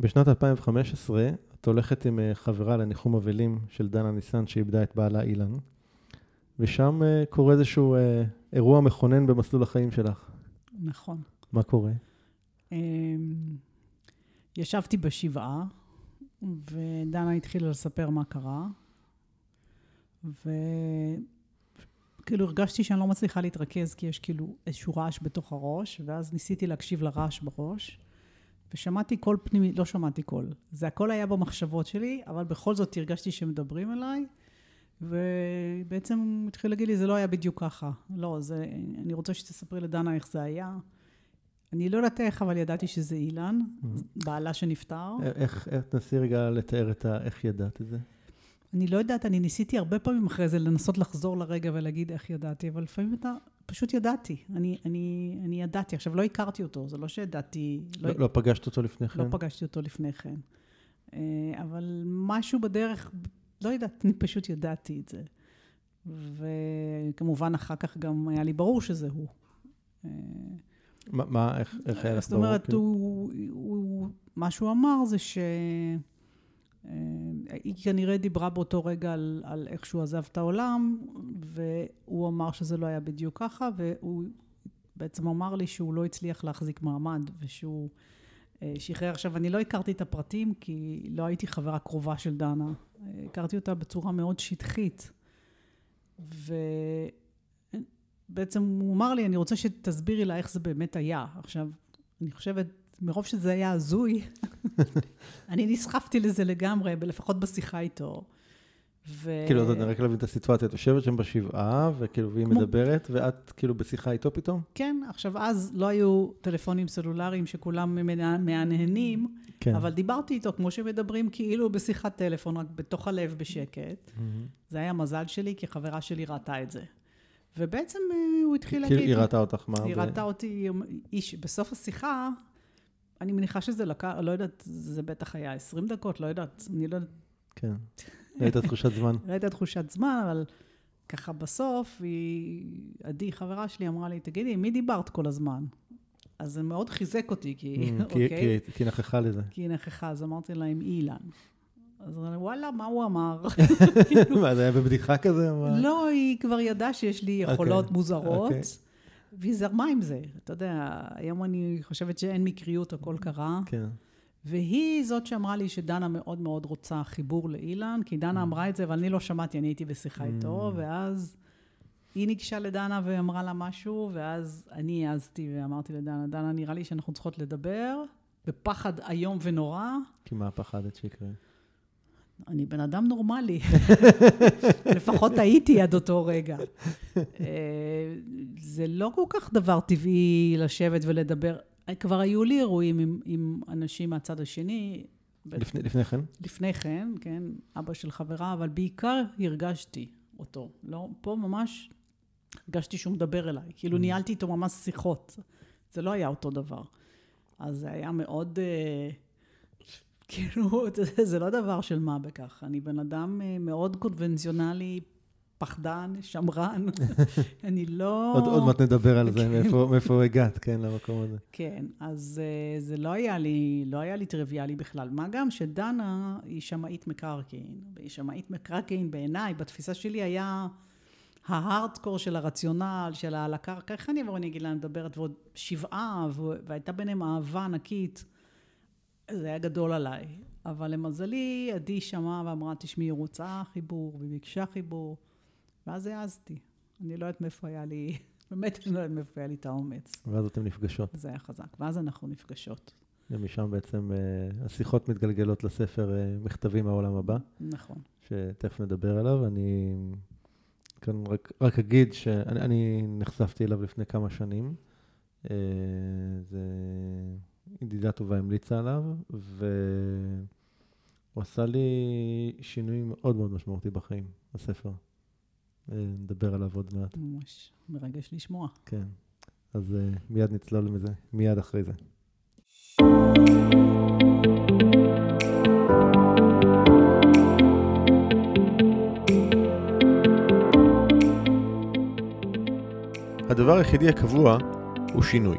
בשנת 2015 את הולכת עם אה, חברה לניחום אבלים של דנה ניסן שאיבדה את בעלה אילן, ושם אה, קורה איזשהו אה, אירוע מכונן במסלול החיים שלך. נכון. מה קורה? אמ, ישבתי בשבעה, ודנה התחילה לספר מה קרה, וכאילו הרגשתי שאני לא מצליחה להתרכז, כי יש כאילו איזשהו רעש בתוך הראש, ואז ניסיתי להקשיב לרעש בראש, ושמעתי קול פנימי, לא שמעתי קול. זה הכל היה במחשבות שלי, אבל בכל זאת הרגשתי שמדברים אליי, ובעצם התחיל להגיד לי, זה לא היה בדיוק ככה. לא, זה, אני רוצה שתספרי לדנה איך זה היה. אני לא יודעת איך, אבל ידעתי שזה אילן, בעלה שנפטר. א- איך, איך תנסי רגע לתאר את ה... איך ידעת את זה? אני לא יודעת, אני ניסיתי הרבה פעמים אחרי זה לנסות לחזור לרגע ולהגיד איך ידעתי, אבל לפעמים אתה, פשוט ידעתי. אני, אני, אני ידעתי. עכשיו, לא הכרתי אותו, זה לא שידעתי, לא, לא, לא פגשת אותו לפני כן? לא פגשתי אותו לפני כן. אה, אבל משהו בדרך, לא יודעת, אני פשוט ידעתי את זה. וכמובן, אחר כך גם היה לי ברור שזה הוא. אה, מה, מה איך, איך היה לך זאת אומרת, כאילו? הוא, הוא, מה שהוא אמר זה ש... אה, היא כנראה דיברה באותו רגע על, על איך שהוא עזב את העולם, והוא אמר שזה לא היה בדיוק ככה, והוא בעצם אמר לי שהוא לא הצליח להחזיק מעמד, ושהוא אה, שחרר. עכשיו, אני לא הכרתי את הפרטים, כי לא הייתי חברה קרובה של דנה. אה, הכרתי אותה בצורה מאוד שטחית. ובעצם הוא אמר לי, אני רוצה שתסבירי לה איך זה באמת היה. עכשיו, אני חושבת, מרוב שזה היה הזוי, אני נסחפתי לזה לגמרי, לפחות בשיחה איתו. ו... כאילו, אז אני רק להבין את הסיטואציה, את יושבת שם בשבעה, וכאילו, והיא כמו- מדברת, ואת כאילו בשיחה איתו פתאום? כן, עכשיו אז לא היו טלפונים סלולריים שכולם מהנהנים, כן. אבל דיברתי איתו כמו שמדברים כאילו בשיחת טלפון, רק בתוך הלב בשקט. מהמם. זה היה מזל שלי, כי חברה שלי ראתה את זה. ובעצם אה, הוא התחיל כאילו, להגיד... היא ראתה אותך מה? היא ראתה אותי, איש, בסוף השיחה, אני מניחה שזה לקח, לא יודעת, זה בטח היה 20 דקות, לא יודעת, אני לא יודעת, כן. הייתה תחושת זמן. ראיתי תחושת זמן, אבל ככה בסוף, היא, עדי, חברה שלי, אמרה לי, תגידי, עם מי דיברת כל הזמן? אז זה מאוד חיזק אותי, כי, Mm, אוקיי, כי- היא נכחה לזה. כי היא נכחה, אז אמרתי לה, עם אילן. אז אמרה לי, וואלה, מה הוא אמר? מה, זה היה בבדיחה כזה? לא, היא כבר ידעה שיש לי יכולות אוקיי, מוזרות, אוקיי. והיא זרמה עם זה. אתה יודע, היום אני חושבת שאין מקריות, הכל קרה. כן. והיא זאת שאמרה לי שדנה מאוד מאוד רוצה חיבור לאילן, כי דנה אמרה את זה, אבל אני לא שמעתי, אני הייתי בשיחה איתו, ואז היא ניגשה לדנה ואמרה לה משהו, ואז אני העזתי ואמרתי לדנה, דנה, נראה לי שאנחנו צריכות לדבר, בפחד איום ונורא. כי מה פחדת שיקרה? אני בן אדם נורמלי. לפחות הייתי עד אותו רגע. אה, זה לא כל כך דבר טבעי לשבת ולדבר. כבר היו לי אירועים עם, עם אנשים מהצד השני. לפני לפני כן? לפני כן, כן, אבא של חברה, אבל בעיקר הרגשתי אותו. לא, פה ממש הרגשתי שהוא מדבר אליי. כאילו ניהלתי איתו ממש שיחות. זה לא היה אותו דבר. אז זה היה מאוד, אה, כאילו, זה- לא דבר של מה בכך. אני בן אדם אה, מאוד קונבנציונלי, פחדן, שמרן. אני לא... עוד עוד מעט נדבר על זה, מאיפה- מאיפה הגעת, כן, למקום הזה. כן, אז uh, זה לא היה לי, לא היה לי טריוויאלי בכלל. מה גם שדנה היא שמאית מקרקעין. והיא שמאית מקרקעין בעיניי, בתפיסה שלי היה ההארדקור של הרציונל, של על הקרקע. איך אני אבוא ואני אגיד לה, אני מדברת, ועוד שבעה, והייתה ביניהם אהבה ענקית. זה היה גדול עליי. אבל למזלי, עדי שמעה ואמרה, תשמעי, היא רוצה חיבור, והיא ביקשה חיבור, ואז העזתי. אני לא יודעת מאיפה היה לי, באמת אני לא יודעת מאיפה היה לי את האומץ. ואז אתן נפגשות. זה היה חזק. ואז אנחנו נפגשות. ומשם בעצם אה, השיחות מתגלגלות לספר אה, מכתבים מהעולם הבא, נכון. שתכף נדבר עליו. אני כאן רק, רק אגיד שאני אני נחשפתי אליו לפני כמה שנים. אה, זה ידידה טובה המליצה עליו, והוא עשה לי שינוי מאוד מאוד משמעותי בחיים, הספר. אה, נדבר עליו עוד מעט, ממש מרגש לשמוע. כן. אז אה, מיד נצלול מזה, מיד אחרי זה. הדבר היחידי הקבוע הוא שינוי.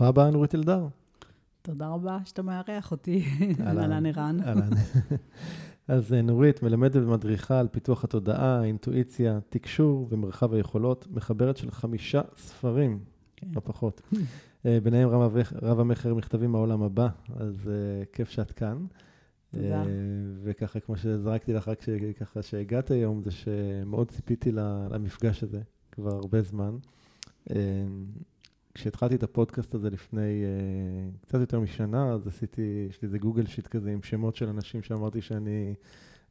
ברוכה הבאה, נורית אלדר. תודה רבה שאתה מארח אותי. אהלן ערן. אהלן. אז אה, נורית מלמדת ומדריכה על פיתוח התודעה, אינטואיציה, תקשור ומרחב היכולות, מחברת של חמישה ספרים, כן. לא פחות. אה, ביניהם רב, המכר מכתבים מהעולם הבא, אז uh, כיף שאת כאן. תודה. Uh, וככה, כמו שזרקתי לך רק ככה שהגעת היום, זה שמאוד ציפיתי למפגש הזה כבר הרבה זמן. כשהתחלתי את הפודקאסט הזה לפני uh, קצת יותר משנה, אז עשיתי, יש לי איזה גוגל שיט כזה עם שמות של אנשים שאמרתי שאני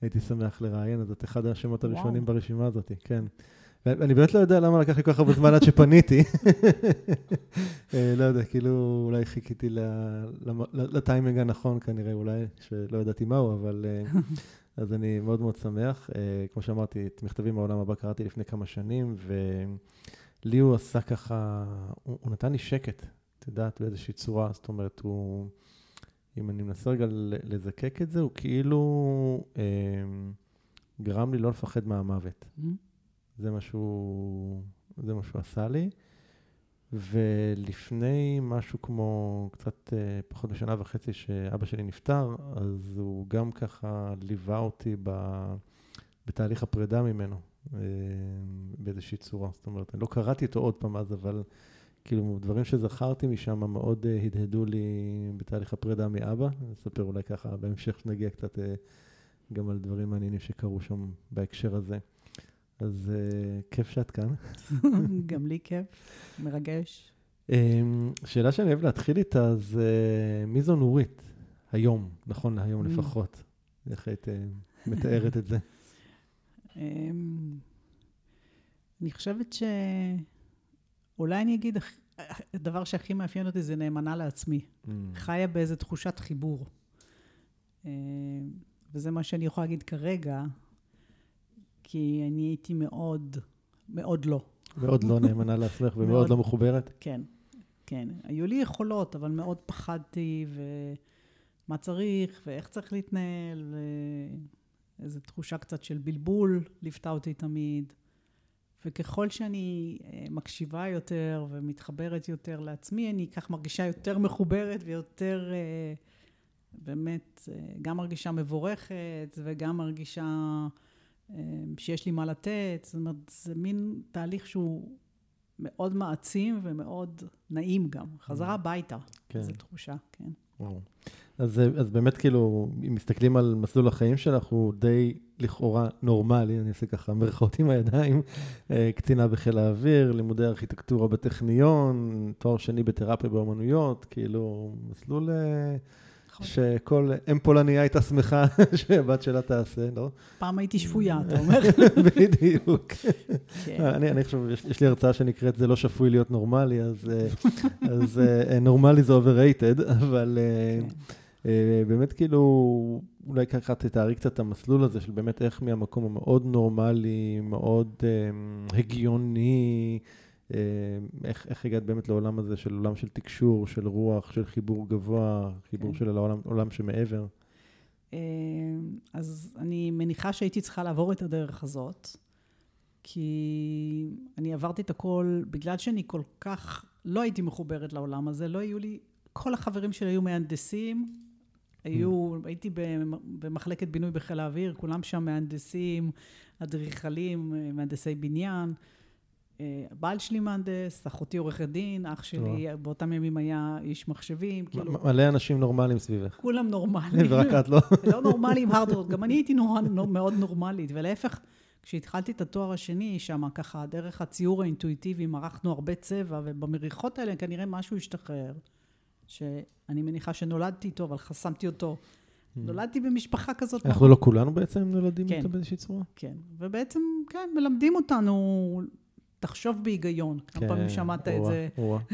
הייתי שמח לראיין, אז את אחד השמות הראשונים וואו. ברשימה הזאת, כן. ואני באמת לא יודע למה לקח לי כל כך הרבה זמן עד שפניתי. uh, לא יודע, כאילו אולי חיכיתי לטיימינג הנכון כנראה, אולי, שלא ידעתי מהו, אבל... Uh, אז אני מאוד מאוד שמח. כמו שאמרתי, את מכתבים מהעולם הבא קראתי לפני כמה שנים, ו... לי הוא עשה ככה, הוא, הוא נתן לי שקט, את יודעת, באיזושהי צורה, זאת אומרת, הוא, אם אני מנסה רגע לזקק את זה, הוא כאילו אה, גרם לי לא לפחד מהמוות. Mm-hmm. זה מה שהוא, זה מה שהוא עשה לי. ולפני משהו כמו קצת אה, פחות משנה וחצי שאבא שלי נפטר, אז הוא גם ככה ליווה אותי ב, בתהליך הפרידה ממנו. אה, באיזושהי צורה. זאת אומרת, אני לא קראתי אותו עוד פעם אז, אבל כאילו, דברים שזכרתי משם מאוד אה, הדהדו לי בתהליך הפרידה מאבא. אני אספר אולי ככה בהמשך, שנגיע קצת אה, גם על דברים מעניינים שקרו שם בהקשר הזה. אז כיף שאת כאן. גם לי כיף, מרגש. שאלה שאני אוהב להתחיל איתה זה, מי זו נורית? היום, נכון להיום mm. לפחות. איך היית מתארת את זה? אמ, אני חושבת ש... אולי אני אגיד, הדבר שהכי מאפיין אותי זה נאמנה לעצמי. Mm. חיה באיזו תחושת חיבור. אמ, וזה מה שאני יכולה להגיד כרגע, כי אני הייתי מאוד, מאוד לא. מאוד לא נאמנה לעצמך ומאוד לא מחוברת? כן, כן. היו לי יכולות, אבל מאוד פחדתי, ומה צריך, ואיך צריך להתנהל, ו... איזו תחושה קצת של בלבול ליוותה אותי תמיד. וככל שאני אה, מקשיבה יותר ומתחברת יותר לעצמי, אני כך מרגישה יותר מחוברת ויותר אה, באמת, אה, גם מרגישה מבורכת וגם מרגישה שיש לי מה לתת. זאת אומרת, זה מין תהליך שהוא מאוד מעצים ומאוד נעים גם. חזרה הביתה, כן. זו תחושה, כן. אז, אז באמת כאילו, אם מסתכלים על מסלול החיים שלך, הוא די לכאורה נורמלי, אני עושה ככה מרכאות עם הידיים, אה, קצינה בחיל האוויר, לימודי ארכיטקטורה בטכניון, תואר שני בתרפיה באומנויות, כאילו, מסלול... אה, נכון. שכל אם פולניה הייתה שמחה שהבת שלה תעשה, לא? פעם הייתי שבויה, אתה אומר. בדיוק. כן. אני חושב, יש לי הרצאה שנקראת זה לא שפוי להיות נורמלי, אז אה, נורמלי זה overrated, אבל... כן. אה, באמת כאילו, אולי ככה תתארי קצת את המסלול הזה של באמת איך מהמקום המאוד נורמלי, מאוד אה, הגיוני, אה, איך, איך הגעת באמת לעולם הזה של עולם של תקשור, של רוח, של חיבור גבוה, חיבור כן. של העולם, עולם שמעבר. אה, אז אני מניחה שהייתי צריכה לעבור את הדרך הזאת, כי אני עברתי את הכל, בגלל שאני כל כך לא הייתי מחוברת לעולם הזה, לא היו לי, כל החברים שלי היו מהנדסים, היו, הייתי במחלקת בינוי בחיל האוויר, כולם שם מהנדסים, אדריכלים, מהנדסי בניין. אה, הבעל שלי מהנדס, אחותי עורכת דין, אח שלי באותם ימים היה איש מחשבים, כאילו, מלא אנשים נורמליים סביבך. כולם נורמליים. ורק את לא. לא נורמליים, הארדורד. גם אני הייתי מאוד נורמלית, ולהפך, כשהתחלתי את התואר השני, שם ככה, דרך הציור האינטואיטיבי, מרחנו הרבה צבע, ובמריחות האלה כנראה משהו השתחרר, שאני מניחה שנולדתי איתו, אבל חסמתי אותו. נולדתי במשפחה כזאת. אנחנו לא כולנו בעצם נולדים כן. איתו באיזושהי צורה? כן, ובעצם, כן, מלמדים אותנו, תחשוב בהיגיון. כמה פעמים שמעת את כן, זה,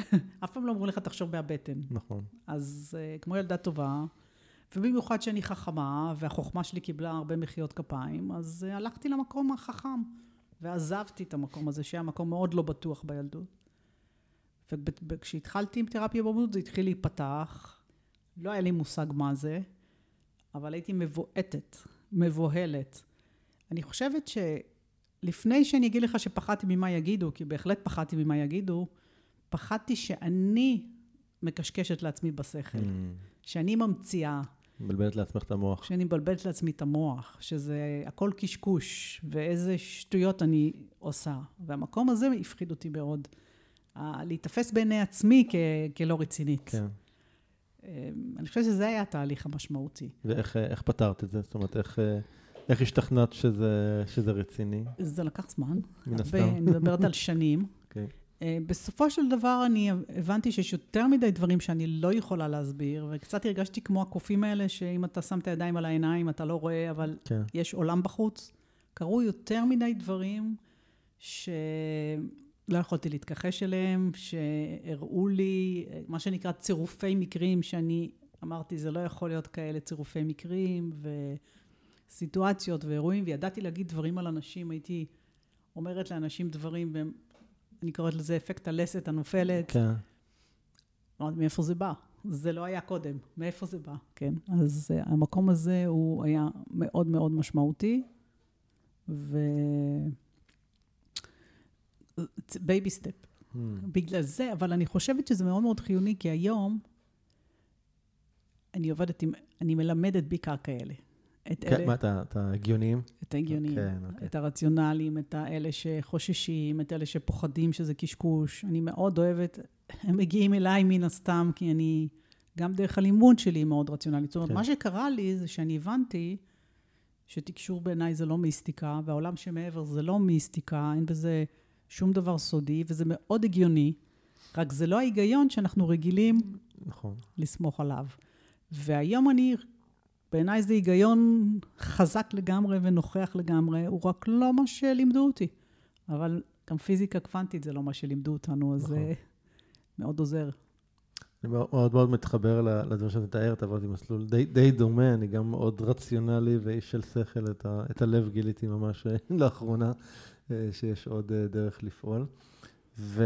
אף פעם לא אמרו לך תחשוב מהבטן. נכון. אז uh, כמו ילדה טובה, ובמיוחד שאני חכמה, והחוכמה שלי קיבלה הרבה מחיאות כפיים, אז uh, הלכתי למקום החכם, ועזבתי את המקום הזה, שהיה מקום מאוד לא בטוח בילדות. וכשהתחלתי עם תרפיה באומנות זה התחיל להיפתח, לא היה לי מושג מה זה, אבל הייתי מבועטת, מבוהלת. אני חושבת שלפני שאני אגיד לך שפחדתי ממה יגידו, כי בהחלט פחדתי ממה יגידו, פחדתי שאני מקשקשת לעצמי בשכל, Mm, שאני ממציאה, מבלבלת לעצמך את המוח. שאני מבלבלת לעצמי את המוח, שזה הכל קשקוש, ואיזה שטויות אני עושה. והמקום הזה הפחיד אותי מאוד. להיתפס בעיני עצמי כ- כלא רצינית. כן. אמ, אני חושבת שזה היה התהליך המשמעותי. ואיך אה, פתרת את זה? זאת אומרת, איך, אה, איך השתכנעת שזה, שזה רציני? זה לקח זמן. מן הסתם. אני מדברת על שנים. אוקיי. אה, בסופו של דבר אני הבנתי שיש יותר מדי דברים שאני לא יכולה להסביר, וקצת הרגשתי כמו הקופים האלה, שאם אתה שם את הידיים על העיניים אתה לא רואה, אבל כן. יש עולם בחוץ. קרו יותר מדי דברים שלא יכולתי להתכחש אליהם, שהראו לי, אה, מה שנקרא צירופי מקרים, שאני אמרתי, זה לא יכול להיות כאלה צירופי מקרים, וסיטואציות ואירועים, וידעתי להגיד דברים על אנשים, הייתי אומרת לאנשים דברים, ואני קוראת לזה אפקט הלסת הנופלת. כן. אמרתי, מאיפה זה בא? זה לא היה קודם, מאיפה זה בא? כן. אז uh, המקום הזה הוא היה מאוד מאוד משמעותי, ו... baby step. Mm, בגלל זה, אבל אני חושבת שזה מאוד מאוד חיוני, כי היום אני עובדת עם, אני מלמדת בעיקר כאלה. את כן, אלה, מה, אתה אתה הגיוניים? את ההגיוניים, כן, אוקיי. את הרציונליים, את האלה שחוששים, את אלה שפוחדים שזה קשקוש. אני מאוד אוהבת, הם מגיעים אליי מן הסתם, כי אני, גם דרך הלימוד שלי מאוד רציונלית. זאת אומרת, כן. מה שקרה לי זה שאני הבנתי שתקשור בעיניי זה לא מיסטיקה, והעולם שמעבר זה לא מיסטיקה, אין בזה שום דבר סודי, וזה מאוד הגיוני, רק זה לא ההיגיון שאנחנו רגילים נכון. לסמוך עליו. והיום אני, בעיניי זה היגיון חזק לגמרי ונוכח לגמרי, הוא רק לא מה שלימדו אותי. אבל גם פיזיקה קוונטית זה לא מה שלימדו אותנו, אז נכון. זה מאוד עוזר. אני מאוד מאוד, מתחבר ל- לדברים שאת מתארת, עברתי מסלול די, די דומה, אני גם מאוד רציונלי ואיש של שכל, את, ה, את הלב גיליתי ממש אה, לאחרונה, אה, שיש עוד אה, דרך לפעול. ו...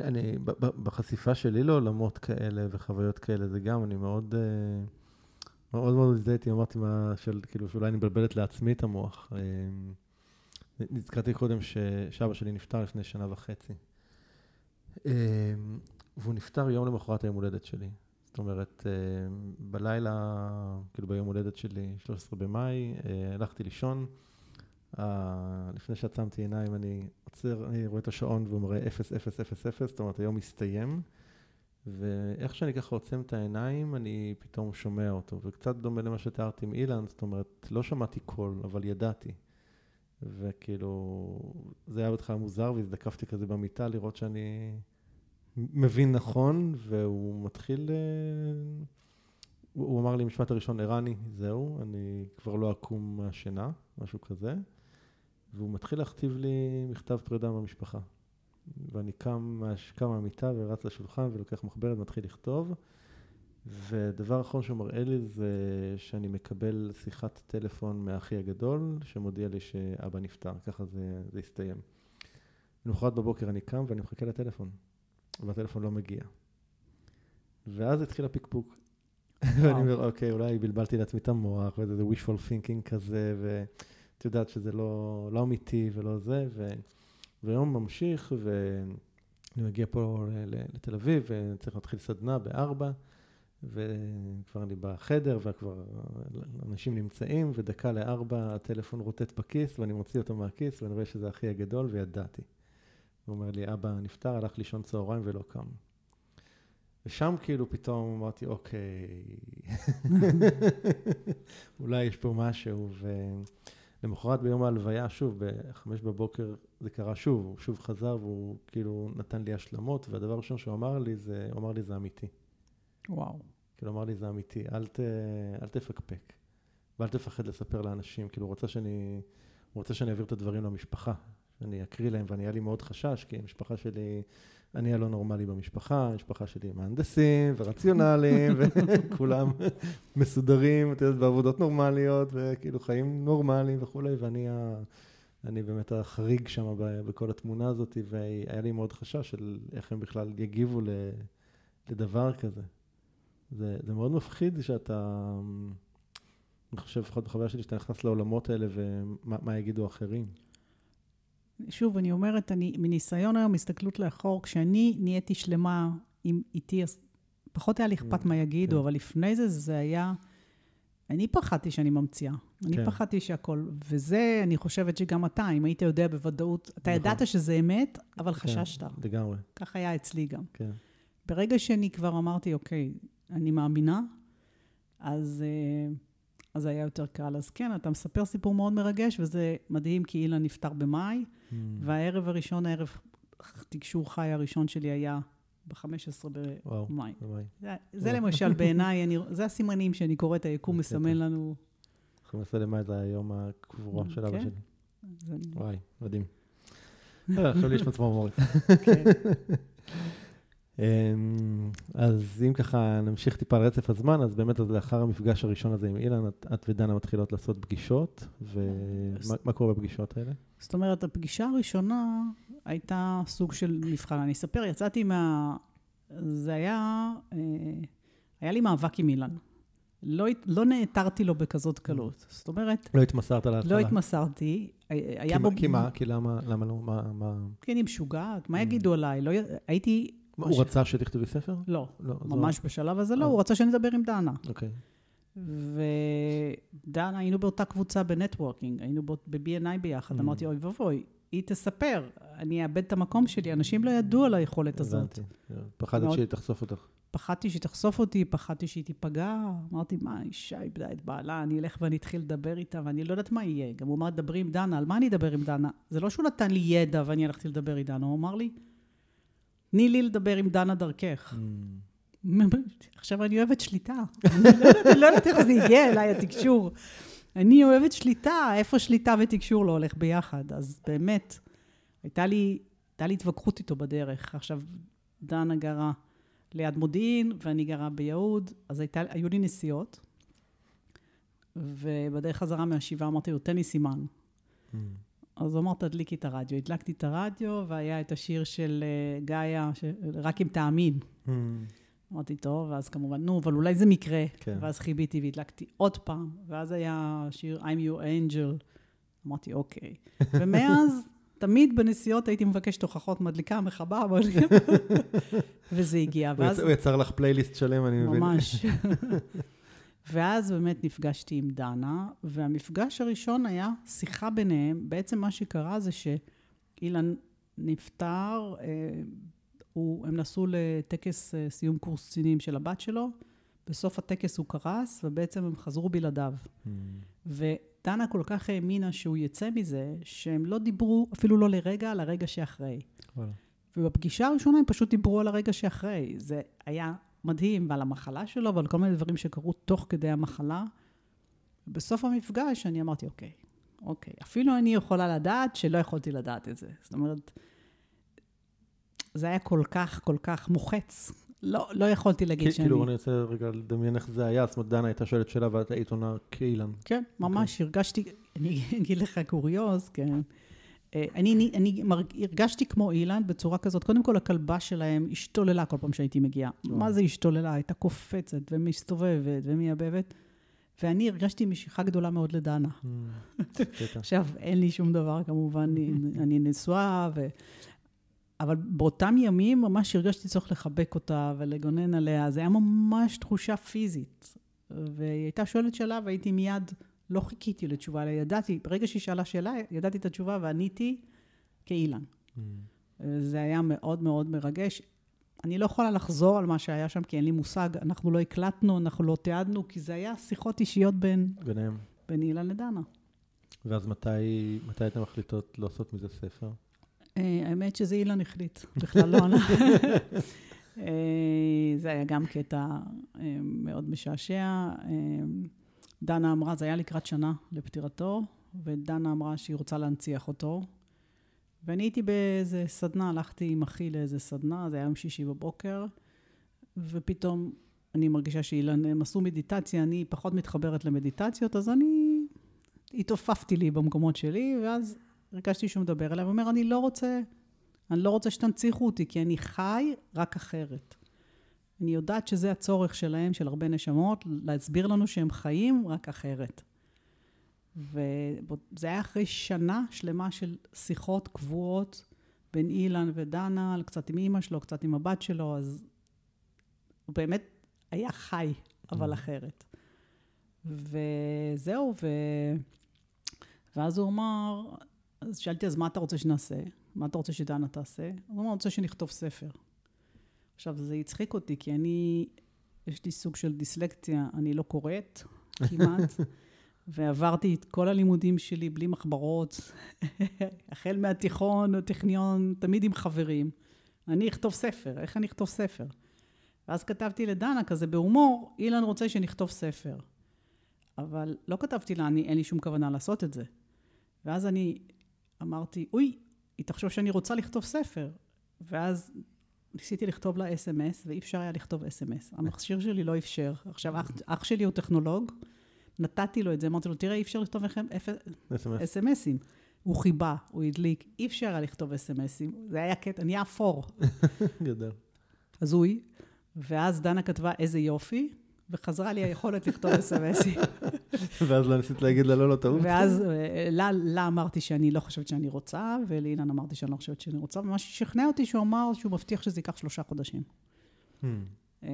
אני, אני, בחשיפה שלי לעולמות כאלה וחוויות כאלה, זה גם, אני מאוד, אה, מאוד מאוד הזדהיתי, אמרתי מה, של, כאילו, שאולי אני מבלבלת לעצמי את המוח. אה, נזכרתי קודם ש- שאבא שלי נפטר לפני שנה וחצי. אה, והוא נפטר יום למחרת היום הולדת שלי. זאת אומרת, בלילה, כאילו ביום הולדת שלי, 13 במאי, הלכתי לישון. אה, לפני שעצמתי עיניים, אני עוצר, אני רואה את השעון והוא מראה 0000, זאת אומרת, היום מסתיים. ואיך שאני ככה עוצם את העיניים, אני פתאום שומע אותו. וקצת דומה למה שתיארתי עם אילן, זאת אומרת, לא שמעתי קול, אבל ידעתי. וכאילו, זה היה בהתחלה מוזר, והזדקפתי כזה במיטה לראות שאני מבין נכון, והוא מתחיל... אה, הוא אמר לי משפט הראשון, ערני, זהו, אני כבר לא אקום מהשינה, משהו כזה. והוא מתחיל להכתיב לי מכתב פרידה מהמשפחה. ואני קם, קם מהמיטה ורץ לשולחן ולוקח מחברת ומתחיל לכתוב. ודבר אחרון שהוא מראה לי זה שאני מקבל שיחת טלפון מאחי הגדול, שמודיע לי שאבא נפטר, ככה זה, זה הסתיים. למחרת בבוקר אני קם ואני מחכה לטלפון, והטלפון לא מגיע. ואז התחיל הפקפוק. ואני אומר, אוקיי, אולי בלבלתי לעצמי את המוח, וזה wishful thinking כזה, ואת יודעת שזה לא, לא אמיתי ולא זה, ו... ויום ממשיך, ואני מגיע פה לתל אביב, וצריך להתחיל סדנה בארבע, וכבר אני בחדר, וכבר אנשים נמצאים, ודקה לארבע הטלפון רוטט בכיס, ואני מוציא אותו מהכיס, ואני רואה שזה אחי הגדול, וידעתי. הוא אומר לי, אבא נפטר, הלך לישון צהריים ולא קם. ושם כאילו פתאום אמרתי, אוקיי, אולי יש פה משהו. ולמחרת ביום ההלוויה, שוב, בחמש בבוקר זה קרה שוב, הוא שוב חזר והוא כאילו נתן לי השלמות, והדבר הראשון שהוא אמר לי זה, הוא אמר לי זה אמיתי. וואו. כאילו, אמר לי זה אמיתי, אל, ת, אל תפקפק, ואל תפחד לספר לאנשים. כאילו, הוא רוצה שאני, הוא רוצה שאני אעביר את הדברים למשפחה, שאני אקריא להם, ואני, היה לי מאוד חשש, כי המשפחה שלי... אני הלא נורמלי במשפחה, המשפחה שלי מהנדסים ורציונליים, וכולם מסודרים, את יודעת, בעבודות נורמליות, וכאילו חיים נורמליים וכולי, ואני ה... אני באמת החריג שם בכל התמונה הזאת, והיה לי מאוד חשש של איך הם בכלל יגיבו לדבר כזה. זה, זה מאוד מפחיד שאתה, אני חושב, לפחות בחוויה שלי, שאתה נכנס לעולמות האלה ומה יגידו אחרים. שוב, אני אומרת, אני, מניסיון היום, הסתכלות לאחור, כשאני נהייתי שלמה עם איתי, אז פחות היה לי אכפת מה יגידו, כן. אבל לפני זה, זה היה... אני פחדתי שאני ממציאה. כן. אני פחדתי שהכל... וזה, אני חושבת שגם אתה, אם היית יודע בוודאות, אתה נכון. ידעת שזה אמת, אבל כן, חששת. לגמרי. כך היה אצלי גם. כן. ברגע שאני כבר אמרתי, אוקיי, אני מאמינה, אז... Uh, אז היה יותר קל. אז כן, אתה מספר סיפור מאוד מרגש, וזה מדהים, כי אילן נפטר במאי, mm. והערב הראשון, הערב תקשור חי הראשון שלי היה ב-15 במאי. זה, זה למשל בעיניי, אני, זה הסימנים שאני קוראת, היקום מסמן לנו. 15 למאי זה היום הקבורה של אבא כן. שלי. וואי, מדהים. אה, עכשיו לי יש מצמור מורת. כן. אז אם ככה נמשיך טיפה על רצף הזמן, אז באמת אז לאחר המפגש הראשון הזה עם אילן, את, את ודנה מתחילות לעשות פגישות, ומה קורה בפגישות האלה? זאת אומרת, הפגישה הראשונה הייתה סוג של מבחן. אני אספר, יצאתי מה... זה היה... אה, היה לי מאבק עם אילן. לא, לא נעתרתי לו בכזאת קלות. זאת אומרת... לא התמסרת להתחלה. לא התמסרתי. היה כי, בו... כי מה? כי למה, למה לא? מה, מה... כי אני משוגעת. מה יגידו עליי? לא, הייתי הוא רצה שתכתבי ספר? לא, לא ממש בשלב הזה לא, אה. הוא רצה שאני אדבר עם דנה. אוקיי. ודנה, היינו באותה קבוצה בנטוורקינג, היינו ב-B&I ביחד, mm. אמרתי, אוי ואבוי, היא תספר, אני אאבד את המקום שלי, אנשים לא ידעו על היכולת הזאת. פחדת שהיא תחשוף אותך. פחדתי שהיא תחשוף אותי, פחדתי שהיא תיפגע. אמרתי, מה, אישה איבדה את בעלה, אני אלך ואני אתחיל לדבר איתה, ואני לא יודעת מה יהיה. גם הוא אמר, דברי עם דנה, על מה אני אדבר עם דנה? זה לא שהוא נתן לי ידע ואני הלכתי לדבר עם דנה, הוא אמר לי, תני לי לדבר עם דנה דרכך. Mm. עכשיו, אני אוהבת שליטה. אני לא יודעת איך זה הגיע אליי, התקשור. אני אוהבת שליטה, איפה שליטה ותקשור לא הולך ביחד. אז באמת, הייתה לי, הייתה לי התווכחות איתו בדרך. עכשיו, דנה גרה ליד מודיעין, ואני גרה ביהוד, אז הייתה, היו לי נסיעות, ובדרך חזרה מהשבעה אמרתי לו, תן לי סימן. אז הוא אמר, תדליקי את הרדיו. הדלקתי את הרדיו, והיה את השיר של uh, גאיה, ש... רק אם תאמין. Mm. אמרתי, טוב, ואז כמובן, נו, אבל אולי זה מקרה. כן. ואז חיביתי והדלקתי עוד פעם, ואז היה שיר I'm your angel. אמרתי, אוקיי. ומאז, תמיד בנסיעות הייתי מבקשת הוכחות, מדליקה, מכבה, וזה הגיע. ואז... הוא יצר לך פלייליסט שלם, אני מבין. ממש. ואז באמת נפגשתי עם דנה, והמפגש הראשון היה שיחה ביניהם. בעצם מה שקרה זה שאילן נפטר, אה, הוא, הם נסעו לטקס אה, סיום קורס קצינים של הבת שלו, בסוף הטקס הוא קרס, ובעצם הם חזרו בלעדיו. Mm. ודנה כל כך האמינה שהוא יצא מזה, שהם לא דיברו אפילו לא לרגע על הרגע שאחרי. Well. ובפגישה הראשונה הם פשוט דיברו על הרגע שאחרי. זה היה מדהים, ועל המחלה שלו, ועל כל מיני דברים שקרו תוך כדי המחלה. בסוף המפגש אני אמרתי, אוקיי, אוקיי, אפילו אני יכולה לדעת שלא יכולתי לדעת את זה. זאת אומרת, זה היה כל כך, כל כך מוחץ. לא, לא יכולתי להגיד שאני... כאילו, אני רוצה רגע לדמיין איך זה היה. זאת אומרת, דנה הייתה שואלת שאלה ואת היית עונה כאילן. כן, ממש okay. הרגשתי, אני אגיד לך קוריוז, כן. אני, אני, אני מרג, הרגשתי כמו אילן בצורה כזאת, קודם כל הכלבה שלהם השתוללה כל פעם שהייתי מגיעה. מה זה השתוללה? הייתה קופצת ומסתובבת ומייבבת, ואני הרגשתי משיכה גדולה מאוד לדנה. Mm, עכשיו, אין לי שום דבר כמובן, אני, אני נשואה, ו... אבל באותם ימים ממש הרגשתי צורך לחבק אותה ולגונן עליה, זה היה ממש תחושה פיזית. והיא הייתה שואלת שאלה והייתי מיד, לא חיכיתי לתשובה, אלא ידעתי, ברגע שהיא שאלה שאלה, ידעתי את התשובה ועניתי כאילן. Mm. זה היה מאוד מאוד מרגש. אני לא יכולה לחזור על מה שהיה שם, כי אין לי מושג. אנחנו לא הקלטנו, אנחנו לא תיעדנו, כי זה היה שיחות אישיות בין, ביניהם. בין אילן לדנה. ואז מתי, מתי אתן מחליטות לעשות מזה ספר? אה, האמת שזה אילן החליט, בכלל לא ענה. אה, זה היה גם קטע אה, מאוד משעשע. דנה אמרה, זה היה לקראת שנה לפטירתו, ודנה אמרה שהיא רוצה להנציח אותו. ואני הייתי באיזה סדנה, הלכתי עם אחי לאיזה סדנה, זה היה יום שישי בבוקר, ופתאום אני מרגישה שאילן, הם עשו מדיטציה, אני פחות מתחברת למדיטציות, אז אני התעופפתי לי במקומות שלי, ואז הרגשתי שהוא מדבר אליי, ואומר, אני לא רוצה, אני לא רוצה שתנציחו אותי, כי אני חי רק אחרת. אני יודעת שזה הצורך שלהם, של הרבה נשמות, להסביר לנו שהם חיים רק אחרת. וזה היה אחרי שנה שלמה של שיחות קבועות בין אילן ודנה, קצת עם אימא שלו, קצת עם הבת שלו, אז הוא באמת היה חי, אבל mm. אחרת. וזהו, ו... ואז הוא אמר, אז שאלתי, אז מה אתה רוצה שנעשה? מה אתה רוצה שדנה תעשה? הוא אמר, אני רוצה שנכתוב ספר. עכשיו, זה הצחיק אותי, כי אני, יש לי סוג של דיסלקציה, אני לא קוראת כמעט, ועברתי את כל הלימודים שלי בלי מחברות, החל מהתיכון, הטכניון, תמיד עם חברים. אני אכתוב ספר, איך אני אכתוב ספר? ואז כתבתי לדנה כזה בהומור, אילן רוצה שנכתוב ספר. אבל לא כתבתי לה, אני, אין לי שום כוונה לעשות את זה. ואז אני אמרתי, אוי, היא תחשוב שאני רוצה לכתוב ספר. ואז ניסיתי לכתוב לה אס.אם.אס, ואי אפשר היה לכתוב אס.אם.אס. המכשיר שלי לא אפשר. עכשיו, אח, אח שלי הוא טכנולוג, נתתי לו את זה, אמרתי לו, תראה, אי אפשר לכתוב לכם אס.אם.אסים. הוא חיבה, הוא הדליק, אי אפשר היה לכתוב אס.אם.אסים. זה היה קטע, נהיה אפור. גדול. הזוי. ואז דנה כתבה, איזה יופי, וחזרה לי היכולת לכתוב אס.אם.אסים. ואז לא ניסית להגיד לה לא, לא טעות? ואז אה, לה, לה אמרתי שאני לא חושבת שאני רוצה, ולאילן אמרתי שאני לא חושבת שאני רוצה, ומה ששכנע אותי שהוא אמר שהוא מבטיח שזה ייקח שלושה חודשים. Hmm. אה,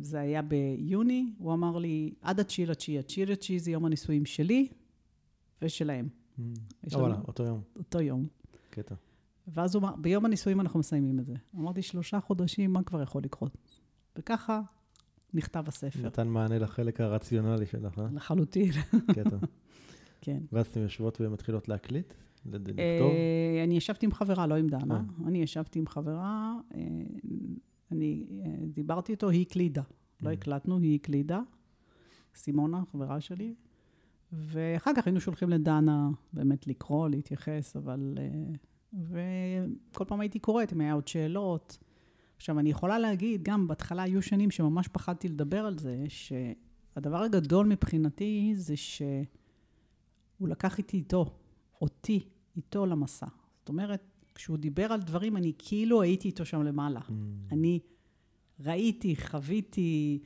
זה היה ביוני, הוא אמר לי, עד התשיעי לתשיעי, התשיעי לתשיעי זה יום הנישואים שלי ושלהם. Hmm. וואלה, אותו יום. אותו יום. קטע. ואז הוא אמר, ביום הנישואים אנחנו מסיימים את זה. אמרתי, שלושה חודשים, מה כבר יכול לקרות? וככה נכתב הספר. נתן מענה לחלק הרציונלי שלך, אה? לחלוטין. קטע. כן. ואז אתן יושבות ומתחילות להקליט? לכתוב? אה, אני ישבתי עם חברה, לא עם דנה. אה. אני ישבתי עם חברה, אני דיברתי איתו, היא הקלידה. לא הקלטנו, היא הקלידה. סימונה, חברה שלי. ואחר כך היינו שולחים לדנה באמת לקרוא, להתייחס, אבל... וכל פעם הייתי קוראת, אם היה עוד שאלות. עכשיו, אני יכולה להגיד, גם בהתחלה היו שנים שממש פחדתי לדבר על זה, שהדבר הגדול מבחינתי זה שהוא לקח איתי איתו, אותי, איתו למסע. זאת אומרת, כשהוא דיבר על דברים, אני כאילו הייתי איתו שם למעלה. Mm. אני ראיתי, חוויתי,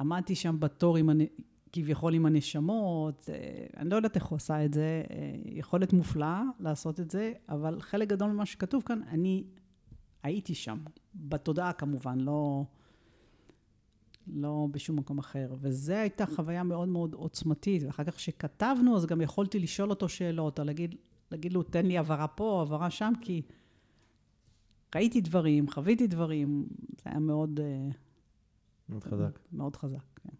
עמדתי שם בתור עם, כביכול עם הנשמות, אה, אני לא יודעת איך הוא עשה את זה, אה, יכולת מופלאה לעשות את זה, אבל חלק גדול ממה שכתוב כאן, אני הייתי שם, בתודעה כמובן, לא, לא בשום מקום אחר. וזו הייתה חוויה מאוד מאוד עוצמתית, ואחר כך כשכתבנו, אז גם יכולתי לשאול אותו שאלות, או להגיד, להגיד לו, תן לי הבהרה פה, הבהרה שם, כי ראיתי דברים, חוויתי דברים, זה היה מאוד... אה, מאוד חזק. מאוד חזק, כן.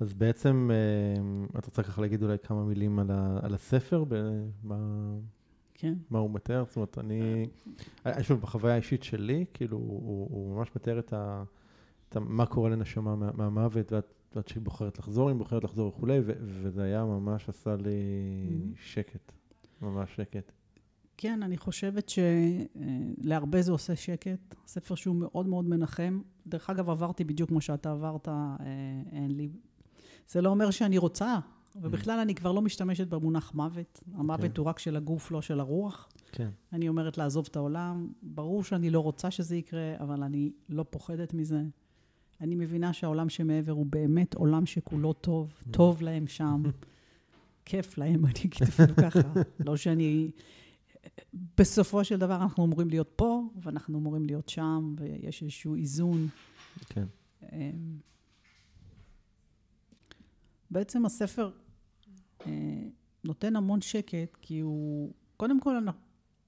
אז בעצם, אה, את רוצה ככה להגיד אולי כמה מילים על, ה, על הספר? מה, כן. מה הוא מתאר? זאת אומרת, אני... אני שוב, בחוויה האישית שלי, כאילו, הוא, הוא ממש מתאר את ה... את ה מה קורה לנשמה מה, מהמוות, ואת, ואת שהיא בוחרת לחזור, אם בוחרת לחזור וכולי, ו, וזה היה ממש עשה לי. שקט, ממש שקט. כן, אני חושבת שלהרבה זה עושה שקט. ספר שהוא מאוד מאוד מנחם. דרך אגב, עברתי בדיוק כמו שאתה עברת, אה, אין לי... זה לא אומר שאני רוצה, ובכלל אני כבר לא משתמשת במונח מוות. המוות okay. כן. הוא רק של הגוף, לא של הרוח. כן. אני אומרת לעזוב את העולם. ברור שאני לא רוצה שזה יקרה, אבל אני לא פוחדת מזה. אני מבינה שהעולם שמעבר הוא באמת עולם שכולו טוב, mm. טוב להם שם, כיף להם, אני אגיד אפילו ככה. לא שאני... בסופו של דבר אנחנו אמורים להיות פה, ואנחנו אמורים להיות שם, ויש איזשהו איזון. כן. אמ, בעצם הספר נותן המון שקט, כי הוא, קודם כל,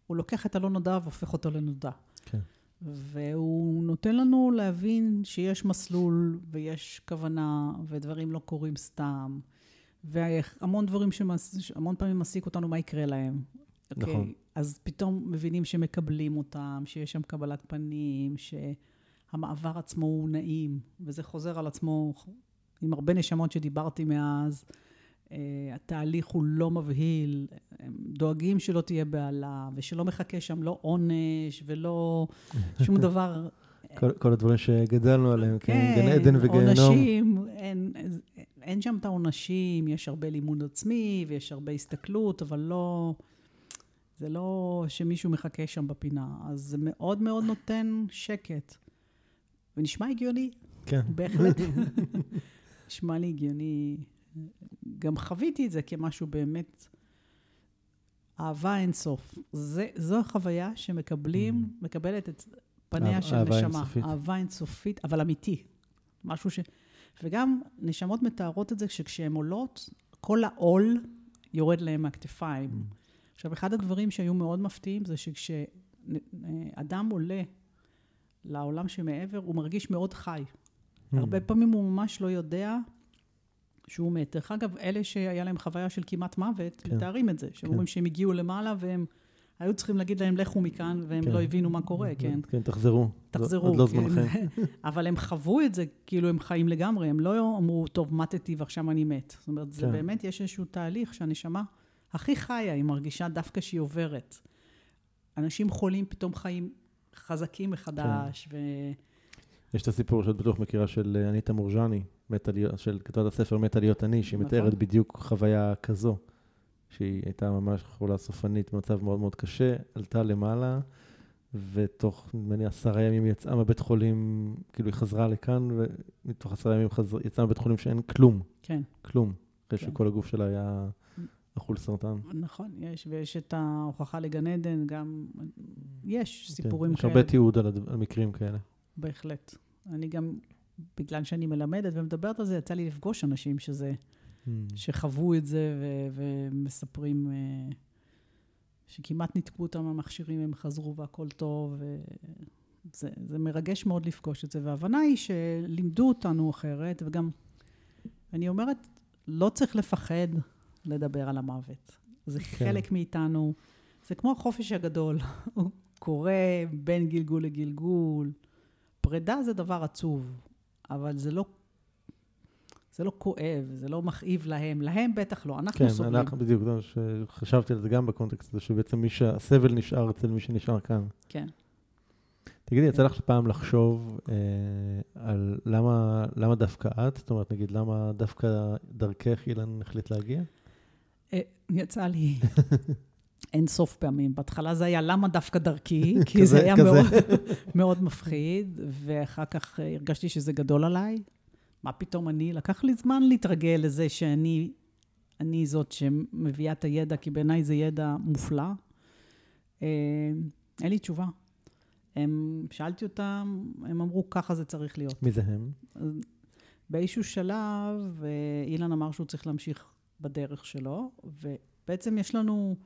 הוא לוקח את הלא נודע והופך אותו לנודע. כן. והוא נותן לנו להבין שיש מסלול ויש כוונה ודברים לא קורים סתם. והמון דברים שהמון פעמים מעסיק אותנו מה יקרה להם. נכון. אוקיי? אז פתאום מבינים שמקבלים אותם, שיש שם קבלת פנים, שהמעבר עצמו הוא נעים, וזה חוזר על עצמו עם הרבה נשמות שדיברתי מאז. Uh, התהליך הוא לא מבהיל, הם דואגים שלא תהיה בהלה, ושלא מחכה שם לא עונש ולא שום דבר. כל, כל הדברים שגדלנו עליהם, כן, גן כן, עדן וגיהנום. עונשים, אין, אין שם את העונשים, יש הרבה לימוד עצמי ויש הרבה הסתכלות, אבל לא, זה לא שמישהו מחכה שם בפינה. אז זה מאוד מאוד נותן שקט. ונשמע הגיוני, כן. בהחלט. נשמע לי הגיוני. גם חוויתי את זה כמשהו באמת, אהבה אינסוף. זה, זו החוויה שמקבלים, מקבלת את פניה אהב- של אהבה נשמה. אינסופית. אהבה אינסופית, אבל אמיתי. משהו ש... וגם נשמות מתארות את זה שכשהן עולות, כל העול יורד להן מהכתפיים. עכשיו, אחד הדברים שהיו מאוד מפתיעים זה שכשאדם עולה לעולם שמעבר, הוא מרגיש מאוד חי. Hmm. הרבה פעמים הוא ממש לא יודע שהוא מת. דרך אגב, אלה שהיה להם חוויה של כמעט מוות, כן. מתארים את זה. שהם כן. אומרים שהם הגיעו למעלה והם היו צריכים להגיד להם, לכו מכאן, והם כן. לא הבינו מה קורה, כן. כן, תחזרו. תחזרו. עוד לא כן. זמנכם. אבל הם חוו את זה כאילו הם חיים לגמרי, הם לא אמרו, טוב, מתתי ועכשיו אני מת. זאת אומרת, זה כן. באמת, יש איזשהו תהליך שהנשמה הכי חיה, היא מרגישה דווקא שהיא עוברת. אנשים חולים פתאום חיים חזקים מחדש, כן. ו... יש את הסיפור שאת בטוח מכירה של אה, אניטה מורג'ני, מתה להיות- של כתבת הספר מתה להיות אני, שהיא נכון. מתארת בדיוק חוויה כזו, שהיא הייתה ממש חולה סופנית במצב מאוד מאוד קשה, עלתה למעלה, ותוך, נדמה לי, עשרה ימים היא יצאה מבית חולים, כאילו היא חזרה לכאן, ומתוך עשרה ימים חזר, יצאה מבית חולים שאין כלום, כן, כלום, אחרי כן. שכל הגוף שלה היה אכול סרטן. נכון, יש, ויש את ההוכחה לגן עדן, גם, יש סיפורים כן, יש כאלה. הרבה תיעוד על, הד- על מקרים כאלה. בהחלט. אני גם, בגלל שאני מלמדת ומדברת על זה, יצא לי לפגוש אנשים שזה, שחוו את זה ו- ומספרים אה, שכמעט ניתקו אותם מהמכשירים, הם חזרו והכל טוב. וזה, זה מרגש מאוד לפגוש את זה, וההבנה היא שלימדו אותנו אחרת, וגם, אני אומרת, לא צריך לפחד לדבר על המוות. זה כן. חלק מאיתנו. זה כמו החופש הגדול, הוא קורה בין גלגול לגלגול. פרידה זה דבר עצוב, אבל זה לא, זה לא כואב, זה לא מכאיב להם. להם בטח לא, אנחנו כן, סובלים. אנחנו בדיוק, שחשבתי על זה גם בקונטקסט הזה, שבעצם מי שהסבל נשאר אצל מי שנשאר כאן. כן. תגידי, יצא לך פעם לחשוב אה, על למה, למה דווקא את? זאת אומרת, נגיד, למה דווקא דרכך אילן החליט להגיע? אה, יצא לי אין סוף פעמים. בהתחלה זה היה למה דווקא דרכי, כי כזה- זה היה כזה. מאוד, מאוד מפחיד, ואחר כך אה, הרגשתי שזה גדול עליי. מה פתאום אני? לקח לי זמן להתרגל לזה שאני אני זאת שמביאה את הידע, כי בעיניי זה ידע מופלא. אה, אין לי תשובה. הם, שאלתי אותם, הם אמרו, ככה זה צריך להיות. מי זה הם? באיזשהו שלב, אה, אילן אמר שהוא צריך להמשיך בדרך שלו, ובעצם יש לנו,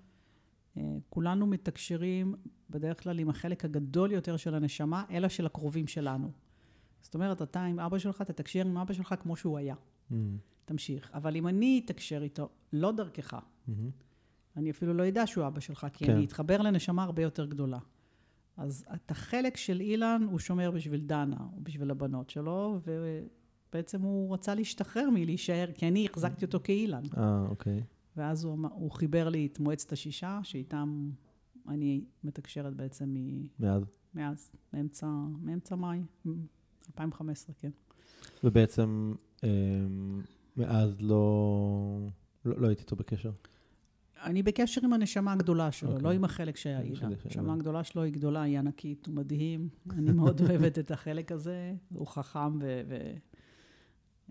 כולנו מתקשרים בדרך כלל עם החלק הגדול יותר של הנשמה, אלא של הקרובים שלנו. זאת אומרת, אתה עם אבא שלך, תתקשר עם אבא שלך כמו שהוא היה. Mm, תמשיך. אבל אם אני אתקשר איתו, לא דרכך, מהמם. אני אפילו לא אדע שהוא אבא שלך, כי כן. אני אתחבר לנשמה הרבה יותר גדולה. אז את החלק של אילן הוא שומר בשביל דנה, או בשביל הבנות שלו, ובעצם הוא רצה להשתחרר מלהישאר, כי אני החזקתי אותו כאילן. אה, אוקיי. ואז הוא, אמר- הוא חיבר לי את מועצת השישה, שאיתם אני מתקשרת בעצם מ- מאז. מאז, מאמצע, מאמצע מאי, 2015, כן. ובעצם אה, מאז לא, לא, לא הייתי איתו בקשר. אני בקשר עם הנשמה הגדולה שלו, אוקיי. לא עם החלק שהיה. שלי, הנשמה הגדולה שלו היא גדולה, היא ענקית, הוא מדהים. אני מאוד אוהבת את החלק הזה, הוא חכם ו... ו...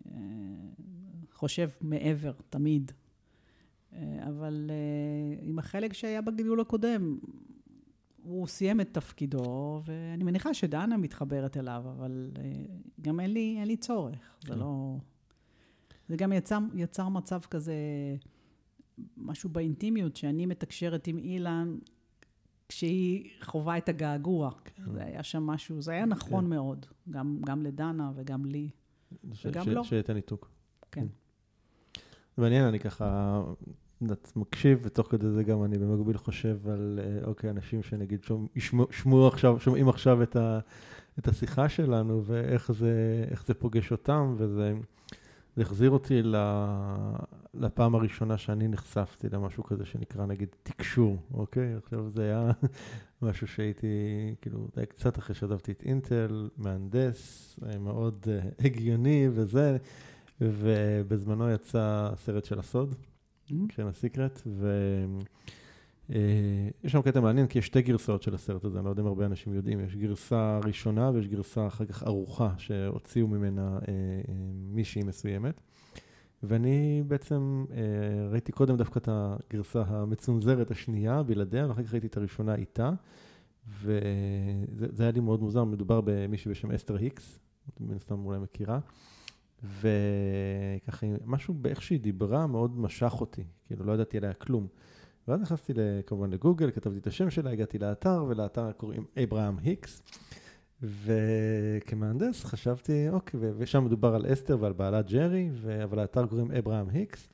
אה, מעבר, תמיד. אה, אבל אה, עם החלק שהיה בגלגול הקודם, הוא סיים את תפקידו, ואני מניחה שדנה מתחברת אליו, אבל אה, גם אין לי, אין לי צורך. זה כן. לא... זה גם יצר, יצר מצב כזה, משהו באינטימיות, שאני מתקשרת עם אילן כשהיא חווה את הגעגוע. זה היה שם משהו, זה היה נכון כן. מאוד, גם, גם לדנה וגם לי. ש- וגם ש- לא. שאת הניתוק. כן. מעניין, אני ככה מקשיב, ותוך כדי זה גם אני במקביל חושב על, אה, אוקיי, אנשים שנגיד שומע- ישמעו עכשיו, שומעים עכשיו את, ה, את השיחה שלנו, ואיך זה, זה פוגש אותם, וזה זה החזיר אותי לפעם הראשונה שאני נחשפתי למשהו כזה שנקרא נגיד תקשור, אוקיי? עכשיו זה היה משהו שהייתי, כאילו, זה היה קצת אחרי שעזבתי את אינטל, מהנדס, אה, מאוד אה, הגיוני וזה. ובזמנו יצא הסרט של הסוד, שם הסיקרט, ויש שם קטע מעניין, כי יש שתי גרסאות של הסרט הזה, אני לא יודע אם הרבה אנשים יודעים, יש גרסה ראשונה ויש גרסה אחר כך ערוכה, שהוציאו ממנה אה, אה, מישהי מסוימת. ואני בעצם אה, ראיתי קודם דווקא את הגרסה המצונזרת השנייה, בלעדיה, ואחר כך ראיתי את הראשונה איתה, וזה זה היה לי מאוד מוזר, מדובר במישהי בשם אסתר היקס, מן הסתם אולי מכירה. וככה, משהו באיך שהיא דיברה מאוד משך אותי, כאילו לא ידעתי עליה כלום. ואז נכנסתי כמובן לגוגל, כתבתי את השם שלה, הגעתי לאתר, ולאתר קוראים אברהם היקס. וכמהנדס חשבתי, אוקיי, ושם מדובר על אסתר ועל בעלה ג'רי, ו- אבל האתר קוראים אברהם היקס.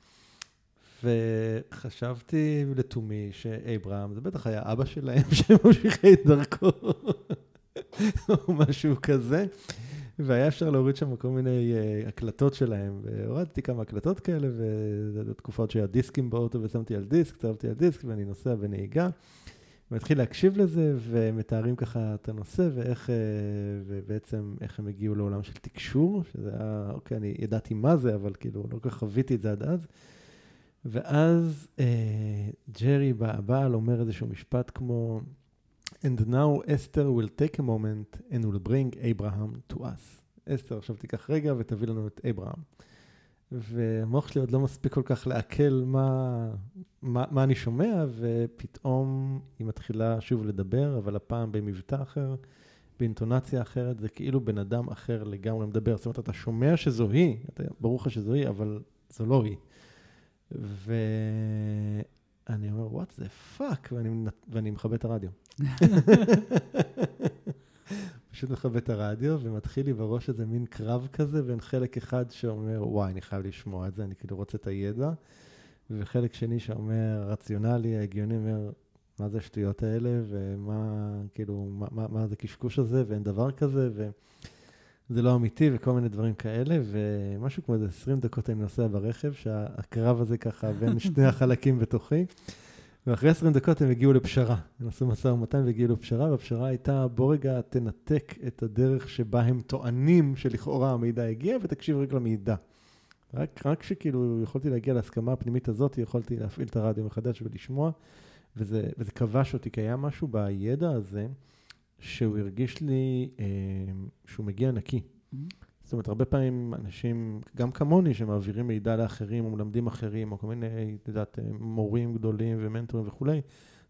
וחשבתי לתומי שאברהם, זה בטח היה אבא שלהם שממשיכי את דרכו, או משהו כזה. והיה אפשר להוריד שם כל מיני uh, הקלטות שלהם, והורדתי כמה הקלטות כאלה, וזה בתקופות שהיה דיסקים באוטו, ושמתי על דיסק, צרפתי על דיסק, ואני נוסע בנהיגה, ומתחיל להקשיב לזה, ומתארים ככה את הנושא, ואיך, uh, ובעצם איך הם הגיעו לעולם של תקשור, שזה היה, אוקיי, אני ידעתי מה זה, אבל כאילו, לא כל כך חוויתי את זה עד אז. ואז uh, ג'רי, הבעל, אומר איזשהו משפט כמו, And now Esther will take a moment and will bring Abraham to us. אסתר, עכשיו תיקח רגע ותביא לנו את אברהם. והמוח שלי עוד לא מספיק כל כך לעכל מה, מה, מה אני שומע, ופתאום היא מתחילה שוב לדבר, אבל הפעם במבטא אחר, באינטונציה אחרת, זה כאילו בן אדם אחר לגמרי מדבר. זאת אומרת, אתה שומע שזו היא, אתה, ברור לך שזו היא, אבל זו לא היא. ואני אומר, what the fuck, ואני, ואני מכבה את הרדיו. פשוט מכבה את הרדיו, ומתחיל לי בראש איזה מין קרב כזה בין חלק אחד שאומר, וואי, אני חייב לשמוע את זה, אני כאילו רוצה את הידע, וחלק שני שאומר, רציונלי, הגיוני, אומר, מה זה השטויות האלה, ומה, כאילו, מה, מה, מה זה הקשקוש הזה, ואין דבר כזה, וזה לא אמיתי, וכל מיני דברים כאלה, ומשהו כמו איזה 20 דקות אני נוסע ברכב, שהקרב הזה ככה בין שני החלקים בתוכי. ואחרי 20 דקות הם הגיעו לפשרה. הם עשו משא ומתן והגיעו לפשרה, והפשרה הייתה, בוא רגע תנתק את הדרך שבה הם טוענים שלכאורה המידע הגיע, ותקשיב רק למידע. רק, רק שכאילו יכולתי להגיע להסכמה הפנימית הזאת, יכולתי להפעיל את הרדיו מחדש ולשמוע, וזה, וזה כבש אותי, כי היה משהו בידע הזה, שהוא הרגיש לי אה, שהוא מגיע נקי. זאת אומרת, הרבה פעמים אנשים, גם כמוני, שמעבירים מידע לאחרים, או מלמדים אחרים, או כל מיני, את יודעת, מורים גדולים ומנטורים וכולי,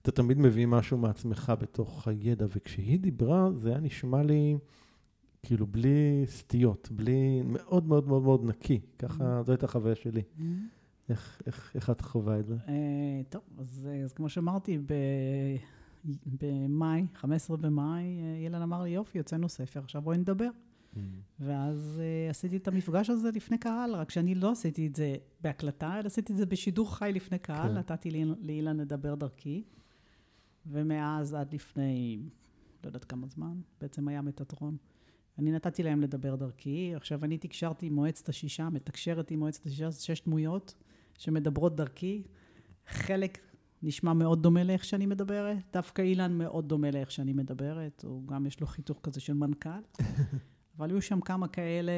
אתה תמיד מביא משהו מעצמך בתוך הידע, וכשהיא דיברה, זה היה נשמע לי כאילו בלי סטיות, בלי, מאוד מאוד מאוד מאוד נקי. ככה, זו הייתה החוויה שלי. איך, איך, איך את חווה את זה? אה, טוב, אז, אז כמו שאמרתי, ב... במאי, 15 במאי, אה, אילן אמר לי, יופי, יוצאנו ספר, עכשיו בואי נדבר. ואז uh, עשיתי את המפגש הזה לפני קהל, רק שאני לא עשיתי את זה בהקלטה, אלא עשיתי את זה בשידור חי לפני קהל, כן. נתתי לי- לאילן לדבר דרכי, ומאז עד לפני, לא יודעת כמה זמן, בעצם היה מטאטרון. אני נתתי להם לדבר דרכי, עכשיו אני תקשרתי עם מועצת השישה, מתקשרת עם מועצת השישה, זה שש דמויות שמדברות דרכי, חלק נשמע מאוד דומה לאיך שאני מדברת, דווקא אילן מאוד דומה לאיך שאני מדברת, הוא גם יש לו חיתוך כזה של מנכ"ל. אבל היו שם כמה כאלה,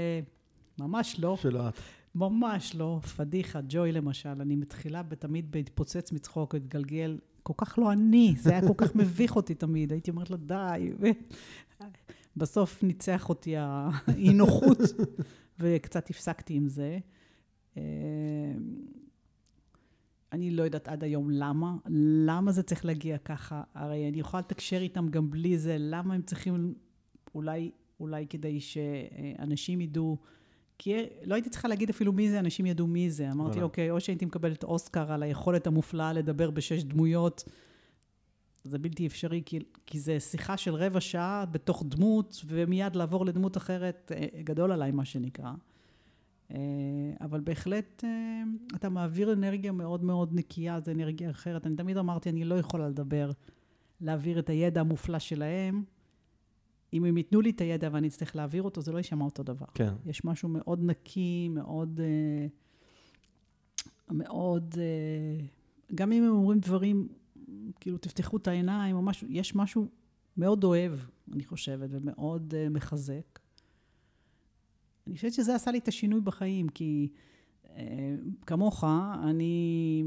ממש לא, שלא את. ממש לא. פדיחה, ג'וי למשל, אני מתחילה תמיד בהתפוצץ מצחוק, להתגלגל, כל כך לא אני, זה היה כל כך מביך אותי תמיד, הייתי אומרת לו, די. בסוף ניצח אותי האי נוחות, וקצת הפסקתי עם זה. אה, אני לא יודעת עד היום למה, למה זה צריך להגיע ככה. הרי אני יכולה לתקשר איתם גם בלי זה, למה הם צריכים, אולי, אולי כדי שאנשים ידעו, כי לא הייתי צריכה להגיד אפילו מי זה, אנשים ידעו מי זה. אמרתי, אוקיי, או שהייתי מקבלת אוסקר על היכולת המופלאה לדבר בשש דמויות, זה בלתי אפשרי, כי, כי זה שיחה של רבע שעה בתוך דמות, ומיד לעבור לדמות אחרת, אה, גדול עליי, מה שנקרא. אה, אבל בהחלט אה, אתה מעביר אנרגיה מאוד מאוד נקייה, זו אנרגיה אחרת. אני תמיד אמרתי, אני לא יכולה לדבר, להעביר את הידע המופלא שלהם. אם הם ייתנו לי את הידע ואני אצטרך להעביר אותו, זה לא יישמע אותו דבר. כן. יש משהו מאוד נקי, מאוד... מאוד... גם אם הם אומרים דברים כאילו, תפתחו את העיניים או משהו, יש משהו מאוד אוהב, אני חושבת, ומאוד uh, מחזק. אני חושבת שזה עשה לי את השינוי בחיים, כי כמוך, אני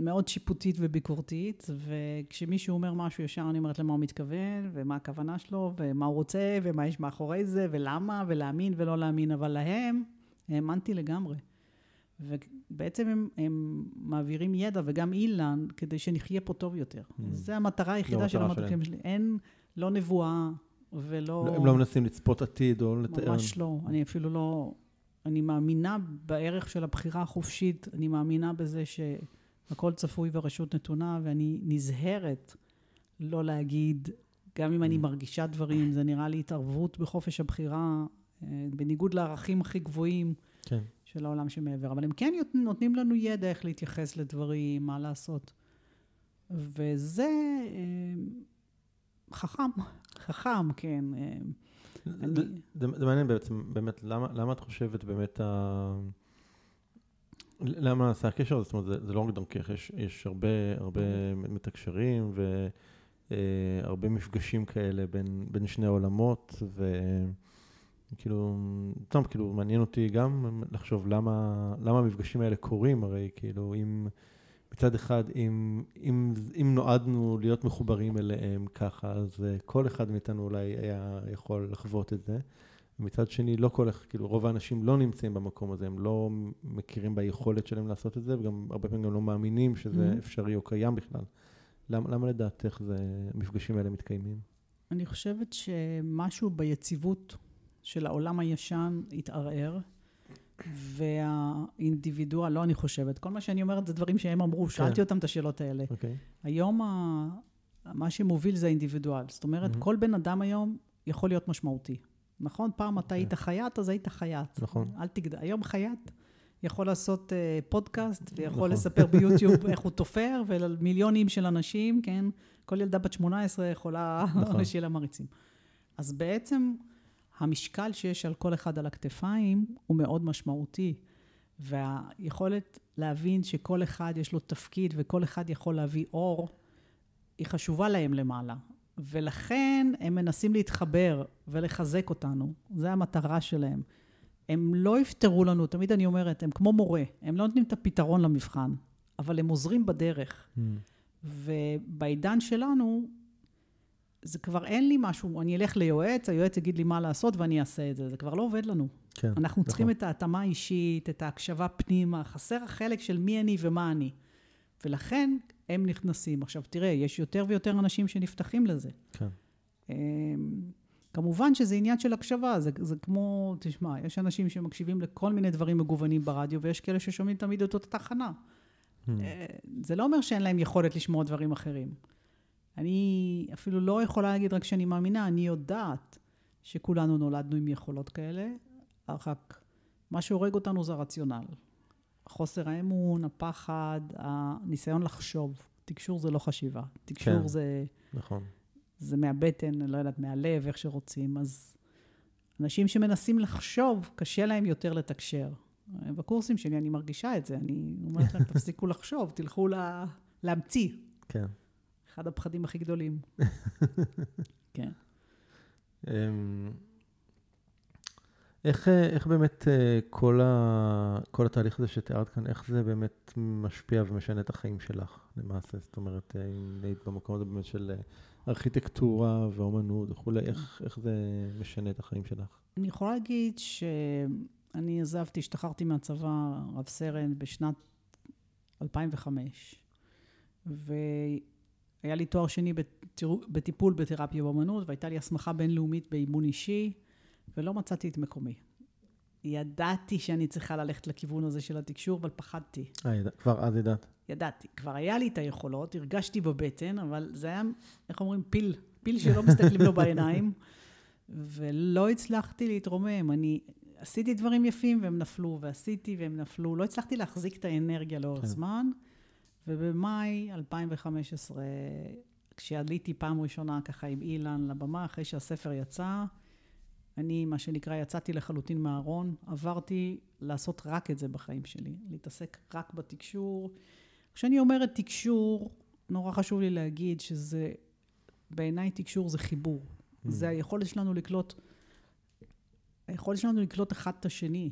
מאוד שיפוטית וביקורתית, וכשמישהו אומר משהו ישר אני אומרת למה הוא מתכוון, ומה הכוונה שלו, ומה הוא רוצה, ומה יש מאחורי זה, ולמה, ולהאמין ולא להאמין, אבל להם האמנתי לגמרי. ובעצם הם, הם מעבירים ידע, וגם אילן, כדי שנחיה פה טוב יותר. Mm. זו המטרה היחידה של המדריכים שלי. אין, לא נבואה ולא... לא, הם לא מנסים לצפות עתיד או לתאר. ממש לא. אני אפילו לא... אני מאמינה בערך של הבחירה החופשית, אני מאמינה בזה שהכל צפוי ורשות נתונה, ואני נזהרת לא להגיד, גם אם אני mm. מרגישה דברים, זה נראה לי התערבות בחופש הבחירה, אה, בניגוד לערכים הכי גבוהים. כן. של העולם שמעבר, אבל הם כן נותנים לנו ידע איך להתייחס לדברים, מה לעשות. וזה אה, חכם, חכם, כן. אה, אני... זה, זה מעניין בעצם, באמת, למה, למה את חושבת באמת ה... למה נעשה הקשר הזה? זאת אומרת, זה, זה לא רק דרכך, יש, יש הרבה, הרבה מתקשרים והרבה אה, מפגשים כאלה בין, בין שני עולמות, ו... כאילו, טוב, כאילו, מעניין אותי גם לחשוב למה, למה המפגשים האלה קורים, הרי כאילו, אם מצד אחד, אם, אם, אם נועדנו להיות מחוברים אליהם ככה, אז uh, כל אחד מאיתנו אולי היה יכול לחוות את זה. ומצד שני, לא כל, כאילו, רוב האנשים לא נמצאים במקום הזה, הם לא מכירים ביכולת שלהם לעשות את זה, וגם הרבה פעמים גם לא מאמינים שזה mm-hmm. אפשרי או קיים בכלל. למה, למה לדעתך המפגשים האלה מתקיימים? אני חושבת שמשהו ביציבות של העולם הישן התערער, והאינדיבידואל, לא אני חושבת, כל מה שאני אומרת זה דברים שהם אמרו, כן. שאלתי אותם את השאלות האלה. Okay. אוקיי. היום ה... מה שמוביל זה האינדיבידואל. זאת אומרת, mm-hmm. כל בן אדם היום יכול להיות משמעותי. נכון? פעם אתה okay. היית חייט, אז היית חייט. נכון. אל תגדל. היום חייט יכול לעשות uh, פודקאסט, ויכול נכון. לספר ביוטיוב איך הוא תופר, ולמיליונים של אנשים, כן? כל ילדה בת 18 יכולה, נכון. שיהיה לה מריצים. אז בעצם... המשקל שיש על כל אחד על הכתפיים הוא מאוד משמעותי. והיכולת להבין שכל אחד יש לו תפקיד וכל אחד יכול להביא אור, היא חשובה להם למעלה. ולכן הם מנסים להתחבר ולחזק אותנו. זו המטרה שלהם. הם לא יפתרו לנו, תמיד אני אומרת, הם כמו מורה, הם לא נותנים את הפתרון למבחן, אבל הם עוזרים בדרך. Mm. ובעידן שלנו, זה כבר אין לי משהו, אני אלך ליועץ, היועץ יגיד לי מה לעשות ואני אעשה את זה. זה כבר לא עובד לנו. כן, אנחנו נכון. צריכים את ההתאמה האישית, את ההקשבה פנימה, חסר החלק של מי אני ומה אני. ולכן הם נכנסים. עכשיו, תראה, יש יותר ויותר אנשים שנפתחים לזה. כן. אמ, כמובן שזה עניין של הקשבה, זה, זה כמו, תשמע, יש אנשים שמקשיבים לכל מיני דברים מגוונים ברדיו, ויש כאלה ששומעים תמיד את אותה תחנה. Hmm. אה, זה לא אומר שאין להם יכולת לשמוע דברים אחרים. אני אפילו לא יכולה להגיד רק שאני מאמינה, אני יודעת שכולנו נולדנו עם יכולות כאלה, רק מה שהורג אותנו זה הרציונל. חוסר האמון, הפחד, הניסיון לחשוב. תקשור זה לא חשיבה. תקשור כן, זה... נכון. זה מהבטן, לא יודעת, מהלב, איך שרוצים. אז אנשים שמנסים לחשוב, קשה להם יותר לתקשר. בקורסים שלי אני מרגישה את זה. אני אומרת להם, תפסיקו לחשוב, תלכו לה... להמציא. כן. אחד הפחדים הכי גדולים. כן. איך, אה, איך באמת אה, כל, ה, כל התהליך הזה שתיארת כאן, איך זה באמת משפיע ומשנה את החיים שלך למעשה? זאת אומרת, אה, אם היית במקום הזה באמת של ארכיטקטורה ואומנות וכולי, איך, איך זה משנה את החיים שלך? אני יכולה להגיד שאני עזבתי, השתחררתי מהצבא, רב סרן, בשנת 2005. והיה לי תואר שני. בטיפול בתרפיה באמנות, והייתה לי הסמכה בינלאומית באימון אישי, ולא מצאתי את מקומי. ידעתי שאני צריכה ללכת לכיוון הזה של התקשור, אבל פחדתי. אה, ידע, כבר אז ידעת. ידעתי. כבר היה לי את היכולות, הרגשתי בבטן, אבל זה היה, איך אומרים, פיל, פיל שלא מסתכלים לו בעיניים, ולא הצלחתי להתרומם. אני עשיתי דברים יפים והם נפלו, ועשיתי והם נפלו. לא הצלחתי להחזיק את האנרגיה לאורך כן. זמן, ובמאי 2015, כשעליתי פעם ראשונה ככה עם אילן לבמה, אחרי שהספר יצא, אני, מה שנקרא, יצאתי לחלוטין מהארון, עברתי לעשות רק את זה בחיים שלי, להתעסק רק בתקשור. כשאני אומרת תקשור, נורא חשוב לי להגיד שזה, בעיניי תקשור זה חיבור. Mm. זה היכולת שלנו לקלוט, היכולת שלנו לקלוט אחד את השני.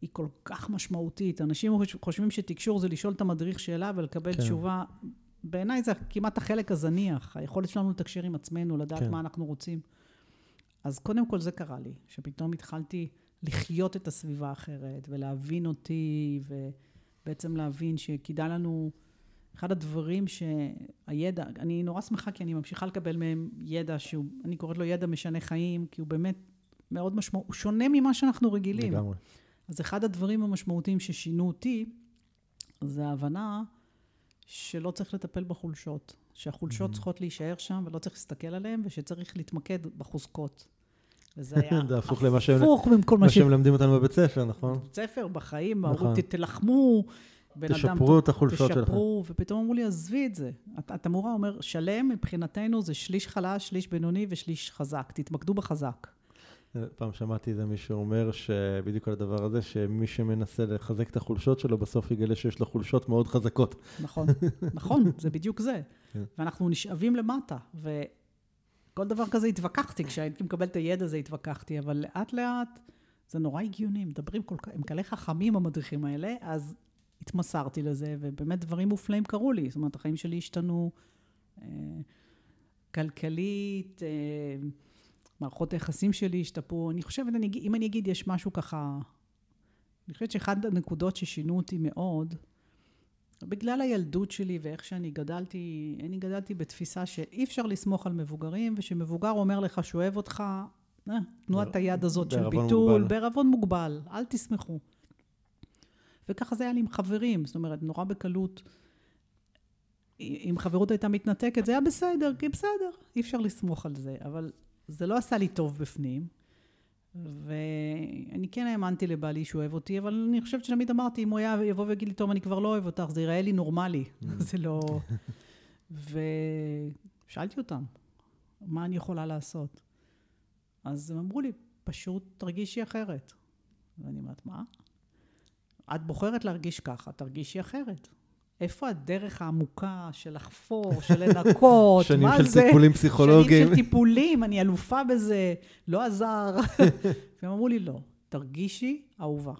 היא כל כך משמעותית. אנשים חושבים שתקשור זה לשאול את המדריך שאלה ולקבל כן. תשובה. בעיניי זה כמעט החלק הזניח, היכולת שלנו לתקשר עם עצמנו, לדעת. כן. מה אנחנו רוצים. אז קודם כל זה קרה לי, שפתאום התחלתי לחיות את הסביבה האחרת, ולהבין אותי, ובעצם להבין שכדאי לנו, אחד הדברים שהידע, אני נורא שמחה כי אני ממשיכה לקבל מהם ידע שהוא, אני קוראת לו ידע משנה חיים, כי הוא באמת מאוד משמעות, הוא שונה ממה שאנחנו רגילים. לגמרי. אז אחד הדברים המשמעותיים ששינו אותי, זה ההבנה שלא צריך לטפל בחולשות. שהחולשות Mhm. צריכות להישאר שם ולא צריך להסתכל עליהן, ושצריך להתמקד בחוזקות. וזה היה זה הפוך למה שהם- מכל מה אותנו בבית ספר, נכון? בבית ספר, בחיים, נכון. אמרו, "ת- תלחמו, בן אדם... תשפרו את החולשות שלכם. תשפרו, ופתאום אמרו לי, עזבי את זה. אמורה, אומר, שלם מבחינתנו זה שליש חלש, שליש בינוני ושליש חזק. תתמקדו בחזק. פעם שמעתי איזה מישהו אומר שבדיוק על הדבר הזה, שמי שמנסה לחזק את החולשות שלו, בסוף יגלה שיש לו חולשות מאוד חזקות. נכון, נכון, זה בדיוק זה. כן. ואנחנו נשאבים למטה, וכל דבר כזה התווכחתי, כשהייתי מקבל את הידע הזה התווכחתי, אבל לאט לאט זה נורא הגיוני, מדברים כל כך, הם כאלה חכמים המדריכים האלה, אז התמסרתי לזה, ובאמת דברים מופלאים קרו לי, זאת אומרת, החיים שלי השתנו אה, כלכלית, אה, מערכות היחסים שלי השתפרו, אני חושבת, אם אני אגיד, יש משהו ככה, אני חושבת שאחת הנקודות ששינו אותי מאוד, בגלל הילדות שלי ואיך שאני גדלתי, אני גדלתי בתפיסה שאי אפשר לסמוך על מבוגרים, ושמבוגר אומר לך שהוא אוהב אותך, אה, תנועת היד הזאת של ביטול. בערבון מוגבל, אל תסמכו. וככה זה היה לי עם חברים, זאת אומרת, נורא בקלות, אם חברות הייתה מתנתקת, זה היה בסדר, כי בסדר, אי אפשר לסמוך על זה, אבל זה לא עשה לי טוב בפנים. ואני כן האמנתי לבעלי שהוא אוהב אותי, אבל אני חושבת שתמיד אמרתי, אם הוא היה יבוא ויגיד לי, טוב, אני כבר לא אוהב אותך, זה ייראה לי נורמלי. זה לא... ושאלתי אותם, מה אני יכולה לעשות? אז הם אמרו לי, פשוט תרגישי אחרת. ואני אומרת, מה? את בוחרת להרגיש ככה, תרגישי אחרת. איפה הדרך העמוקה של לחפור, של לנקות, שנים מה של זה? טיפולים פסיכולוגיים. שנים של טיפולים, אני אלופה בזה, לא עזר. והם אמרו לי, לא, תרגישי אהובה.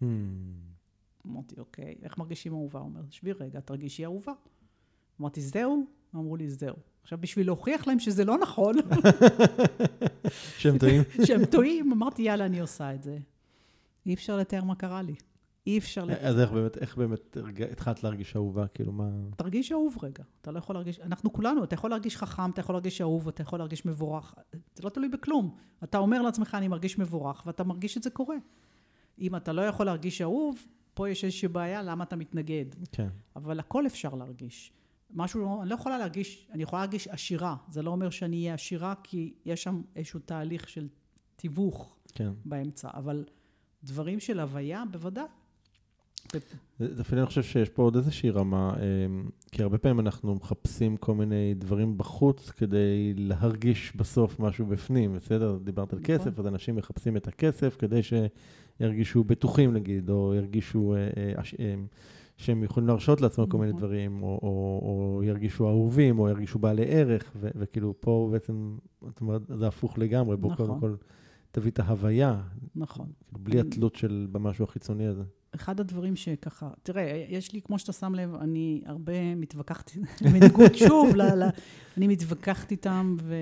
Hmm. אמרתי, אוקיי, איך מרגישים אהובה? הוא אומר, שבי רגע, תרגישי אהובה. אמרתי, זהו? אמרו לי, זהו. עכשיו, בשביל להוכיח להם שזה לא נכון, שהם טועים. שהם טועים, אמרתי, יאללה, אני עושה את זה. אי אפשר לתאר מה קרה לי. אי אפשר לתאר. אז איך באמת, איך באמת התחלת להרגיש אהובה? כאילו, מה... תרגיש אהוב רגע. אתה לא יכול להרגיש, אנחנו כולנו, אתה יכול להרגיש חכם, אתה יכול להרגיש אהוב, אתה יכול להרגיש מבורך. זה לא תלוי בכלום. אתה אומר לעצמך, אני מרגיש מבורך, ואתה מרגיש את זה קורה. אם אתה לא יכול להרגיש אהוב, פה יש איזושהי בעיה, למה אתה מתנגד? כן. אבל הכל אפשר להרגיש. משהו, אני לא יכולה להרגיש, אני יכולה להרגיש עשירה. זה לא אומר שאני אהיה עשירה, כי יש שם איזשהו תהליך של תיווך כן. באמצע. אבל דברים של הוויה, בוודאי. אפילו אני חושב שיש פה עוד איזושהי רמה, אמ, כי הרבה פעמים אנחנו מחפשים כל מיני דברים בחוץ כדי להרגיש בסוף משהו בפנים, בסדר? דיברת על נכון. כסף, אז אנשים מחפשים את הכסף כדי שירגישו בטוחים נגיד, או ירגישו אה, אה, אה, שהם יכולים להרשות לעצמם כל מיני נכון. דברים, או, ירגישו אהובים, או ירגישו בעלי ערך, וכאילו פה בעצם, את אומרת, זה הפוך לגמרי, בוא נכון. קודם כל תביא את ההוויה, נכון. כאילו, בלי התלות של במשהו החיצוני הזה. אחד הדברים שככה, תראה, יש לי, כמו שאתה שם לב, אני הרבה מתווכחת, בניגוד שוב, ל, ל, אני מתווכחת איתם, ו...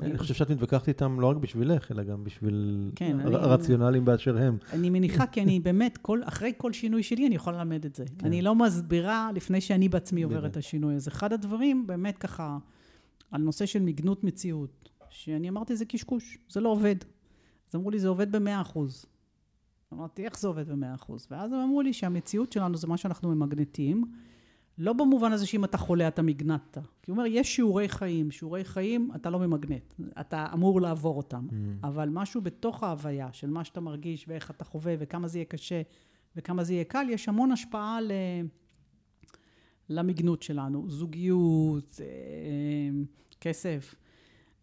אני חושב שאת מתווכחת איתם לא רק בשבילך, אלא גם בשביל כן, הר- אני- הרציונלים באשר הם. אני מניחה, כי אני באמת, כל, אחרי כל שינוי שלי, אני יכולה ללמד את זה. כן. אני לא מסבירה לפני שאני בעצמי עוברת. את השינוי. אז אחד הדברים, באמת ככה, על נושא של מגנות מציאות, שאני אמרתי, זה קשקוש, זה לא עובד. אז אמרו לי, זה עובד במאה אחוז. אמרתי, איך זה עובד במאה אחוז? ואז הם אמרו לי שהמציאות שלנו זה מה שאנחנו ממגנטים, לא במובן הזה שאם אתה חולה אתה מגנטת. כי הוא אומר, יש שיעורי חיים, שיעורי חיים אתה לא ממגנט, אתה אמור לעבור אותם. Mm. אבל משהו בתוך ההוויה של מה שאתה מרגיש ואיך אתה חווה וכמה זה יהיה קשה וכמה זה יהיה קל, יש המון השפעה ל... למגנות שלנו, זוגיות, אה, כסף.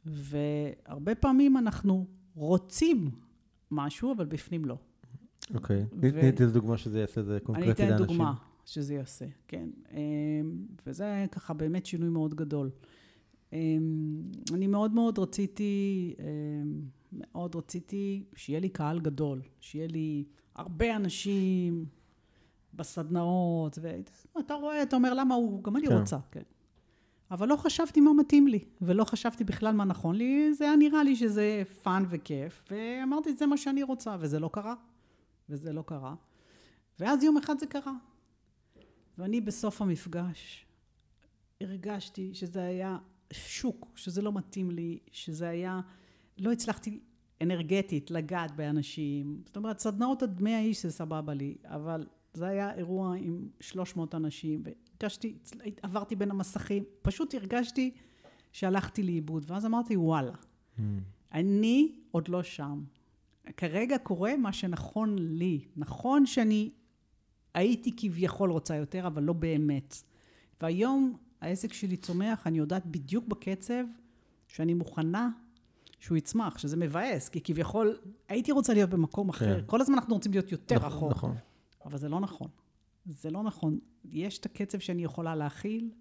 והרבה פעמים אנחנו רוצים משהו, אבל בפנים לא. אוקיי. ו- תני תני איזה דוגמה שזה יעשה את זה אני קונקרטי אתן לאנשים. דוגמה שזה יעשה, כן. אה, וזה ככה באמת שינוי מאוד גדול. אה, אני מאוד מאוד רציתי, אה, מאוד רציתי שיהיה לי קהל גדול, שיהיה לי הרבה אנשים בסדנאות, ואתה רואה, אתה אומר, למה הוא, גם אני כן. רוצה, כן. אבל לא חשבתי מה מתאים לי, ולא חשבתי בכלל מה נכון לי, זה היה נראה לי שזה fun וכיף, ואמרתי, זה מה שאני רוצה, וזה לא קרה, וזה לא קרה. ואז יום אחד זה קרה. ואני בסוף המפגש הרגשתי שזה היה שוק, שזה לא מתאים לי, שזה היה... לא הצלחתי אנרגטית לגעת באנשים. זאת אומרת, סדנאות עד 100 איש זה סבבה לי, אבל זה היה אירוע עם 300 אנשים, והרגשתי, עברתי בין המסכים, פשוט הרגשתי שהלכתי לאיבוד, ואז אמרתי, וואלה, Mm. אני עוד לא שם. כרגע קורה מה שנכון לי. נכון שאני הייתי כביכול רוצה יותר, אבל לא באמת. והיום העסק שלי צומח, אני יודעת בדיוק בקצב שאני מוכנה שהוא יצמח, שזה מבאס, כי כביכול הייתי רוצה להיות במקום אחר. כן. כל הזמן אנחנו רוצים להיות יותר נכון, רחוק. נכון. אבל זה לא נכון. זה לא נכון. יש את הקצב שאני יכולה להכיל,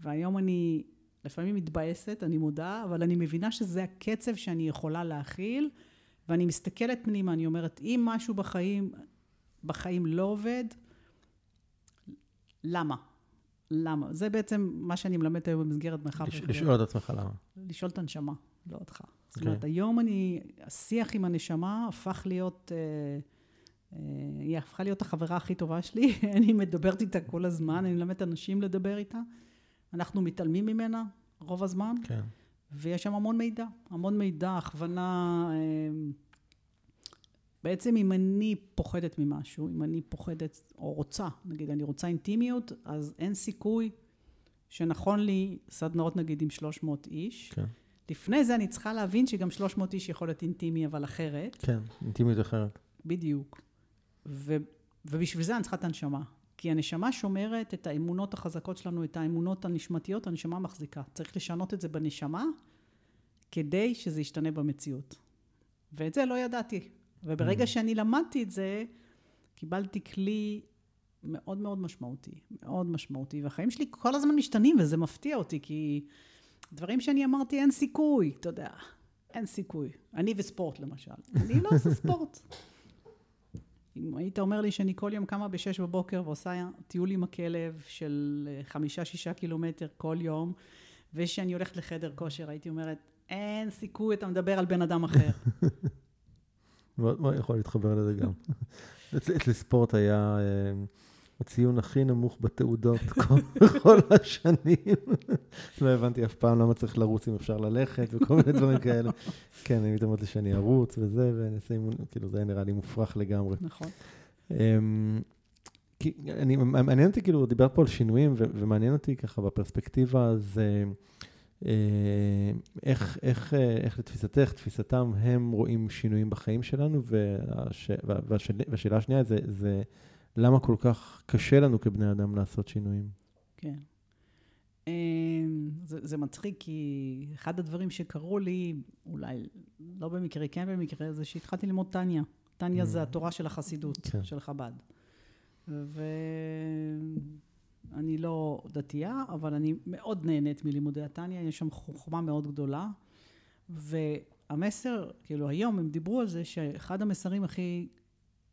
והיום אני לפעמים מתבאסת, אני מודה, אבל אני מבינה שזה הקצב שאני יכולה להכיל, ואני מסתכלת פנימה, אני אומרת, אם משהו בחיים, בחיים לא עובד, למה? למה? זה בעצם מה שאני מלמדת היום במסגרת מרחב לש-. לשאול את עצמך למה. לשאול את הנשמה, לא אותך. זאת אוקיי. אומרת, היום אני, השיח עם הנשמה הפך להיות, אה, אה, היא הפכה להיות החברה הכי טובה שלי, אני מדברת איתה כל הזמן, אני מלמדת אנשים לדבר איתה, אנחנו מתעלמים ממנה רוב הזמן, כן. ויש שם המון מידע, המון מידע, הכוונה, אה, בעצם אם אני פוחדת ממשהו, אם אני פוחדת, או רוצה, נגיד אני רוצה אינטימיות, אז אין סיכוי שנכון לי סדנאות נגיד עם 300 איש, כן. לפני זה אני צריכה להבין שגם 300 איש יכול להיות אינטימי, אבל אחרת. כן, אינטימיות אחרת. בדיוק. ו, ובשביל זה אני צריכה את הנשמה. כי הנשמה שומרת את האמונות החזקות שלנו, את האמונות הנשמתיות, הנשמה מחזיקה. צריך לשנות את זה בנשמה, כדי שזה ישתנה במציאות. ואת זה לא ידעתי. וברגע שאני למדתי את זה, קיבלתי כלי מאוד מאוד משמעותי. מאוד משמעותי. והחיים שלי כל הזמן משתנים, וזה מפתיע אותי, כי דברים שאני אמרתי, אין סיכוי, אתה יודע, אין סיכוי. אני וספורט למשל. אני לא עושה ספורט. אם היית אומר לי שאני כל יום קמה בשש בבוקר ועושה טיול עם הכלב של אה, חמישה-שישה קילומטר כל יום, ושאני הולכת לחדר כושר, הייתי אומרת, אין סיכוי, אתה מדבר על בן אדם אחר. מאוד מאוד יכול להתחבר לזה גם. אצלי ספורט היה אה, הציון הכי נמוך בתעודות כל- השנים. לא הבנתי אף פעם למה צריך לרוץ אם אפשר ללכת וכל מיני דברים כאלה. כן, אני אמרתי לי שאני ארוץ וזה, ואני אעשה אימון, כאילו זה היה נראה לי מופרך לגמרי. נכון. אמ, כי אני, מעניין אותי, כאילו, דיברת פה על שינויים, ו- ומעניין אותי ככה בפרספקטיבה, אז אה, אה, איך, איך, אה, איך לתפיסתך, תפיסתם, הם רואים שינויים בחיים שלנו, והש, וה- והשאל, והשאלה השנייה זה, זה למה כל כך קשה לנו כבני אדם לעשות שינויים? כן. אמ, זה, זה מצחיק, כי אחד הדברים שקרו לי, אולי לא במקרה, כן במקרה, זה שהתחלתי ללמוד טניה. טניה זה התורה של החסידות, כן. של חב"ד. ואני לא דתייה, אבל אני מאוד נהנית מלימודי הטניה, יש שם חוכמה מאוד גדולה. והמסר, כאילו היום הם דיברו על זה שאחד המסרים הכי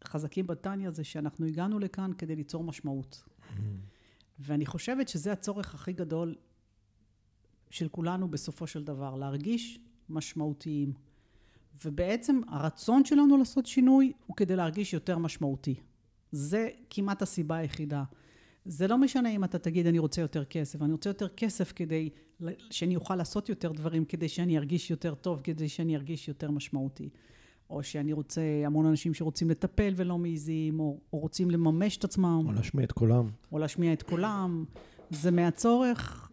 חזקים בטניה זה שאנחנו הגענו לכאן כדי ליצור משמעות. ואני חושבת שזה הצורך הכי גדול של כולנו בסופו של דבר, להרגיש משמעותיים. ובעצם הרצון שלנו לעשות שינוי הוא כדי להרגיש יותר משמעותי. זה כמעט הסיבה היחידה. זה לא משנה אם אתה תגיד אני רוצה יותר כסף, אני רוצה יותר כסף כדי שאני אוכל לעשות יותר דברים, כדי שאני ארגיש יותר טוב, כדי שאני ארגיש יותר משמעותי. או שאני רוצה המון אנשים שרוצים לטפל ולא מעיזים, או, או רוצים לממש את עצמם. או להשמיע את קולם. או להשמיע את קולם. זה מהצורך,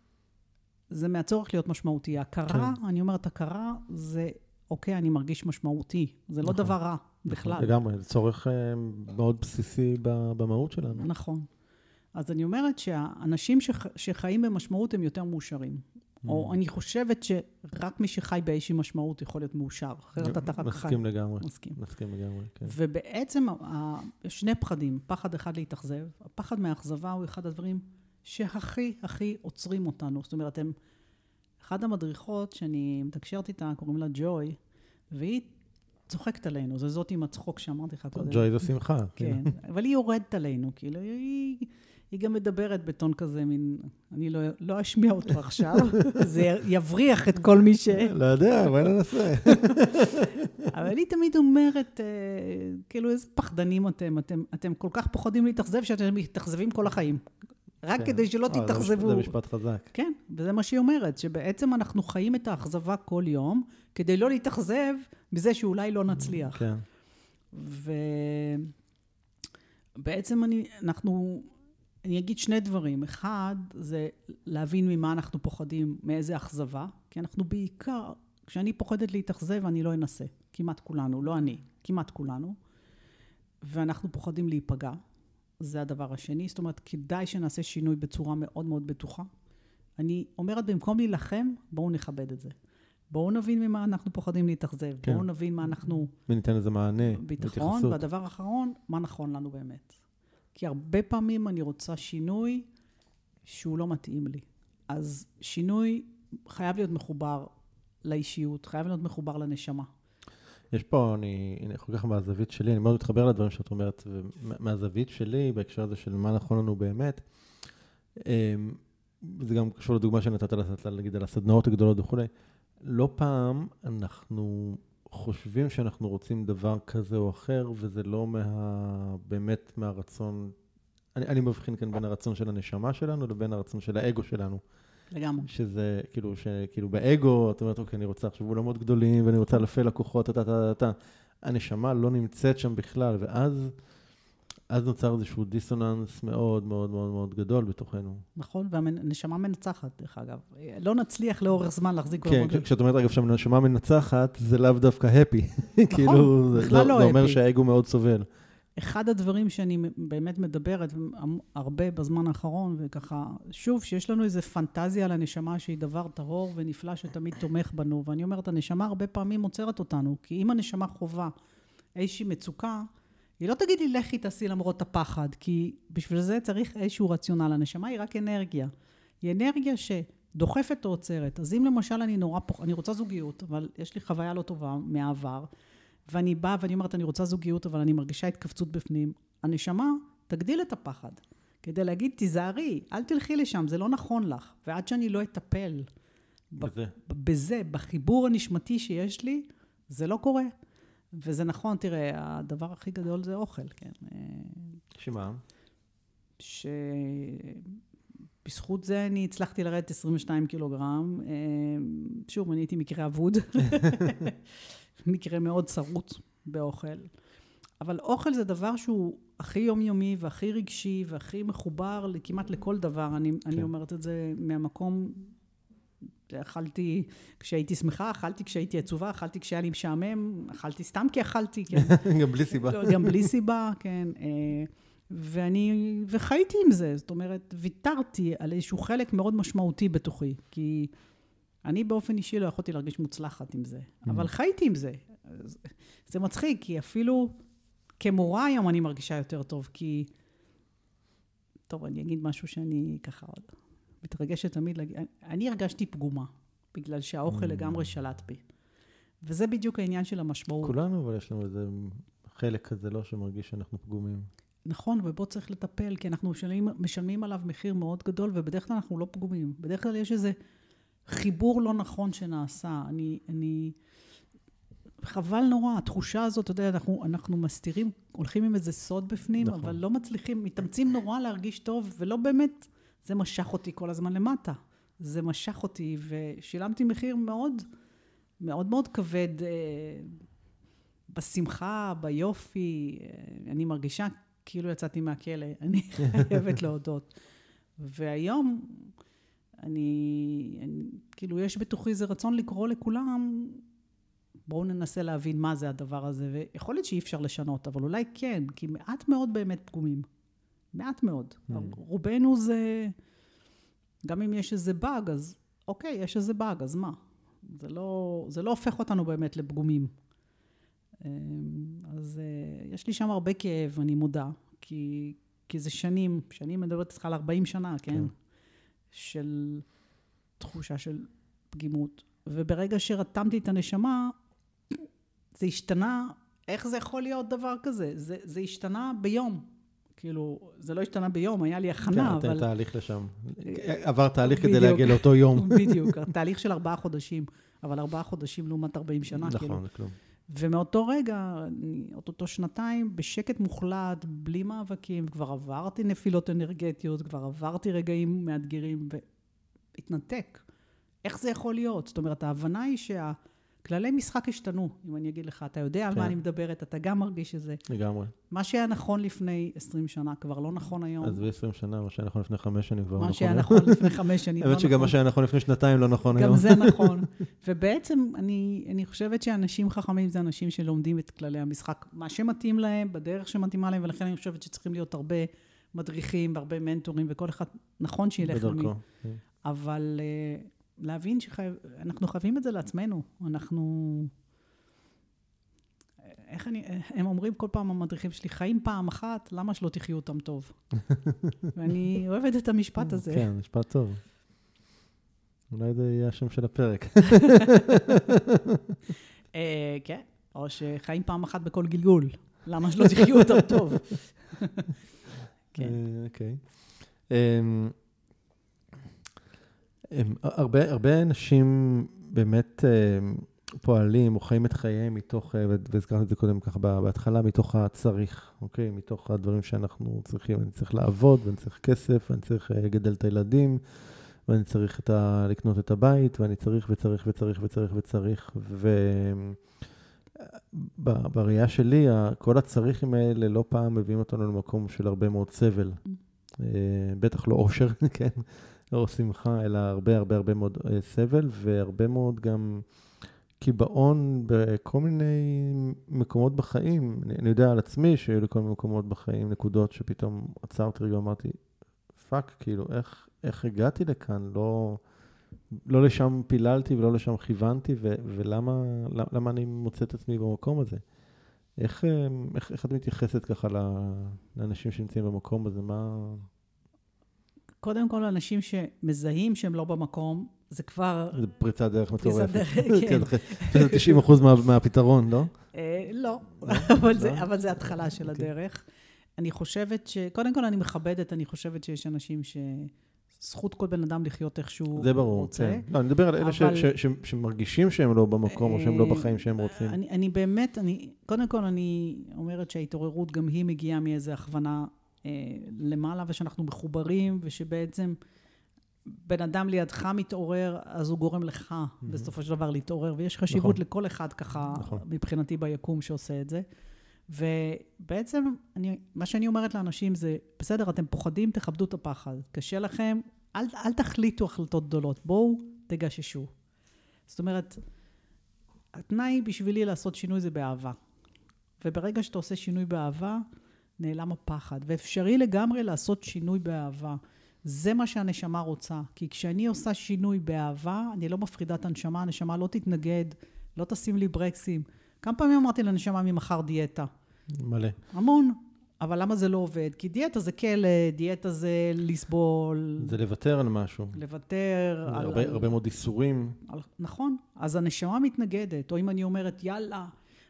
זה מהצורך להיות משמעותי. הכרה, כן. אני אומרת, הכרה זה, אוקיי, אני מרגיש משמעותי. זה לא נכון, לא דבר רע נכון, בכלל. לגמרי, זה צורך אה, מאוד בסיסי במהות שלנו. נכון. אז אני אומרת שהאנשים שח, שחיים במשמעות הם יותר מאושרים. או mm. אני חושבת שרק מי שחי באיזושהי משמעות יכול להיות מאושר, אחרת אתה רק חי. מסכים לגמרי. מסכים. מסכים לגמרי, כן. ובעצם שני פחדים, פחד אחד להתאכזב, הפחד מהאכזבה הוא אחד הדברים שהכי הכי עוצרים אותנו. זאת אומרת, הם... אחת המדריכות שאני מתקשרת איתה, קוראים לה ג'וי, והיא צוחקת עלינו, זה זאת עם הצחוק שאמרתי לך קודם. ג'וי זה שמחה. כן, אבל היא יורדת עלינו, כאילו, היא... היא גם מדברת בטון כזה, מין, אני לא, לא אשמיע אותו עכשיו, זה יבריח את כל מי ש... לא יודע, בואי ננסה. אבל היא תמיד אומרת, אה, כאילו, איזה פחדנים אתם, אתם, אתם כל כך פוחדים להתאכזב, שאתם מתאכזבים כל החיים. רק כן. כדי שלא אה, תתאכזבו. זה משפט חזק. כן, וזה מה שהיא אומרת, שבעצם אנחנו חיים את האכזבה כל יום, כדי לא להתאכזב מזה שאולי לא נצליח. כן. ובעצם אני, אנחנו אני אגיד שני דברים. אחד, זה להבין ממה אנחנו פוחדים, מאיזה אכזבה, כי אנחנו בעיקר, כשאני פוחדת להתאכזב, אני לא אנסה. כמעט כולנו, לא אני, כמעט כולנו. ואנחנו פוחדים להיפגע. זה הדבר השני. זאת אומרת, כדאי שנעשה שינוי בצורה מאוד מאוד בטוחה. אני אומרת, במקום להילחם, בואו נכבד את זה. בואו נבין ממה אנחנו פוחדים להתאכזב. כן. בואו נבין מה אנחנו... וניתן לזה מענה, ביטחון, והדבר האחרון, מה נכון לנו באמת. כי הרבה פעמים אני רוצה שינוי שהוא לא מתאים לי. אז שינוי חייב להיות מחובר לאישיות, חייב להיות מחובר לנשמה. יש פה, אני, הנה, כל כך מהזווית שלי, אני מאוד מתחבר לדברים שאת אומרת, ומהזווית שלי, בהקשר הזה של מה נכון לנו באמת, אמ, זה גם קשור לדוגמה שנתת, להגיד, על הסדנאות הגדולות וכולי. לא פעם אנחנו חושבים שאנחנו רוצים דבר כזה או אחר, וזה לא מה... באמת מהרצון... אני, אני מבחין כאן בין הרצון של הנשמה שלנו לבין הרצון של האגו שלנו. לגמרי. שזה, כאילו, שכאילו באגו, את אומרת, אוקיי, אני רוצה עכשיו אולמות גדולים, ואני רוצה אלפי לקוחות, טה, טה, טה, טה. הנשמה לא נמצאת שם בכלל, ואז... אז נוצר איזשהו דיסוננס מאוד מאוד מאוד מאוד גדול בתוכנו. נכון, והנשמה מנצחת, דרך אגב. לא נצליח לאורך זמן להחזיק כן, כשאת אומרת, אגב, שהנשמה מנצחת, זה לאו דווקא הפי. נכון, כאילו, בכלל לא הפי. זה אומר שהאגו מאוד סובל. אחד הדברים שאני באמת מדברת הרבה בזמן האחרון, וככה, שוב, שיש לנו איזו פנטזיה על הנשמה שהיא דבר טהור ונפלא שתמיד תומך בנו, ואני אומרת, הנשמה הרבה פעמים עוצרת אותנו, כי אם הנשמה חווה איזושהי מצוקה, היא לא תגיד לי, לכי תעשי למרות הפחד, כי בשביל זה צריך איזשהו רציונל. הנשמה היא רק אנרגיה. היא אנרגיה שדוחפת או עוצרת. אז אם למשל אני נורא פוח... אני רוצה זוגיות, אבל יש לי חוויה לא טובה מהעבר, ואני באה ואני אומרת, אני רוצה זוגיות, אבל אני מרגישה התכווצות בפנים, הנשמה תגדיל את הפחד. כדי להגיד, תיזהרי, אל תלכי לשם, זה לא נכון לך. ועד שאני לא אטפל בזה, בזה בחיבור הנשמתי שיש לי, זה לא קורה. וזה נכון, תראה, הדבר הכי גדול זה אוכל, כן. שמה? שבזכות זה אני הצלחתי לרדת 22 קילוגרם. אה, שוב, אני הייתי מקרה אבוד. מקרה מאוד שרוט באוכל. אבל אוכל זה דבר שהוא הכי יומיומי והכי רגשי והכי מחובר כמעט לכל דבר. אני, כן. אני אומרת את זה מהמקום אכלתי כשהייתי שמחה, אכלתי כשהייתי עצובה, אכלתי כשהיה לי משעמם, אכלתי סתם כי אכלתי, כן. גם בלי סיבה. לא, גם בלי סיבה, כן. אה, ואני, וחייתי עם זה, זאת אומרת, ויתרתי על איזשהו חלק מאוד משמעותי בתוכי, כי אני באופן אישי לא יכולתי להרגיש מוצלחת עם זה, mm. אבל חייתי עם זה. זה מצחיק, כי אפילו כמורה היום אני מרגישה יותר טוב, כי... טוב, אני אגיד משהו שאני ככה עוד... מתרגשת תמיד להגיד, אני הרגשתי פגומה, בגלל שהאוכל mm. לגמרי שלט בי. וזה בדיוק העניין של המשמעות. כולנו, אבל יש לנו איזה חלק כזה, לא שמרגיש שאנחנו פגומים. נכון, ובו צריך לטפל, כי אנחנו משלמים, משלמים עליו מחיר מאוד גדול, ובדרך כלל אנחנו לא פגומים. בדרך כלל יש איזה חיבור לא נכון שנעשה. אני, אני, חבל נורא, התחושה הזאת, אתה יודע, אנחנו, אנחנו מסתירים, הולכים עם איזה סוד בפנים, נכון. אבל לא מצליחים, מתאמצים נורא להרגיש טוב, ולא באמת, זה משך אותי כל הזמן למטה. זה משך אותי, ושילמתי מחיר מאוד, מאוד מאוד כבד אה, בשמחה, ביופי. אה, אני מרגישה כאילו יצאתי מהכלא, אני חייבת להודות. והיום, אני, אני, כאילו, יש בתוכי איזה רצון לקרוא לכולם, בואו ננסה להבין מה זה הדבר הזה, ויכול להיות שאי אפשר לשנות, אבל אולי כן, כי מעט מאוד באמת פגומים. מעט מאוד. Mm. רובנו זה, גם אם יש איזה באג, אז אוקיי, יש איזה באג, אז מה? זה לא, זה לא הופך אותנו באמת לפגומים. אמ, אז אה, יש לי שם הרבה כאב, אני מודה, כי, כי זה שנים, שנים מדברת איתך על 40 שנה, כן? כן. של תחושה של פגימות. וברגע שרתמתי את הנשמה, זה השתנה, איך זה יכול להיות דבר כזה? זה, זה השתנה ביום. כאילו, זה לא השתנה ביום, היה לי הכנה, כן, אבל... תהליך לשם. עבר תהליך כדי בדיוק. להגיע לאותו יום. בדיוק, תהליך של ארבעה חודשים, אבל ארבעה חודשים לעומת 40 שנה, כאילו. נכון, זה כלום. ומאותו רגע, אותו שנתיים, בשקט מוחלט, בלי מאבקים, כבר עברתי נפילות אנרגטיות, כבר עברתי רגעים מאתגרים, והתנתק. איך זה יכול להיות? זאת אומרת, ההבנה היא שהכללי משחק השתנו, אם אני אגיד לך, אתה יודע על כן. מה אני מדברת, אתה גם מרגיש את זה. לגמרי. מה שהיה נכון לפני 20 שנה כבר לא נכון היום. עזבי 20 שנה, מה שהיה נכון לפני חמש שנים כבר לא מה נכון. שהיה היום. נכון לפני חמש שנים לא האמת נכון. שגם מה שהיה נכון לפני שנתיים לא נכון היום. גם זה נכון. ובעצם אני, אני חושבת שאנשים חכמים זה אנשים שלומדים את כללי המשחק, מה שמתאים להם, בדרך שמתאימה להם, ולכן אני חושבת שצריכים להיות הרבה מדריכים והרבה מנטורים, וכל אחד נכון שילך למי. כן. אבל uh, להבין שאנחנו חייבים את זה לעצמנו. אנחנו... איך אני, הם אומרים כל פעם, המדריכים שלי, חיים פעם אחת, למה שלא תחיו אותם טוב? ואני אוהבת את המשפט הזה. כן, משפט טוב. אולי זה יהיה השם של הפרק. אה, כן, או שחיים פעם אחת בכל גלגול. למה שלא תחיו אותם טוב? כן. אה, אוקיי. אמ, הרבה הרבה אנשים באמת אמ, פועלים או חיים את חייהם מתוך, אה, והזכרתי את זה קודם ככה בה- בהתחלה, מתוך הצריך, אוקיי? מתוך הדברים שאנחנו צריכים. אני צריך לעבוד, ואני צריך כסף, ואני צריך אה, לגדל את הילדים, ואני צריך את ה... לקנות את הבית, ואני צריך וצריך וצריך וצריך וצריך. ו... בראייה שלי, כל הצריכים האלה לא פעם מביאים אותנו למקום של הרבה מאוד סבל. אה, בטח לא אושר, כן? לא שמחה, אלא הרבה הרבה הרבה מאוד אה, סבל, והרבה מאוד גם קיבעון בכל מיני מקומות בחיים. אני, אני יודע על עצמי שהיו לי כל מיני מקומות בחיים, נקודות שפתאום עצרתי רגע ואמרתי, fuck, כאילו, איך, איך הגעתי לכאן? לא, לא לשם פיללתי ולא לשם כיוונתי, ו, ולמה למה, אני מוצא את עצמי במקום הזה? איך, אה, איך, איך את מתייחסת ככה לאנשים שנמצאים במקום הזה? מה... קודם כל, אנשים שמזהים שהם לא במקום, זה כבר... זה פריצת דרך פריצת מטורפת. דרך, כן. זה 90 אחוז מה, מהפתרון, לא? אה, לא, אבל, לא? זה, אבל זה התחלה של אוקיי. הדרך. אני חושבת ש... קודם כל, אני מכבדת, אני חושבת שיש אנשים ש... זכות כל בן אדם לחיות איך שהוא זה ברור, רוצה. כן. לא, אני מדבר על אלה ש- אבל- ש- ש- שמרגישים שהם לא במקום, או שהם לא בחיים שהם רוצים. אני, אני באמת, אני, קודם כל אני אומרת שההתעוררות גם היא מגיעה מאיזו הכוונה אה, למעלה, ושאנחנו מחוברים, ושבעצם בן אדם לידך מתעורר, אז הוא גורם לך בסופו של דבר להתעורר, ויש חשיבות נכון. לכל אחד ככה, נכון. מבחינתי ביקום שעושה את זה. ובעצם, אני, מה שאני אומרת לאנשים זה, בסדר, אתם פוחדים, תכבדו את הפחד. קשה לכם, אל, אל תחליטו החלטות גדולות, בואו תגששו. זאת אומרת, התנאי בשבילי לעשות שינוי זה באהבה. וברגע שאתה עושה שינוי באהבה, נעלם הפחד. ואפשרי לגמרי לעשות שינוי באהבה. זה מה שהנשמה רוצה. כי כשאני עושה שינוי באהבה, אני לא מפחידה את הנשמה, הנשמה לא תתנגד, לא תשים לי ברקסים. כמה פעמים אמרתי לנשמה ממחר דיאטה? מלא. המון. אבל למה זה לא עובד? כי דיאטה זה כלא, דיאטה זה לסבול, זה לוותר על משהו. לוותר. על- הרבה על- הרבה מאוד איסורים. על- נכון, אז הנשמה מתנגדת, או אם אני אומרת, יאללה,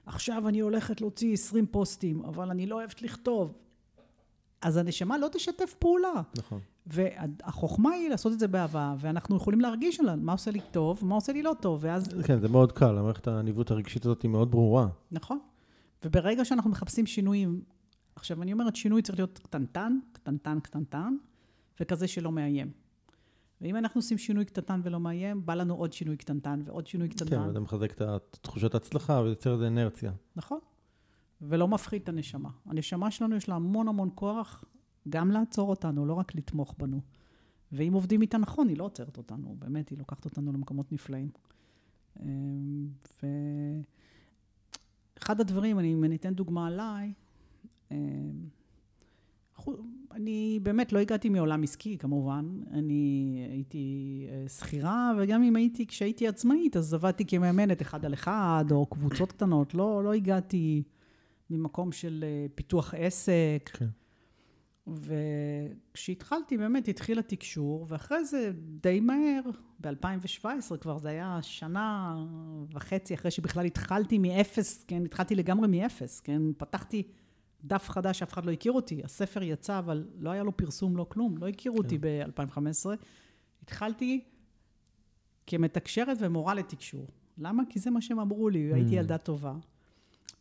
עכשיו אני הולכת להוציא 20 פוסטים, אבל אני לא אוהבת לכתוב. אז הנשמה לא תשתף פעולה. נכון. והחוכמה היא לעשות את זה באהבה, ואנחנו יכולים להרגיש עליו מה עושה לי טוב, מה עושה לי לא טוב, ואז... כן, זה מאוד קל, המערכת הניווט הרגשית הזאת היא מאוד ברורה. נכון. וברגע שאנחנו מחפשים שינויים, עכשיו אני אומרת, שינוי צריך להיות קטנטן, קטנטן, קטנטן, וכזה שלא מאיים. ואם אנחנו עושים שינוי קטנטן ולא מאיים, בא לנו עוד שינוי קטנטן ועוד שינוי קטנטן. כן, וזה מחזק את תחושת ההצלחה ויוצר איזה אנרציה. נכון. ולא מפחית את הנשמה. הנשמה שלנו יש לה המון המון כוח גם לעצור אותנו, לא רק לתמוך בנו. ואם עובדים איתה נכון, היא לא עוצרת אותנו, באמת, היא לוקחת אותנו למקומות נפלאים. אמ, ואחד הדברים, אני, אם אני אתן דוגמה עליי, אמ, אני באמת לא הגעתי מעולם עסקי, כמובן. אני הייתי אה, שכירה, וגם אם הייתי, כשהייתי עצמאית, אז עבדתי כמאמנת אחד על אחד, או קבוצות קטנות. לא, לא הגעתי ממקום של אה, פיתוח עסק. כן. וכשהתחלתי, באמת התחיל התקשור, ואחרי זה די מהר, ב-2017 כבר, זה היה שנה וחצי אחרי שבכלל התחלתי מאפס, כן, התחלתי לגמרי מאפס, כן, פתחתי דף חדש, אף אחד לא הכיר אותי, הספר יצא, אבל לא היה לו פרסום, לא כלום, לא הכירו אותי כן. ב-2015. התחלתי כמתקשרת ומורה לתקשור. למה? כי זה מה שהם אמרו לי, הייתי mm. ילדה טובה.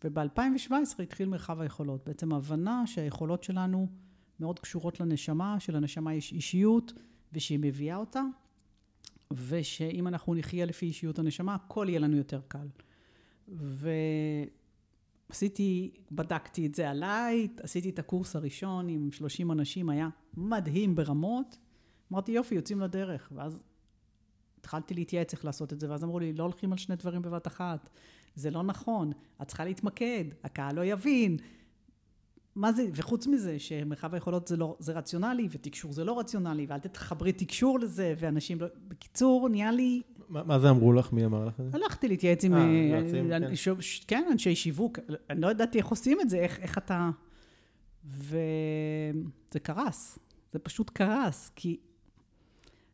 וב-2017 התחיל מרחב היכולות. בעצם ההבנה שהיכולות שלנו מאוד קשורות לנשמה, שלנשמה יש אישיות, ושהיא מביאה אותה, ושאם אנחנו נחיה לפי אישיות הנשמה, הכל יהיה לנו יותר קל. ועשיתי, בדקתי את זה עליי, עשיתי את הקורס הראשון עם 30 אנשים, היה מדהים ברמות. אמרתי, יופי, יוצאים לדרך. ואז התחלתי להתייעץ איך לעשות את זה, ואז אמרו לי, לא הולכים על שני דברים בבת אחת. זה לא נכון, את צריכה להתמקד, הקהל לא יבין. מה זה, וחוץ מזה, שמרחב היכולות זה, לא, זה רציונלי, ותקשור זה לא רציונלי, ואל תתחברי תקשור לזה, ואנשים לא... בקיצור, נהיה לי... מה, זה אמרו לך? מי אמר לך את זה? הלכתי להתייעץ עם... אה, אה כן. כן, אנשי שיווק. אני לא ידעתי איך עושים את זה, איך, איך אתה... וזה קרס. זה פשוט קרס, כי...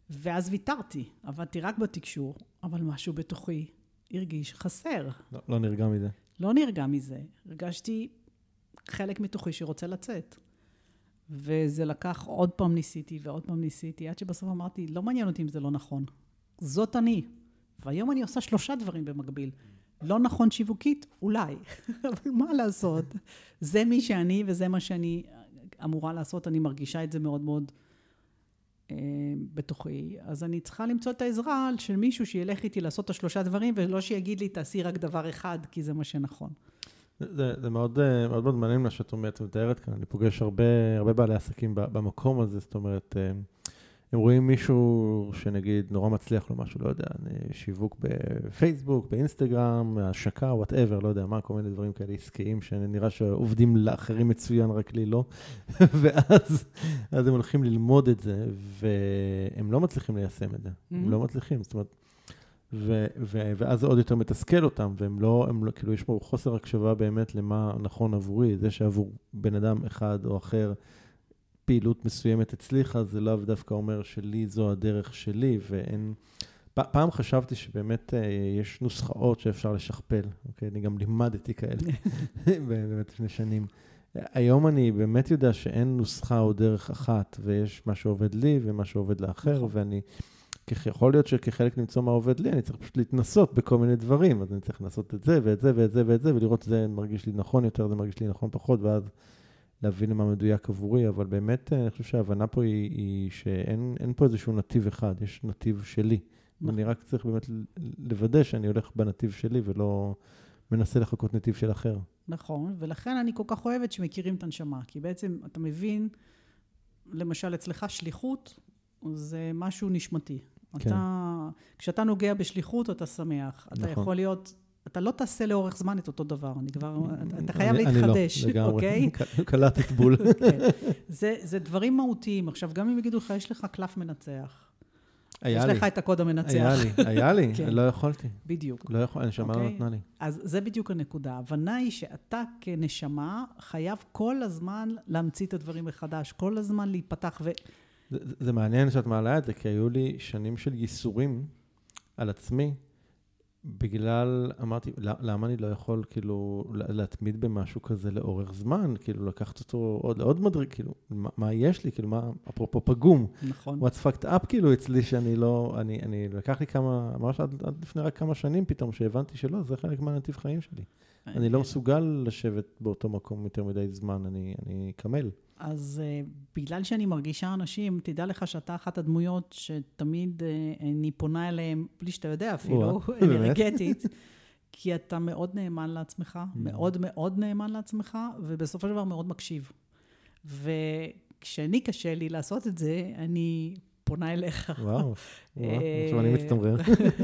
ואז ויתרתי, עבדתי רק בתקשור, אבל משהו בתוכי הרגיש חסר. לא, לא נרגע מזה. לא נרגע מזה. הרגשתי חלק מתוכי שרוצה לצאת. וזה לקח, עוד פעם ניסיתי ועוד פעם ניסיתי, עד שבסוף אמרתי, לא מעניין אותי אם זה לא נכון. זאת אני. והיום אני עושה שלושה דברים במקביל. לא נכון שיווקית? אולי. אבל מה לעשות? זה מי שאני וזה מה שאני אמורה לעשות. אני מרגישה את זה מאוד מאוד אה, בתוכי. אז אני צריכה למצוא את העזרה של מישהו שילך איתי לעשות את השלושה דברים, ולא שיגיד לי, תעשי רק דבר אחד, כי זה מה שנכון. זה, זה מאוד, אה, מאוד מאוד מעניין מה שאת אומרת ומתארת כאן. אני פוגש הרבה, הרבה בעלי עסקים במקום הזה, זאת אומרת, הם רואים מישהו שנגיד נורא מצליח לו משהו, לא יודע, שיווק בפייסבוק, באינסטגרם, השקה, whatever, לא יודע מה, כל מיני דברים כאלה עסקיים שנראה שעובדים לאחרים מצוין, רק לי לא. ואז הם הולכים ללמוד את זה, והם לא מצליחים ליישם את זה. Mm-hmm. הם לא מצליחים, זאת אומרת... ו- ו- ואז זה עוד יותר מתסכל אותם, והם לא, הם לא, כאילו, יש פה חוסר הקשבה באמת למה נכון עבורי. זה שעבור בן אדם אחד או אחר פעילות מסוימת הצליחה, זה לאו דווקא אומר שלי זו הדרך שלי, ואין... פעם חשבתי שבאמת אה, יש נוסחאות שאפשר לשכפל, אוקיי? אני גם לימדתי כאלה, באמת לפני שנים. היום אני באמת יודע שאין נוסחה או דרך אחת, ויש מה שעובד לי ומה שעובד לאחר, נכון. ואני... יכול להיות שכחלק למצוא מה עובד לי, אני צריך פשוט להתנסות בכל מיני דברים, אז אני צריך לנסות את זה ואת זה ואת זה ואת זה, ולראות שזה מרגיש לי נכון יותר, זה מרגיש לי נכון פחות, ואז להבין מה מדויק עבורי, אבל באמת, אני חושב שההבנה פה היא, היא שאין פה איזשהו נתיב אחד, יש נתיב שלי. נכון. אני רק צריך באמת לוודא שאני הולך בנתיב שלי ולא מנסה לחכות נתיב של אחר. נכון, ולכן אני כל כך אוהבת שמכירים את הנשמה, כי בעצם אתה מבין, למשל אצלך שליחות זה משהו נשמתי. כן. אתה, כשאתה נוגע בשליחות, אתה שמח. נכון. אתה יכול להיות, אתה לא תעשה לאורך זמן את אותו דבר, אני כבר, אתה חייב אני, להתחדש, אני לא, אוקיי? קלטת בול. כן. זה, זה דברים מהותיים. עכשיו, גם אם יגידו לך, יש לך קלף מנצח. היה יש לי. יש לך את הקוד המנצח. היה לי, היה לי, כן. לא יכולתי. בדיוק. לא יכול, הנשמה לא אוקיי? נתנה לי. אז זה בדיוק הנקודה. ההבנה היא שאתה כנשמה חייב כל הזמן להמציא את הדברים מחדש, כל הזמן להיפתח ו... זה, זה מעניין שאת מעלה את זה, כי היו לי שנים של ייסורים על עצמי, בגלל, אמרתי, למה אני לא יכול כאילו להתמיד במשהו כזה לאורך זמן? כאילו לקחת אותו עוד, עוד מדריג, כאילו, מה, מה יש לי? כאילו, מה, אפרופו פגום. נכון. What's fucked up כאילו אצלי שאני לא, אני, אני לקח לי כמה, ממש עד, עד לפני רק כמה שנים פתאום, שהבנתי שלא, זה חלק מהנתיב חיים שלי. אני לא מסוגל לשבת באותו מקום יותר מדי זמן, אני, אני קמל. אז uh, בגלל שאני מרגישה אנשים, תדע לך שאתה אחת הדמויות שתמיד uh, אני פונה אליהם, בלי שאתה יודע אפילו, אנרגטית, כי אתה מאוד נאמן לעצמך, mm. מאוד מאוד נאמן לעצמך, ובסופו של דבר מאוד מקשיב. וכשאני קשה לי לעשות את זה, אני פונה אליך. וואו, וואו, עכשיו אני מצטמרר.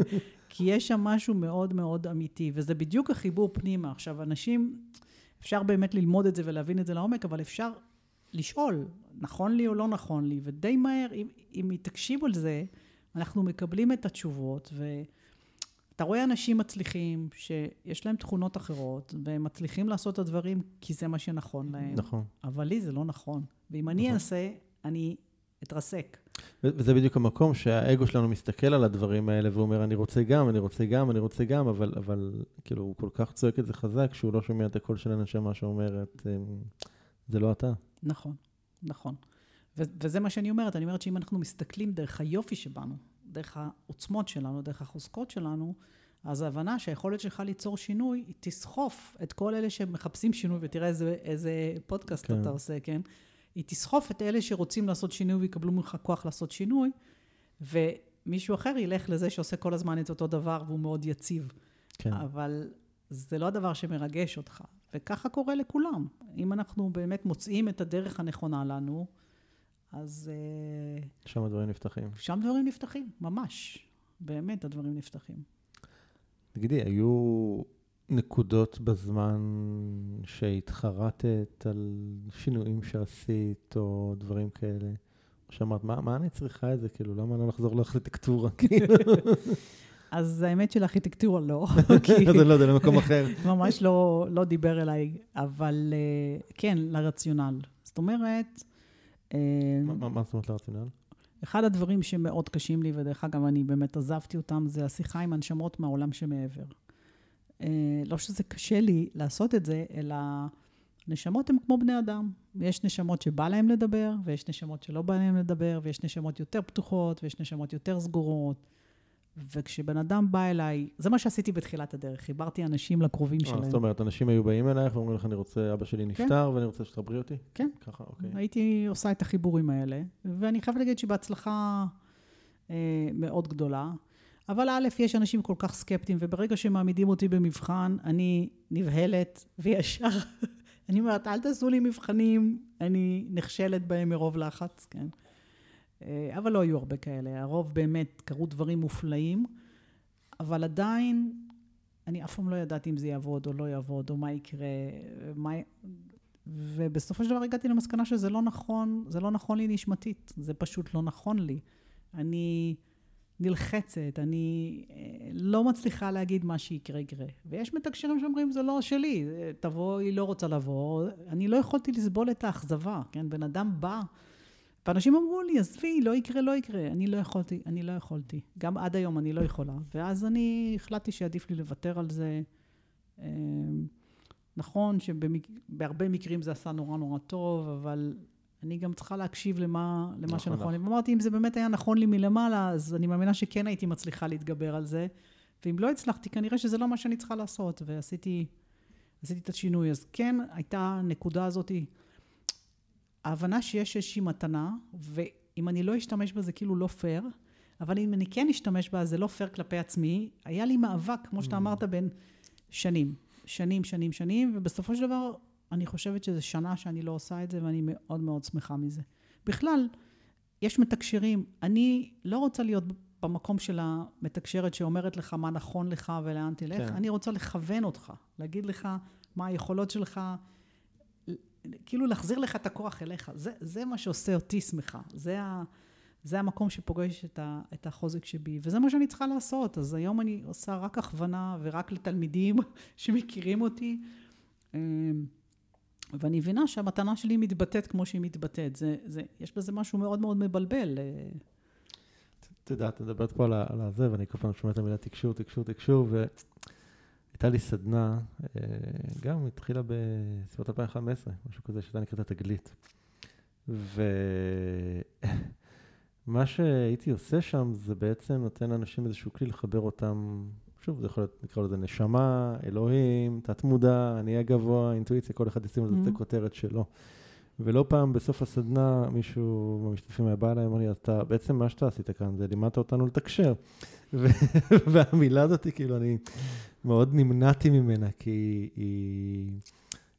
כי יש שם משהו מאוד מאוד אמיתי, וזה בדיוק החיבור פנימה. עכשיו, אנשים, אפשר באמת ללמוד את זה ולהבין את זה לעומק, אבל אפשר לשאול, נכון לי או לא נכון לי, ודי מהר, אם, אם תקשיבו על זה, אנחנו מקבלים את התשובות, ואתה רואה אנשים מצליחים, שיש להם תכונות אחרות, והם מצליחים לעשות את הדברים כי זה מה שנכון להם. נכון. אבל לי זה לא נכון. ואם נכון. אני אעשה, אני אתרסק. וזה בדיוק המקום שהאגו שלנו מסתכל על הדברים האלה והוא אומר, אני רוצה גם, אני רוצה גם, אני רוצה גם, אבל, אבל כאילו, הוא כל כך צועק את זה חזק, שהוא לא שומע את הקול של הנשמה שאומרת, אמ, זה לא אתה. נכון, נכון. ו- וזה מה שאני אומרת, אני אומרת שאם אנחנו מסתכלים דרך היופי שבנו, דרך העוצמות שלנו, דרך החוזקות שלנו, אז ההבנה שהיכולת שלך ליצור שינוי, היא תסחוף את כל אלה שמחפשים שינוי, ותראה איזה, איזה פודקאסט כן. אתה עושה, כן? היא תסחוף את אלה שרוצים לעשות שינוי ויקבלו ממך כוח לעשות שינוי, ומישהו אחר ילך לזה שעושה כל הזמן את אותו דבר והוא מאוד יציב. כן. אבל זה לא הדבר שמרגש אותך. וככה קורה לכולם. אם אנחנו באמת מוצאים את הדרך הנכונה לנו, אז... אה, שם הדברים נפתחים. שם דברים נפתחים, ממש. באמת הדברים נפתחים. תגידי, היו נקודות בזמן שהתחרטת על שינויים שעשית, או דברים כאלה? או שאמרת, מה, מה אני צריכה את זה? כאילו, למה לא לחזור לארכיטקטורה? כאילו. אז האמת של ארכיטקטורה לא. אז אני לא יודע, למקום אחר. ממש לא, לא דיבר אליי, אבל אה, כן, לרציונל. זאת אומרת... אה, מה זאת אומרת לרציונל? אחד הדברים שמאוד קשים לי, ודרך אגב, אני באמת עזבתי אותם, זה השיחה עם הנשמות מהעולם שמעבר. אה, לא שזה קשה לי לעשות את זה, אלא נשמות הן כמו בני אדם. יש נשמות שבא להן לדבר, ויש נשמות שלא בא להן לדבר, ויש נשמות יותר פתוחות, ויש נשמות יותר סגורות. וכשבן אדם בא אליי, זה מה שעשיתי בתחילת הדרך, חיברתי אנשים לקרובים אה, שלהם. זאת אומרת, אנשים היו באים אלייך ואומרים לך, אני רוצה, אבא שלי כן. נפטר. ואני רוצה שתחברי אותי? כן. ככה, אוקיי. הייתי עושה את החיבורים האלה, ואני חייבת להגיד שבהצלחה אה, מאוד גדולה. אבל א', יש אנשים כל כך סקפטיים, וברגע שמעמידים אותי במבחן, אני נבהלת וישר. אני אומרת, אל תעשו לי מבחנים, אני נכשלת בהם מרוב לחץ, כן. אה, אבל לא היו הרבה כאלה. הרוב באמת קרו דברים מופלאים, אבל עדיין, אני אף פעם לא ידעתי אם זה יעבוד או לא יעבוד, או מה יקרה, מה... ובסופו של דבר הגעתי למסקנה שזה לא נכון, זה לא נכון לי נשמתית, זה פשוט לא נכון לי. אני נלחצת, אני אה, לא מצליחה להגיד מה שיקרה יקרה. ויש מתקשרים שאומרים, זה לא שלי, תבוא, היא לא רוצה לבוא. אני לא יכולתי לסבול את האכזבה, כן? בן אדם בא... ואנשים אמרו לי, עזבי, לא יקרה, לא יקרה. אני לא יכולתי, אני לא יכולתי. גם עד היום אני לא יכולה. ואז אני החלטתי שעדיף לי לוותר על זה. אמ, נכון שבהרבה מקרים זה עשה נורא נורא טוב, אבל אני גם צריכה להקשיב למה, למה נכון שנכון לי. ואמרתי, אם זה באמת היה נכון לי מלמעלה, אז אני מאמינה שכן הייתי מצליחה להתגבר על זה. ואם לא הצלחתי, כנראה שזה לא מה שאני צריכה לעשות. ועשיתי עשיתי את השינוי. אז כן, הייתה הנקודה הזאתי. ההבנה שיש איזושהי מתנה, ואם אני לא אשתמש בה זה כאילו לא פייר, אבל אם אני כן אשתמש בה זה לא פייר כלפי עצמי. היה לי מאבק, כמו שאתה mm. אמרת, בין שנים. שנים, שנים, שנים, ובסופו של דבר אני חושבת שזו שנה שאני לא עושה את זה, ואני מאוד מאוד שמחה מזה. בכלל, יש מתקשרים. אני לא רוצה להיות במקום של המתקשרת שאומרת לך מה נכון לך ולאן תלך. כן. אני רוצה לכוון אותך, להגיד לך מה היכולות שלך, כאילו להחזיר לך את הכוח אליך. זה, זה מה שעושה אותי שמחה. זה, ה, זה המקום שפוגש את, ה, את החוזק שבי, וזה מה שאני צריכה לעשות. אז היום אני עושה רק הכוונה ורק לתלמידים שמכירים אותי. אמ, ואני מבינה שהמתנה שלי מתבטאת כמו שהיא מתבטאת. זה, זה, יש בזה משהו מאוד מאוד מבלבל. את יודעת, את מדברת פה על על הזה, ואני כל פעם שומע את המילה תקשור, תקשור, תקשור, והייתה לי סדנה, אה, גם התחילה בסביבות 2015, משהו כזה, שהייתה נקראת התגלית. ומה שהייתי עושה שם, זה בעצם נותן לאנשים איזשהו כלי לחבר אותם, שוב, זה יכול להיות, נקרא לזה נשמה, אלוהים, תת-מודע, אני הגבוה, אינטואיציה, כל אחד ישים לזה את Mhm. הכותרת שלו. ולא פעם בסוף הסדנה, מישהו מהמשתתפים היה בא אליי, אמר לי, אתה, בעצם מה שאתה עשית כאן זה לימדת אותנו לתקשר. והמילה הזאת, כאילו, אני מאוד נמנעתי ממנה, כי היא...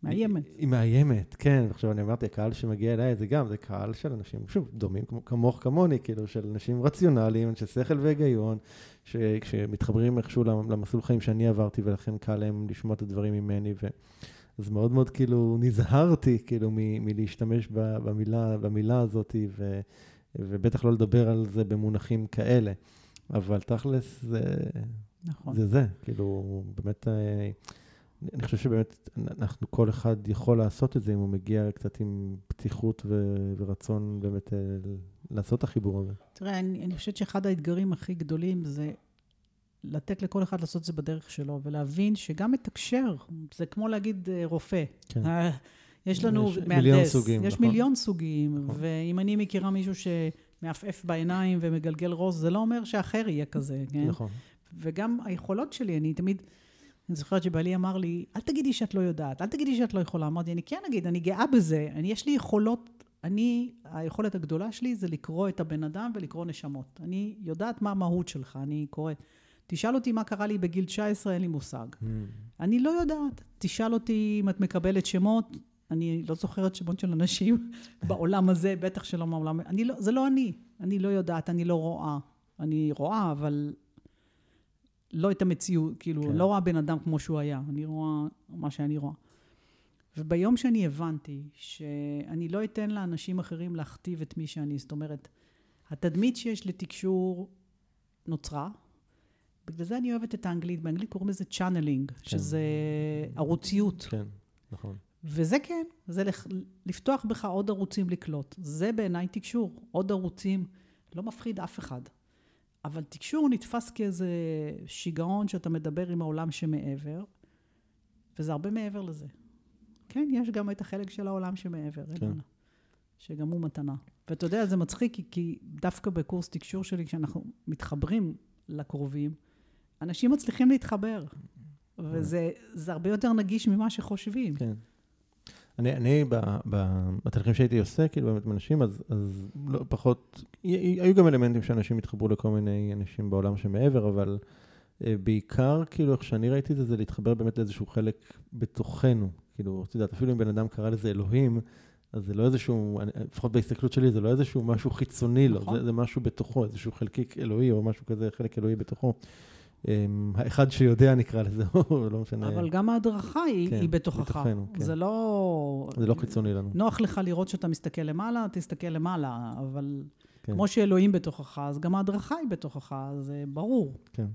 מאיימת. היא, היא מאיימת, כן. ועכשיו אני אמרתי, הקהל שמגיע אליי זה גם, זה קהל של אנשים, שוב, דומים כמו, כמוך, כמוני, כאילו, של אנשים רציונליים, אנשי שכל והיגיון, שכשמתחברים איכשהו למ- למסלול חיים שאני עברתי, ולכן קל להם לשמוע את הדברים ממני. ו... אז מאוד מאוד כאילו נזהרתי כאילו מ- מלהשתמש ב- במילה, במילה הזאת, ו, ובטח לא לדבר על זה במונחים כאלה. אבל תכלס זה נכון. זה זה, כאילו, באמת, אה, אני חושב שבאמת אנחנו, כל אחד יכול לעשות את זה אם הוא מגיע קצת עם פתיחות ו- ורצון באמת אה, לעשות את החיבור הזה. תראה, אני, אני חושבת שאחד האתגרים הכי גדולים זה לתת לכל אחד לעשות את זה בדרך שלו, ולהבין שגם מתקשר, זה כמו להגיד אה, רופא. כן. יש לנו יש מהנדס, מיליון סוגים, יש נכון. מיליון סוגים, נכון. ואם אני מכירה מישהו שמעפעף בעיניים ומגלגל ראש, זה לא אומר שאחר יהיה כזה, כן? נכון. וגם היכולות שלי, אני תמיד, אני זוכרת שבעלי אמר לי, אל תגידי שאת לא יודעת, אל תגידי שאת לא יכולה. אמרתי, אני כן אגיד, אני גאה בזה, אני, יש לי יכולות, אני, היכולת הגדולה שלי זה לקרוא את הבן אדם ולקרוא נשמות. אני יודעת מה המהות שלך, אני קוראת. תשאל אותי מה קרה לי בגיל 19, אין לי מושג. Mm, אני לא יודעת. תשאל אותי אם את מקבלת שמות, אני לא זוכרת שמות של אנשים בעולם הזה, בטח שלא מהעולם. אני לא, זה לא אני. אני לא יודעת, אני לא רואה. אני רואה, אבל לא את המציאות, כאילו, כן. כן. לא רואה בן אדם כמו שהוא היה. אני רואה מה שאני רואה. וביום שאני הבנתי שאני לא אתן לאנשים אחרים להכתיב את מי שאני, זאת אומרת, התדמית שיש לתקשור נוצרה. בגלל זה אני אוהבת את האנגלית, באנגלית קוראים לזה channeling, שזה ערוציות. כן, נכון. וזה כן, זה לפתוח בך עוד ערוצים לקלוט. זה בעיניי תקשור, עוד ערוצים, לא מפחיד אף אחד. אבל תקשור נתפס כאיזה שיגעון שאתה מדבר עם העולם שמעבר, וזה הרבה מעבר לזה. כן, יש גם את החלק של העולם שמעבר, כן. אלונה, שגם הוא מתנה. ואתה יודע, זה מצחיק, כי, כי דווקא בקורס תקשור שלי, כשאנחנו מתחברים לקרובים, אנשים מצליחים להתחבר. וזה זה הרבה יותר נגיש ממה שחושבים. כן. אני, אני ב, ב, בתהליכים שהייתי עושה, כאילו באמת עם אנשים, אז, אז לא פחות, י- היו גם אלמנטים שאנשים התחברו לכל מיני אנשים בעולם שמעבר, אבל אה, בעיקר, כאילו, איך שאני ראיתי את זה, זה להתחבר באמת לאיזשהו חלק בתוכנו. כאילו, את יודעת, אפילו אם בן אדם קרא לזה אלוהים, אז זה לא איזשהו, לפחות בהסתכלות שלי, זה לא איזשהו משהו חיצוני לו, נכון. זה, זה משהו בתוכו, איזשהו חלקיק אלוהי או משהו כזה, חלק אלוהי בתוכו. אמ, האחד שיודע נקרא לזה, לא משנה. אבל גם ההדרכה היא, כן, היא בתוכך. בתוכנו, כן. זה לא... זה לא חיצוני לנו. נוח לך לראות שאתה מסתכל למעלה, תסתכל למעלה, אבל כן. כמו שאלוהים בתוכך, אז גם ההדרכה היא בתוכך, זה ברור. כן.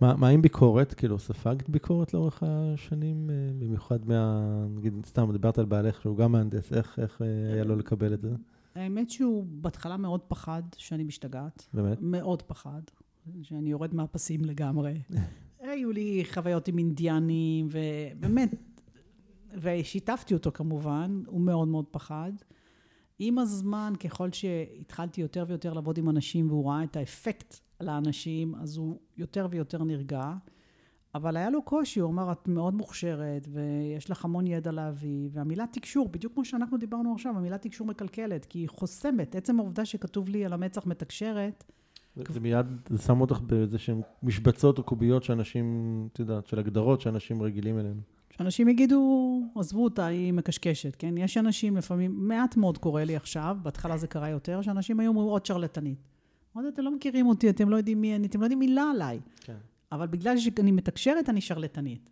מה, מה עם ביקורת? כאילו, ספגת ביקורת לאורך השנים, אה, במיוחד מה... נגיד, סתם, דיברת על בעלך, שהוא גם מהנדס, איך, איך אה, היה לו לקבל את זה? האמת שהוא בהתחלה מאוד פחד שאני משתגעת. באמת? מאוד פחד, שאני יורד מהפסים לגמרי. היו לי חוויות עם אינדיאנים, ובאמת, ושיתפתי אותו כמובן, הוא מאוד מאוד פחד. עם הזמן, ככל שהתחלתי יותר ויותר לעבוד עם אנשים והוא ראה את האפקט על האנשים, אז הוא יותר ויותר נרגע. אבל היה לו קושי, הוא אמר, את מאוד מוכשרת, ויש לך המון ידע להביא, והמילה תקשור, בדיוק כמו שאנחנו דיברנו עכשיו, המילה תקשור מקלקלת, כי היא חוסמת. עצם העובדה שכתוב לי על המצח מתקשרת, זה, מיד, זה שם אותך באיזה שהן משבצות או קוביות שאנשים, את יודעת, של הגדרות שאנשים רגילים אליהן. שאנשים יגידו, עזבו אותה, היא מקשקשת, כן? יש אנשים לפעמים, מעט מאוד קורה לי עכשיו, בהתחלה זה קרה יותר, שאנשים היו אומרים עוד שרלטנית. אמרתי, אתם לא מכירים אותי, אתם לא יודעים מי אני, אתם לא יודעים מילה עליי. כן. אבל בגלל שאני מתקשרת, אני שרלטנית.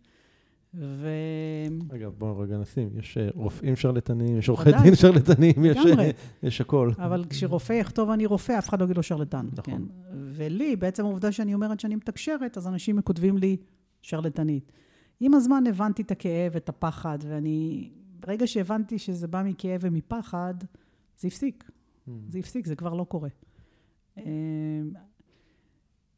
ו... אגב, בואו רגע נשים, יש אה, רופאים שרלטנים, יש עורכי. דין שרלטנים, יש. אה, יש הכל. אבל כשרופא יכתוב אני רופא, אף אחד לא יגיד לו שרלטן. נכון. כן? ולי, בעצם העובדה שאני אומרת שאני מתקשרת, אז אנשים כותבים לי שרלטנית. עם הזמן הבנתי את הכאב, את הפחד, ואני... ברגע שהבנתי שזה בא מכאב ומפחד, זה הפסיק. Mm. זה הפסיק, זה כבר לא קורה.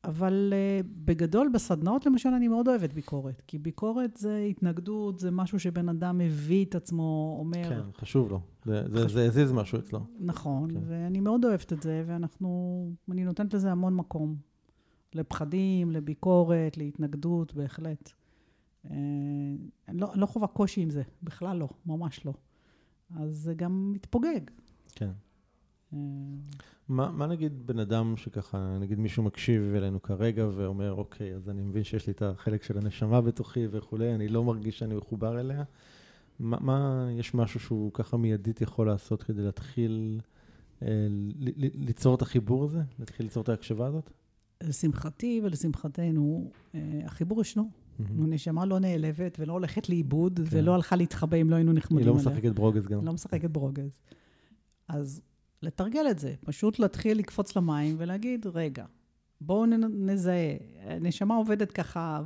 אבל אה, בגדול, בסדנאות למשל, אני מאוד אוהבת ביקורת. כי ביקורת זה התנגדות, זה משהו שבן אדם מביא את עצמו, אומר... כן, חשוב לו. זה, זה, חשוב. זה הזיז משהו אצלו. נכון, כן. ואני מאוד אוהבת את זה, ואנחנו, אני נותנת לזה המון מקום. לפחדים, לביקורת, להתנגדות, בהחלט. אה, אני לא, לא חווה קושי עם זה, בכלל לא, ממש לא. אז זה גם מתפוגג. כן. מה, מה נגיד בן אדם שככה, נגיד מישהו מקשיב אלינו כרגע ואומר, אוקיי, אז אני מבין שיש לי את החלק של הנשמה בתוכי וכולי, אני לא מרגיש שאני מחובר אליה. מה, מה יש משהו שהוא ככה מיידית יכול לעשות כדי להתחיל אה, ל, ל, ליצור את החיבור הזה? להתחיל ליצור את ההקשבה הזאת? לשמחתי ולשמחתנו, אה, החיבור ישנו. הנשמה לא נעלבת ולא הולכת לאיבוד, כן. ולא הלכה להתחבא אם לא היינו נחמדים היא עליה. לא משחקת ברוגז גם. לא משחקת ברוגז. אז לתרגל את זה, פשוט להתחיל לקפוץ למים ולהגיד, רגע, בואו נזהה. הנשמה עובדת ככה,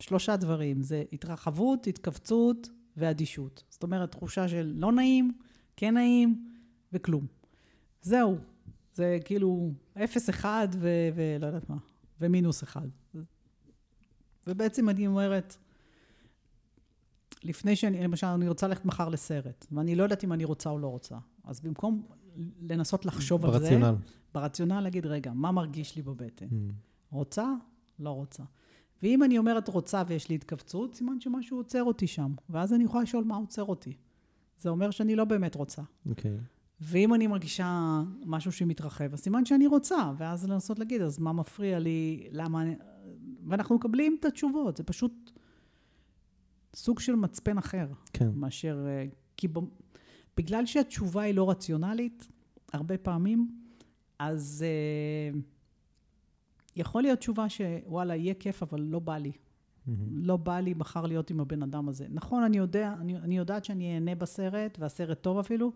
שלושה דברים, זה התרחבות, התכווצות ואדישות. זאת אומרת, תחושה של לא נעים, כן נעים וכלום. זהו. זה כאילו אפס אחד ו- ולא יודעת מה, ומינוס אחד. ובעצם אני אומרת, לפני שאני, למשל, אני רוצה ללכת מחר לסרט, ואני לא יודעת אם אני רוצה או לא רוצה. אז במקום לנסות לחשוב על זה, ברציונל. ברציונל להגיד, רגע, מה מרגיש לי בבטן? Mm. רוצה? לא רוצה. ואם אני אומרת רוצה ויש לי התכווצות, סימן שמשהו עוצר אותי שם. ואז אני יכולה לשאול מה עוצר אותי. זה אומר שאני לא באמת רוצה. אוקיי. ואם אני מרגישה משהו שמתרחב, אז סימן שאני רוצה, ואז לנסות להגיד, אז מה מפריע לי, למה... אני... ואנחנו מקבלים את התשובות, זה פשוט סוג של מצפן אחר, כן. מאשר... אה, כי. בגלל שהתשובה היא לא רציונלית, הרבה פעמים, אז uh, יכול להיות תשובה שוואלה, יהיה כיף, אבל לא בא לי. מהמם. לא בא לי מחר להיות עם הבן אדם הזה. נכון, אני, יודע, אני, אני יודעת שאני אהנה בסרט, והסרט טוב אפילו,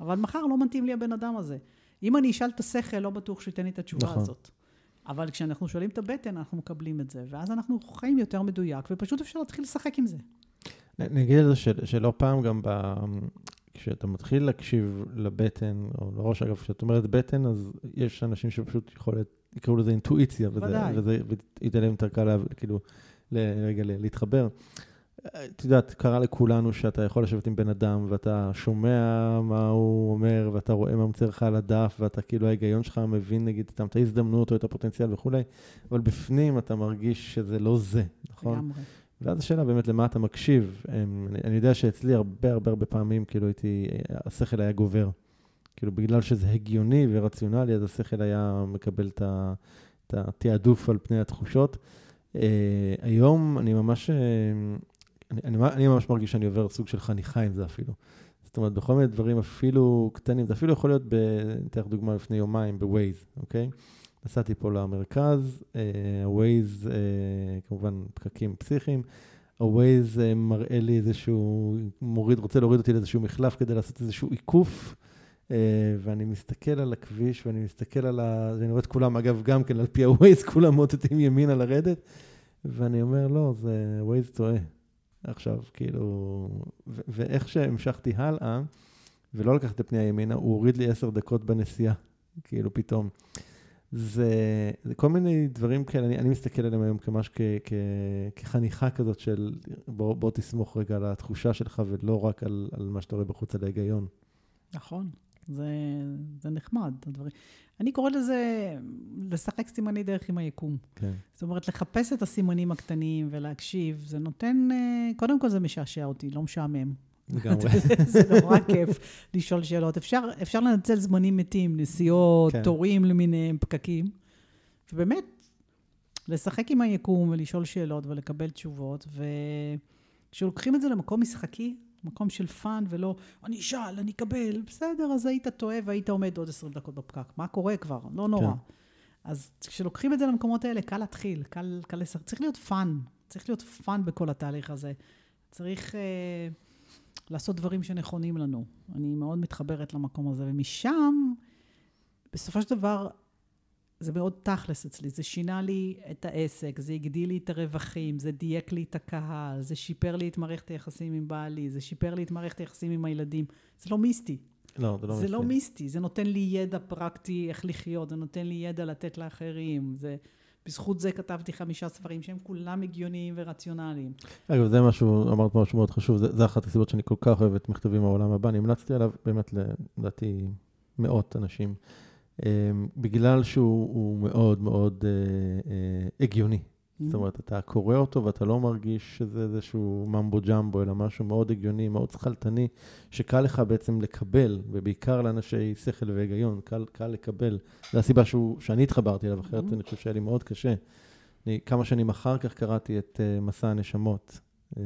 אבל מחר לא מתאים לי הבן אדם הזה. אם אני אשאל את השכל, לא בטוח שייתן לי את התשובה נכון. הזאת. אבל כשאנחנו שואלים את הבטן, אנחנו מקבלים את זה, ואז אנחנו חיים יותר מדויק, ופשוט אפשר להתחיל לשחק עם זה. נגיד על זה של- שלא פעם גם ב... כשאתה מתחיל להקשיב לבטן, או לראש, אגב, כשאת אומרת בטן, אז יש אנשים שפשוט יכול להיות, יקראו לזה אינטואיציה, וזה. וזה ייתן להם יותר קל, כאילו, רגע, להתחבר. את יודעת, קרה לכולנו שאתה יכול לשבת עם בן אדם, ואתה שומע מה הוא אומר, ואתה רואה מה מצא לך על הדף, ואתה כאילו, ההיגיון שלך מבין, נגיד, סתם את ההזדמנות או את הפוטנציאל וכולי, אבל בפנים אתה מרגיש שזה לא זה, נכון? לגמרי. ואז השאלה באמת למה אתה מקשיב. אמ, אני, אני יודע שאצלי הרבה הרבה הרבה פעמים, כאילו הייתי, השכל היה גובר. כאילו בגלל שזה הגיוני ורציונלי, אז השכל היה מקבל את התעדוף על פני התחושות. אה, היום אני ממש, אה, אני, אני, אני ממש מרגיש שאני עובר סוג של חניכה עם זה אפילו. זאת אומרת, בכל מיני דברים אפילו קטנים, זה אפילו יכול להיות, אני אתן לך דוגמה לפני יומיים, בווייז, אוקיי? נסעתי פה למרכז, ה-Waze, כמובן פקקים פסיכיים, ה-Waze אה, מראה לי איזשהו, מוריד, רוצה להוריד אותי לאיזשהו מחלף כדי לעשות איזשהו עיקוף, אה, ואני מסתכל על הכביש ואני מסתכל על ה... ואני רואה את כולם, אגב, גם כן על פי ה-Waze, כולם מוטטים ימינה לרדת, ואני אומר, לא, זה Waze טועה. עכשיו, כאילו, ו- ואיך שהמשכתי הלאה, ולא לקחת את פני הימינה, הוא הוריד לי עשר דקות בנסיעה, כאילו, פתאום. זה, זה כל מיני דברים כאלה, אני, אני מסתכל עליהם היום כמש כ, כ, כחניכה כזאת של בוא, בוא תסמוך רגע על התחושה שלך ולא רק על, על מה שאתה רואה בחוץ, על ההיגיון. נכון, זה, זה נחמד, הדברים. אני קוראת לזה לשחק סימני דרך עם היקום. כן. זאת אומרת, לחפש את הסימנים הקטנים ולהקשיב, זה נותן, אה, קודם כל זה משעשע אותי, לא משעמם. לגמרי. זה נורא כיף לשאול שאלות. אפשר, אפשר לנצל זמנים מתים, נסיעות, כן. כן. תורים למיניהם, פקקים. ובאמת, לשחק עם היקום ולשאול שאלות ולקבל תשובות. וכשלוקחים את זה למקום משחקי, מקום של fun ולא, אני אשאל, אני אקבל, בסדר, אז היית טועה והיית עומד עוד 20 דקות בפקק. מה קורה כבר? לא נורא. כן. אז כשלוקחים את זה למקומות האלה, קל להתחיל, קל, קל לשחק. צריך להיות fun, צריך להיות fun בכל התהליך הזה. צריך אה, לעשות דברים שנכונים לנו. אני מאוד מתחברת למקום הזה, ומשם, בסופו של דבר, זה מאוד תכלס אצלי, זה שינה לי את העסק, זה הגדיל לי את הרווחים, זה דייק לי את הקהל, זה שיפר לי את מערכת היחסים עם בעלי, זה שיפר לי את מערכת היחסים עם הילדים. זה לא מיסטי. לא, זה לא זה לא מיסטי, זה נותן לי ידע פרקטי איך לחיות, זה נותן לי ידע לתת לאחרים, זה... בזכות זה כתבתי חמישה ספרים שהם כולם הגיוניים ורציונליים. אגב, זה משהו, אמרת משהו מאוד חשוב, זה, זה אחת הסיבות שאני כל כך אוהב את מכתבים מהעולם הבא. אני המלצתי עליו באמת, לדעתי, מאות אנשים, אמ, בגלל שהוא מאוד מאוד אה, אה, הגיוני. זאת mm-hmm. אומרת, אתה קורא אותו ואתה לא מרגיש שזה איזשהו ממבו ג'מבו, אלא משהו מאוד הגיוני, מאוד שכלתני, שקל לך בעצם לקבל, ובעיקר לאנשי שכל והיגיון, קל, קל לקבל. זו הסיבה שהוא, שאני התחברתי אליו, אחרת mm-hmm. אני חושב שהיה לי מאוד קשה. אני כמה שנים אחר כך קראתי את uh, מסע הנשמות, uh,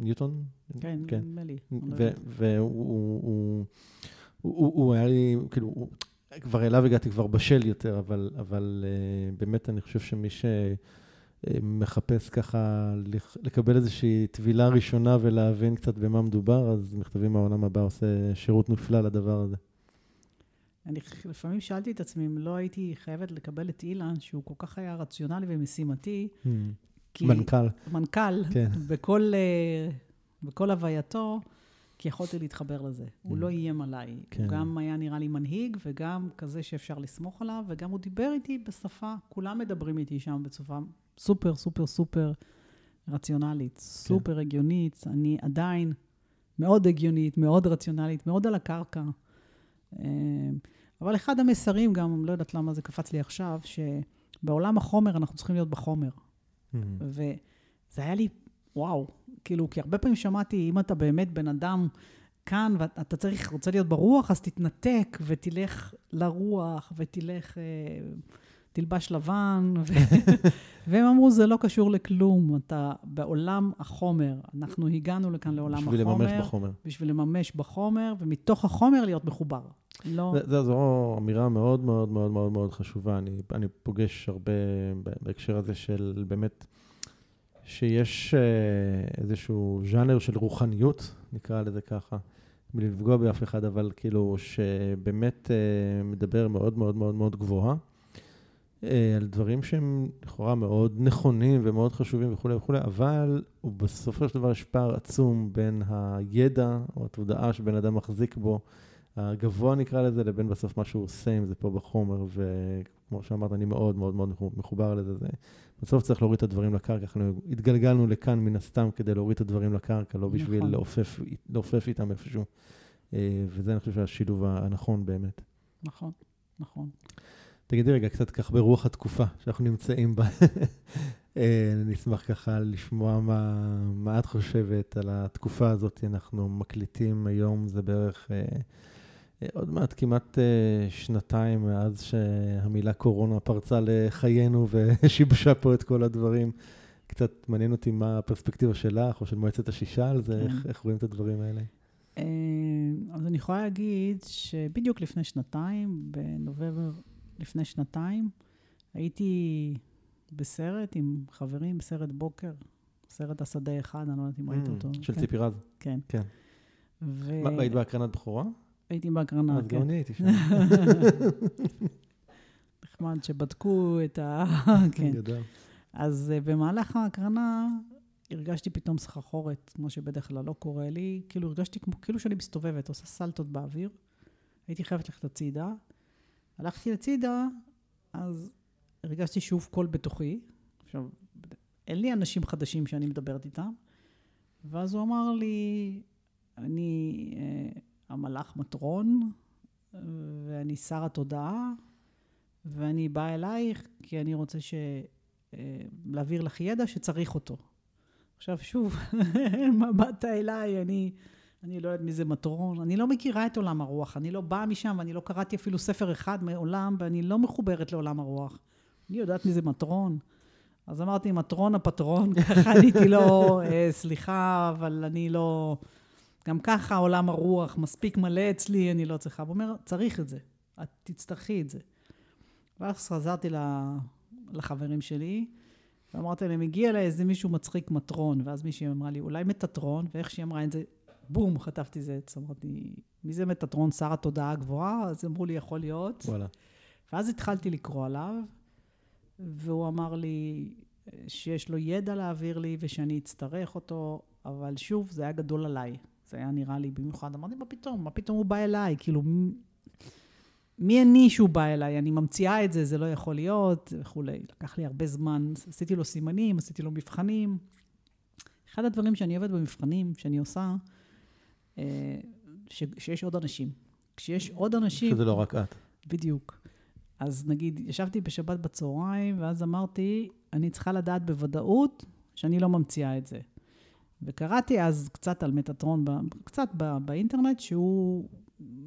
ניוטון? כן, כן. נדמה לי. והוא הוא, הוא, הוא, הוא היה לי, כאילו, הוא, כבר אליו הגעתי כבר בשל יותר, אבל, אבל uh, באמת אני חושב שמי ש... מחפש ככה לקבל איזושהי טבילה ראשונה ולהבין קצת במה מדובר, אז מכתבים מהעולם הבא עושה שירות נפלא לדבר הזה. אני לפעמים שאלתי את עצמי אם לא הייתי חייבת לקבל את אילן, שהוא כל כך היה רציונלי ומשימתי. Hmm. מנכ"ל. מנכ"ל, כן. בכל, אה, בכל הווייתו, כי יכולתי להתחבר לזה. Mm. הוא לא איים עליי. כן. הוא גם היה נראה לי מנהיג, וגם כזה שאפשר לסמוך עליו, וגם הוא דיבר איתי בשפה, כולם מדברים איתי שם בצורה סופר, סופר, סופר רציונלית, כן. סופר הגיונית. אני עדיין מאוד הגיונית, מאוד רציונלית, מאוד על הקרקע. אה, אבל אחד המסרים גם, לא יודעת למה זה קפץ לי עכשיו, שבעולם החומר אנחנו צריכים להיות בחומר. Mm-hmm. וזה היה לי, וואו, כאילו, כי הרבה פעמים שמעתי, אם אתה באמת בן אדם כאן, ואתה צריך, רוצה להיות ברוח, אז תתנתק ותלך לרוח, ותלך, אה, תלבש לבן. ו... והם אמרו, זה לא קשור לכלום, אתה בעולם החומר. אנחנו הגענו לכאן לעולם בשביל החומר. בשביל לממש בחומר. בשביל לממש בחומר, ומתוך החומר להיות מחובר. לא... זה, זה, זו אמירה מאוד מאוד מאוד מאוד מאוד חשובה. אני, אני פוגש הרבה בהקשר הזה של באמת... שיש אה, איזשהו ז'אנר של רוחניות, נקרא לזה ככה, בלי לפגוע באף אחד, אבל כאילו, שבאמת אה, מדבר מאוד מאוד מאוד מאוד גבוהה, על דברים שהם לכאורה מאוד נכונים ומאוד חשובים וכולי וכולי, אבל בסופו של דבר יש פער עצום בין הידע או התודעה שבן אדם מחזיק בו, הגבוה נקרא לזה, לבין בסוף מה שהוא עושה עם זה פה בחומר, וכמו שאמרת, אני מאוד מאוד מאוד מחובר לזה. זה בסוף צריך להוריד את הדברים לקרקע. אנחנו התגלגלנו לכאן מן הסתם כדי להוריד את הדברים לקרקע, לא בשביל נכון. לעופף, לעופף איתם איפשהו. אה, וזה, אני חושב, השילוב הנכון באמת. נכון, נכון. תגידי רגע, קצת כך ברוח התקופה שאנחנו נמצאים בה. אה, אני אשמח ככה לשמוע מה, מה את חושבת על התקופה הזאת. אנחנו מקליטים היום, זה בערך אה, אה, עוד מעט כמעט אה, שנתיים מאז שהמילה קורונה פרצה לחיינו ושיבשה פה את כל הדברים. קצת מעניין אותי מה הפרספקטיבה שלך או של מועצת השישה על זה. איך, איך רואים את הדברים האלה. אה, אז אני יכולה להגיד שבדיוק לפני שנתיים, בנובמבר לפני שנתיים, הייתי בסרט עם חברים, סרט בוקר, סרט השדה אחד, אני לא יודעת אם ראית mm, אותו. של כן. ציפי רז. כן. כן. היית בהקרנת בכורה? הייתי בהקרנה, כן. אז גם אני הייתי שם. נחמד שבדקו את ה... כן. אז uh, במהלך ההקרנה הרגשתי פתאום סחרחורת, כמו שבדרך כלל לא קורה לי. כאילו הרגשתי כמו, כאילו שאני מסתובבת, עושה סלטות באוויר. הייתי חייבת ללכת הצידה. הלכתי הצידה, אז הרגשתי שוב קול בתוכי. עכשיו, אין לי אנשים חדשים שאני מדברת איתם. ואז הוא אמר לי, אני... Uh, המלאך מטרון, ואני שר התודעה, ואני באה אלייך כי אני רוצה ש... אה, להעביר לך ידע שצריך אותו. עכשיו שוב, מה באת אליי? אני, אני לא יודעת מי זה מטרון, אני לא מכירה את עולם הרוח, אני לא באה משם ואני לא קראתי אפילו ספר אחד מעולם ואני לא מחוברת לעולם הרוח. אני יודעת מי זה מטרון. אז אמרתי, מטרון הפטרון, ככה עניתי לו, אה, סליחה, אבל אני לא... גם ככה עולם הרוח מספיק מלא אצלי, אני לא צריכה. הוא אומר, צריך את זה, את תצטרכי את זה. ואז חזרתי לחברים שלי, ואמרתי להם, הגיע אליי איזה מישהו מצחיק מטרון, ואז מישהי אמרה לי, אולי מטטרון, ואיך שהיא אמרה את זה, בום, חטפתי זה עץ. אמרתי, מי זה מטטרון, שר התודעה הגבוהה? אז אמרו לי, יכול להיות. וואלה. ואז התחלתי לקרוא עליו, והוא אמר לי שיש לו ידע להעביר לי ושאני אצטרך אותו, אבל שוב, זה היה גדול עליי. זה היה נראה לי במיוחד. אמרתי, מה פתאום? מה פתאום הוא בא אליי? כאילו, מי אני שהוא בא אליי? אני ממציאה את זה, זה לא יכול להיות, וכולי. לקח לי הרבה זמן, עשיתי לו סימנים, עשיתי לו מבחנים. אחד הדברים שאני אוהבת במבחנים, שאני עושה, אה, ש, שיש עוד אנשים. כשיש עוד אנשים... שזה לא רק את. בדיוק. אז נגיד, ישבתי בשבת בצהריים, ואז אמרתי, אני צריכה לדעת בוודאות שאני לא ממציאה את זה. וקראתי אז קצת על מטאטרון, קצת באינטרנט, שהוא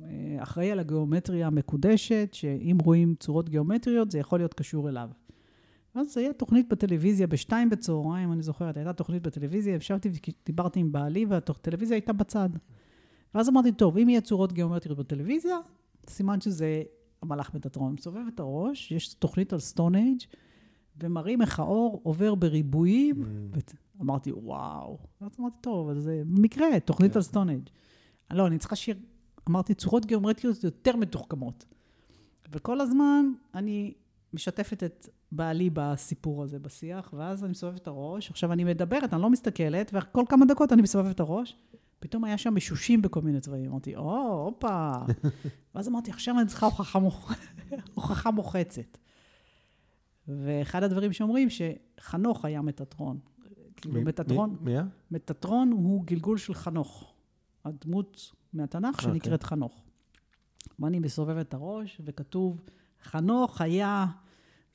אה, אחראי על הגיאומטריה המקודשת, שאם רואים צורות גיאומטריות, זה יכול להיות קשור אליו. ואז היה תוכנית בטלוויזיה, בשתיים בצהריים, אני זוכרת, הייתה תוכנית בטלוויזיה, ישבתי ודיברתי עם בעלי, והטלוויזיה הייתה בצד. ואז אמרתי, טוב, אם יהיה צורות גיאומטריות בטלוויזיה, סימן שזה המלאך מטאטרון. מסובב את הראש, יש תוכנית על סטון אייג', ומראים איך האור עובר בריבועים. ו- אמרתי, וואו. אז אמרתי, טוב, אז זה במקרה, תוכנית על סטון אייג'. לא, אני צריכה שיר... אמרתי, צורות גיאומטריות יותר מתוחכמות. וכל הזמן אני משתפת את בעלי בסיפור הזה, בשיח, ואז אני מסובבת את הראש. עכשיו, אני מדברת, אני לא מסתכלת, וכל כמה דקות אני מסובבת את הראש. פתאום היה שם משושים בכל מיני צבעים. אמרתי, או, הופה. ואז אמרתי, עכשיו אני צריכה הוכחה, מוח... הוכחה מוחצת. ואחד הדברים שאומרים, שחנוך היה מטאטרון. כאילו, מטאטרון, מי- היה? מטאטרון הוא גלגול של חנוך. הדמות מהתנ"ך שנקראת חנוך. ואני מסובבת את הראש, וכתוב, חנוך היה...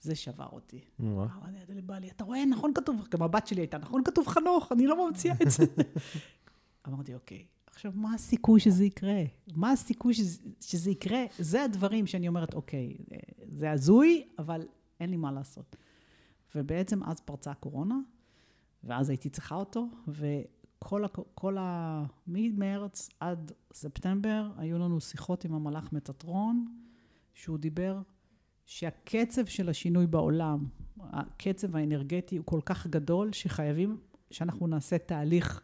זה שבר אותי. וואו. אני ידעתי לבעלי, אתה רואה, נכון כתוב, גם הבת שלי הייתה, נכון כתוב חנוך, אני לא ממציאה את זה. אמרתי, אוקיי, עכשיו, מה הסיכוי שזה יקרה? מה הסיכוי שזה, שזה יקרה? זה הדברים שאני אומרת, אוקיי, אה, זה הזוי, אבל אין לי מה לעשות. ובעצם אז פרצה הקורונה, ואז הייתי צריכה אותו, וכל ה... כל ה... ממרץ עד ספטמבר היו לנו שיחות עם המלאך מטאטרון, שהוא דיבר שהקצב של השינוי בעולם, הקצב האנרגטי הוא כל כך גדול, שחייבים, שאנחנו נעשה תהליך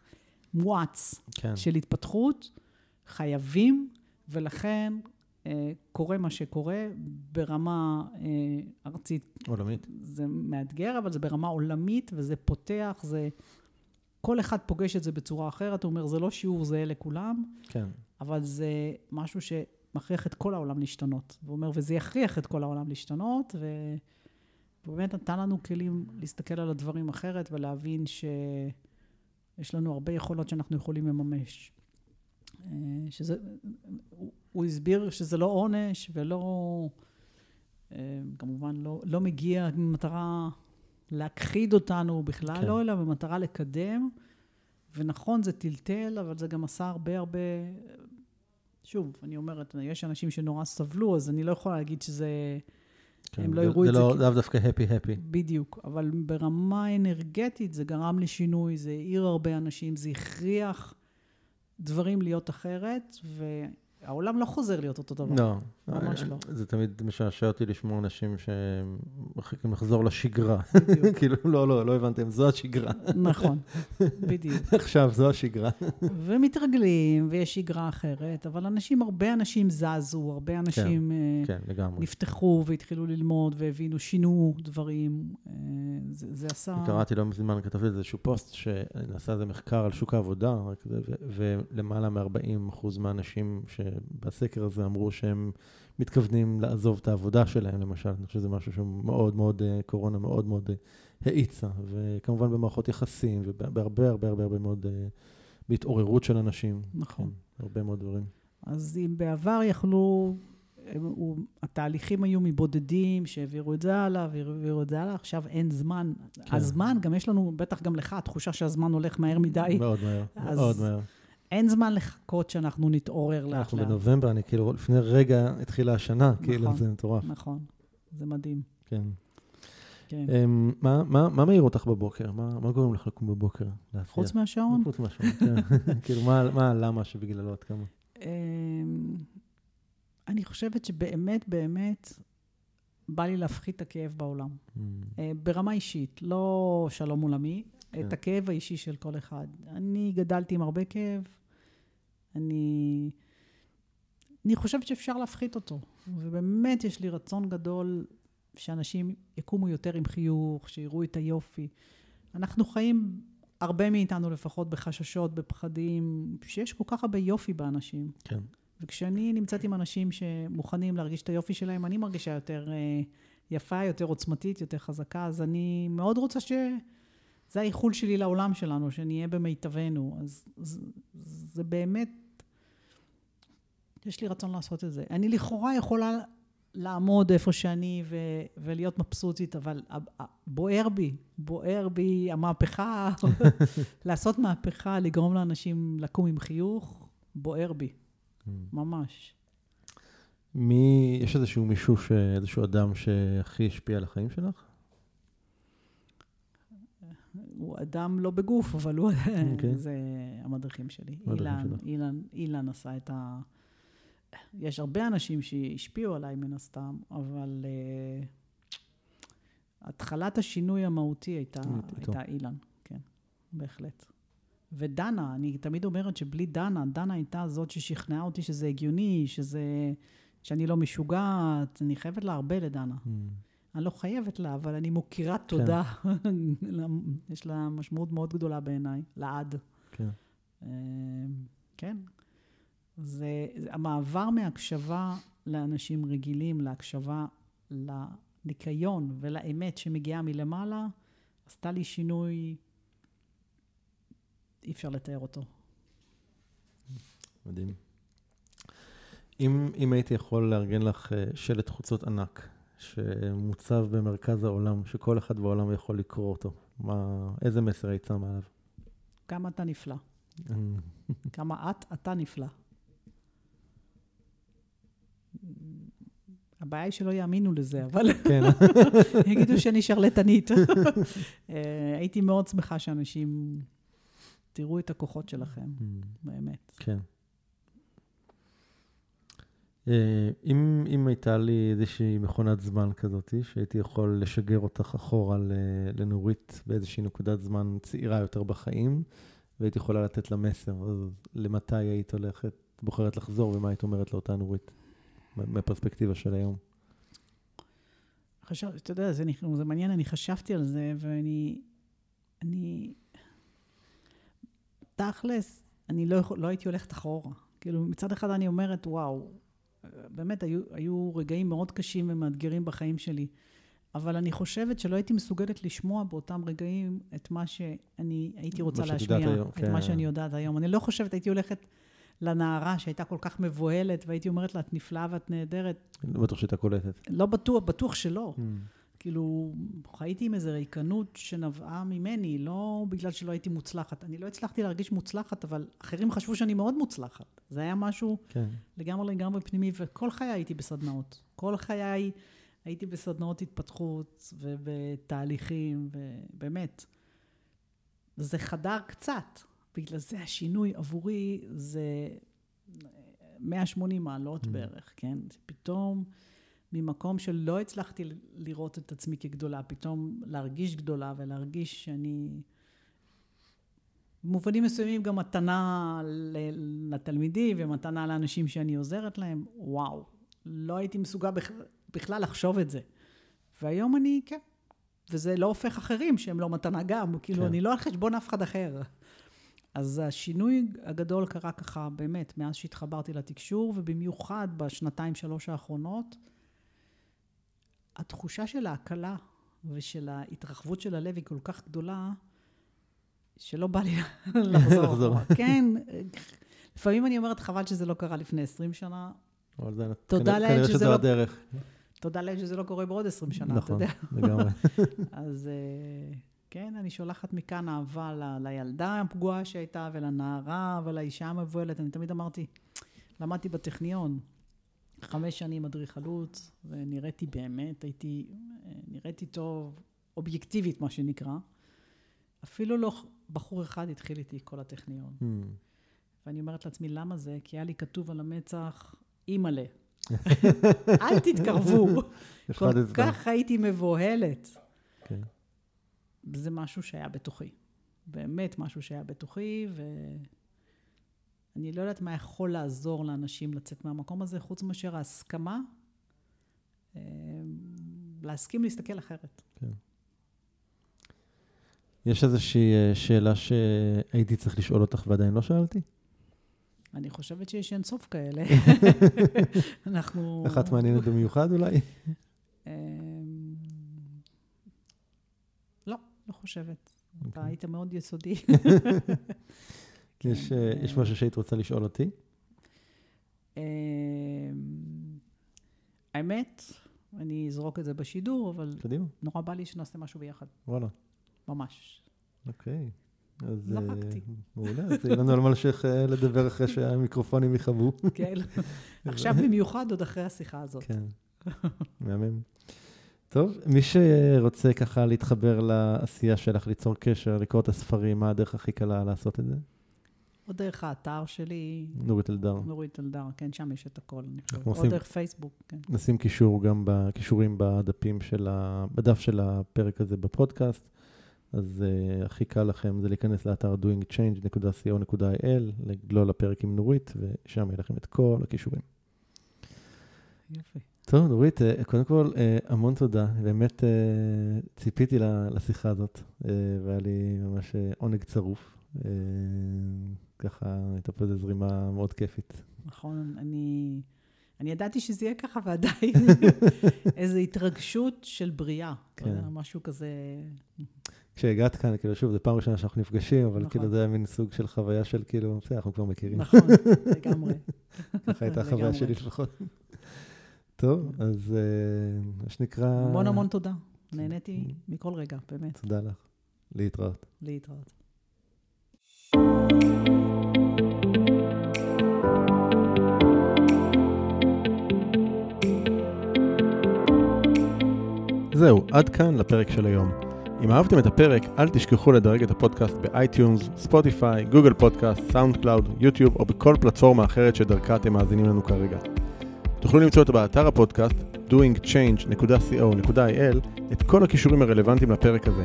מואץ כן. של התפתחות, חייבים, ולכן אה, קורה מה שקורה ברמה אה, ארצית. עולמית. זה מאתגר, אבל זה ברמה עולמית, וזה פותח, זה... כל אחד פוגש את זה בצורה אחרת, הוא אומר, זה לא שיעור זהה לכולם, כן. אבל זה משהו שמכריח את כל העולם להשתנות. והוא אומר, וזה יכריח את כל העולם להשתנות, ו... והוא באמת נתן לנו כלים להסתכל על הדברים אחרת ולהבין שיש לנו הרבה יכולות שאנחנו יכולים לממש. אה, שזה, הוא, הוא הסביר שזה לא עונש ולא, אה, כמובן לא, לא מגיע במטרה להכחיד אותנו בכלל. כן. לא, אלא במטרה לקדם. ונכון, זה טלטל, אבל זה גם עשה הרבה הרבה... שוב, אני אומרת, יש אנשים שנורא סבלו, אז אני לא יכולה להגיד שזה... כן. הם לא זה- יראו את זה זה לא כ- לאו דווקא הפי-הפי. בדיוק, אבל ברמה אנרגטית זה גרם לשינוי, זה העיר הרבה אנשים, זה הכריח דברים להיות אחרת, והעולם לא חוזר להיות אותו דבר. לא. ממש לא. זה תמיד משעשע אותי לשמוע אנשים שמחכים לחזור לשגרה. בדיוק. כאילו, לא, לא, לא הבנתם, זו השגרה. נכון, בדיוק. עכשיו, זו השגרה. ומתרגלים, ויש שגרה אחרת, אבל אנשים, הרבה אנשים זזו, הרבה אנשים אה, כן, לגמרי. נפתחו והתחילו ללמוד והבינו, שינו דברים. אה, זה, זה עשה... קראתי לא מזמן, כתבתי איזשהו פוסט שנעשה איזה מחקר על שוק העבודה, ולמעלה מ-40% מהאנשים שבסקר הזה אמרו שהם מתכוונים לעזוב את העבודה שלהם, למשל. אני חושב שזה משהו שמאוד מאוד, אה, קורונה מאוד מאוד אה, האיצה, וכמובן במערכות יחסים, ובהרבה הרבה הרבה הרבה מאוד, אה, בהתעוררות של אנשים. נכון. כן, הרבה מאוד דברים. אז אם בעבר יכלו, הם, הוא, התהליכים היו מבודדים שהעבירו את זה הלאה, והעבירו את זה הלאה, עכשיו אין זמן. כן. הזמן, גם יש לנו, בטח גם לך, תחושה שהזמן הולך מהר מדי. מאוד מהר, אז מאוד מהר. אין זמן לחכות שאנחנו נתעורר לאט אנחנו לאט. בנובמבר, אני כאילו, לפני רגע התחילה השנה, כאילו, נכון. זה מטורף. נכון, זה מדהים. כן. כן. אמ, מה- מה מה מעיר אותך בבוקר? מה מה גורם לך לקום בבוקר? חוץ מהשעון, חוץ מהשעון, כן. כאילו, מה- מה הלמה שבגללו את קמה? אמ, אני חושבת שבאמת, באמת, בא לי להפחית את הכאב בעולם. אמ, אה, ברמה אישית, לא שלום עולמי, כן. את הכאב האישי של כל אחד. אני גדלתי עם הרבה כאב, אני, אני חושבת שאפשר להפחית אותו, ובאמת יש לי רצון גדול שאנשים יקומו יותר עם חיוך, שיראו את היופי. אנחנו חיים הרבה מאיתנו לפחות בחששות, בפחדים, שיש כל כך הרבה יופי באנשים. כן. וכשאני נמצאת עם אנשים שמוכנים להרגיש את היופי שלהם, אני מרגישה יותר אה, יפה, יותר עוצמתית, יותר חזקה, אז אני מאוד רוצה ש... זה האיחול שלי לעולם שלנו, שנהיה במיטבנו. אז זה, זה באמת, יש לי רצון לעשות את זה. אני לכאורה יכולה לעמוד איפה שאני ו- ולהיות מבסוטית, אבל בוער בי, בוער בי המהפכה, לעשות מהפכה, לגרום לאנשים לקום עם חיוך, בוער בי, mm. ממש. מי, יש איזשהו מישהו, ש, איזשהו אדם שהכי השפיע על החיים שלך? הוא אדם לא בגוף, אבל הוא, okay. אוקיי. זה המדריכים שלי. אילן, אילן, אילן עשה את ה... יש הרבה אנשים שהשפיעו עליי מן הסתם, אבל uh, התחלת השינוי המהותי הייתה, הייתה אילן, כן, בהחלט. ודנה, אני תמיד אומרת שבלי דנה, דנה הייתה זאת ששכנעה אותי שזה הגיוני, שזה, שאני לא משוגעת, אני חייבת לה הרבה לדנה. Mm. אני לא חייבת לה, אבל אני מוקירה כן. תודה. יש לה משמעות מאוד גדולה בעיניי, לעד. כן. אה, כן. זה, זה המעבר מהקשבה לאנשים רגילים, להקשבה לניקיון ולאמת שמגיעה מלמעלה, עשתה לי שינוי, אי אפשר לתאר אותו. מדהים. אם, אם הייתי יכול לארגן לך אה, שלט חוצות ענק, שמוצב במרכז העולם, שכל אחד בעולם יכול לקרוא אותו, מה, איזה מסר היית שם עליו? כמה אתה נפלא. כמה את, אתה נפלא. הבעיה היא שלא יאמינו לזה, אבל... כן. יגידו שאני שרלטנית. אה, הייתי מאוד שמחה שאנשים... תראו את הכוחות שלכם, mm. באמת. כן. אה, אם, אם הייתה לי איזושהי מכונת זמן כזאת, שהייתי יכול לשגר אותך אחורה לנורית באיזושהי נקודת זמן צעירה יותר בחיים, והייתי יכולה לתת לה מסר, אז למתי היית הולכת, בוחרת לחזור, ומה היית אומרת לאותה נורית? מהפרספקטיבה של היום. חשב, אתה יודע, זה, זה מעניין, אני חשבתי על זה, ואני... אני... תכלס, אני לא, יכול, לא הייתי הולכת אחורה. כאילו, מצד אחד אני אומרת, וואו, באמת, היו, היו רגעים מאוד קשים ומאתגרים בחיים שלי, אבל אני חושבת שלא הייתי מסוגלת לשמוע באותם רגעים את מה שאני הייתי רוצה להשמיע, היום, את כן. מה שאני יודעת היום. אני לא חושבת, הייתי הולכת... לנערה שהייתה כל כך מבוהלת, והייתי אומרת לה, את נפלאה ואת נהדרת. לא בטוח שהייתה קולטת. לא בטוח, בטוח שלא. Mm. כאילו, חייתי עם איזו ריקנות שנבעה ממני, לא בגלל שלא הייתי מוצלחת. אני לא הצלחתי להרגיש מוצלחת, אבל אחרים חשבו שאני מאוד מוצלחת. זה היה משהו כן. לגמרי לגמרי פנימי, וכל חיי הייתי בסדנאות. כל חיי הייתי בסדנאות התפתחות ובתהליכים, ובאמת. זה חדר קצת, בגלל זה השינוי עבורי זה 180 מעלות mm. בערך, כן? פתאום ממקום שלא הצלחתי לראות את עצמי כגדולה, פתאום להרגיש גדולה ולהרגיש שאני... במובנים מסוימים גם מתנה לתלמידים ומתנה לאנשים שאני עוזרת להם, וואו, לא הייתי מסוגל בכלל לחשוב את זה. והיום אני, כן, וזה לא הופך אחרים שהם לא מתנה גם, כאילו, כן. אני לא על חשבון אף אחד אחר. אז השינוי הגדול קרה ככה, באמת, מאז שהתחברתי לתקשור, ובמיוחד בשנתיים, שלוש האחרונות, התחושה של ההקלה ושל ההתרחבות של הלב היא כל כך גדולה, שלא בא לי לחזור. כן, לפעמים אני אומרת, חבל שזה לא קרה לפני 20 שנה. תודה לאל שזה לא... הדרך. תודה לאל שזה לא קורה בעוד 20 שנה, נכון, אתה יודע. נכון, לגמרי. אז... אה, כן, אני שולחת מכאן אהבה ל, לילדה הפגועה שהייתה, ולנערה, ולאישה המבוהלת. אני תמיד אמרתי, למדתי בטכניון חמש שנים אדריכלות, ונראיתי באמת, הייתי, נראיתי טוב, אובייקטיבית, מה שנקרא. אפילו לא בחור אחד התחיל איתי כל הטכניון. Mm. ואני אומרת לעצמי, למה זה? כי היה לי כתוב על המצח, אימא'לה. אל תתקרבו. כל כך הייתי מבוהלת. כן. זה משהו שהיה בתוכי. באמת משהו שהיה בתוכי, ואני לא יודעת מה יכול לעזור לאנשים לצאת מהמקום הזה, חוץ מאשר ההסכמה, אה, להסכים להסתכל אחרת. כן. יש איזושהי אה, שאלה שהייתי צריך לשאול אותך ועדיין לא שאלתי? אני חושבת שיש אין סוף כאלה. אנחנו... אחת מעניינת במיוחד אולי? לא, חושבת. אתה אוקיי. היית מאוד יסודי. יש, אה, יש אה, משהו שהיית רוצה לשאול אותי? אמ, האמת, אני אזרוק את זה בשידור, אבל קדימה, נורא בא לי שנעשה משהו ביחד, וואלה. ממש. אוקיי. אז אה, זרקתי. מעולה, אז יהיה לנו על מה להמשיך לדבר אחרי שהמיקרופונים יכבו. כן. עכשיו במיוחד, עוד אחרי השיחה הזאת. כן, מהמם. טוב, מי שרוצה ככה להתחבר לעשייה שלך, ליצור קשר, לקרוא את הספרים, מה הדרך הכי קלה לעשות את זה? או דרך האתר שלי, נורית אלדר. נורית אלדר, כן, שם יש את הכל. אני חושבת. או דרך פייסבוק, כן. נשים קישור גם בקישורים בדפים של ה... בדף של הפרק הזה בפודקאסט. אז uh, הכי קל לכם זה להיכנס לאתר doingchange.co.il, לגלול לפרק עם נורית, ושם יהיה לכם את כל הכישורים. יופי. טוב, נורית, אה, קודם כל, אה, המון תודה. באמת אה, ציפיתי לשיחה הזאת, והיה לי ממש עונג צרוף. ככה, הייתה פה איזו זרימה מאוד כיפית. נכון, אני... אני ידעתי שזה יהיה ככה, ועדיין איזו התרגשות של בריאה. כן. משהו כזה... כשהגעת כאן, כאילו, שוב, זו פעם ראשונה שאנחנו נפגשים, אבל נכון. כאילו זה היה מין סוג של חוויה של כאילו, בסדר, אנחנו כבר מכירים. נכון, לגמרי. ככה הייתה החוויה. שלי לפחות. טוב, אז אה, מה שנקרא... המון המון תודה. נהניתי מכל רגע, באמת. תודה לך. להתראות. להתראות. זהו, עד כאן לפרק של היום. אם אהבתם את הפרק, אל תשכחו לדרג את הפודקאסט ב iTunes, Spotify, Google Podcast, SoundCloud, YouTube או בכל פלטפורמה אחרת שדרכה אתם מאזינים לנו כרגע. תוכלו למצוא אותו באתר הפודקאסט doingchange.co.il את כל הכישורים הרלוונטיים לפרק הזה.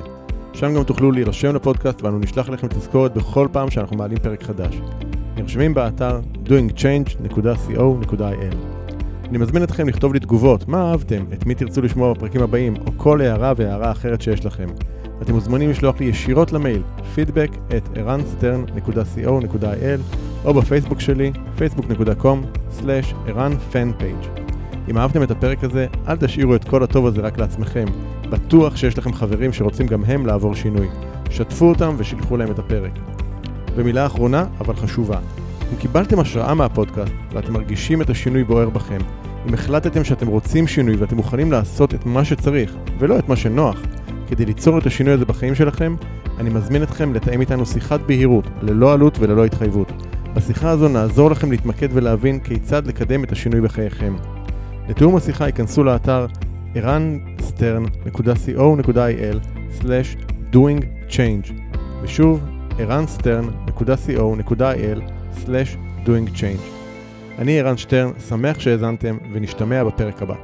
שם גם תוכלו להירשם לפודקאסט ואנו נשלח לכם תזכורת בכל פעם שאנחנו מעלים פרק חדש. נרשמים באתר doingchange.co.il אני מזמין אתכם לכתוב לי תגובות, מה אהבתם, את מי תרצו לשמוע בפרקים הבאים, או כל הערה והערה אחרת שיש לכם. אתם מוזמנים לשלוח לי ישירות למייל, feedback או בפייסבוק שלי, facebook.com/ערנפנפייג'. אם אהבתם את הפרק הזה, אל תשאירו את כל הטוב הזה רק לעצמכם. בטוח שיש לכם חברים שרוצים גם הם לעבור שינוי. שתפו אותם ושילחו להם את הפרק. ומילה אחרונה, אבל חשובה. אם קיבלתם השראה מהפודקאסט ואתם מרגישים את השינוי בוער בכם, אם החלטתם שאתם רוצים שינוי ואתם מוכנים לעשות את מה שצריך, ולא את מה שנוח, כדי ליצור את השינוי הזה בחיים שלכם, אני מזמין אתכם לתאם איתנו שיחת בהירות, ללא עלות וללא התחייבות. בשיחה הזו נעזור לכם להתמקד ולהבין כיצד לקדם את השינוי בחייכם. לתיאום השיחה ייכנסו לאתר ערנסטרן.co.il/doingchange ושוב, ערנסטרן.co.il/doingchange. אני ערן שטרן, שמח שהאזנתם ונשתמע בפרק הבא.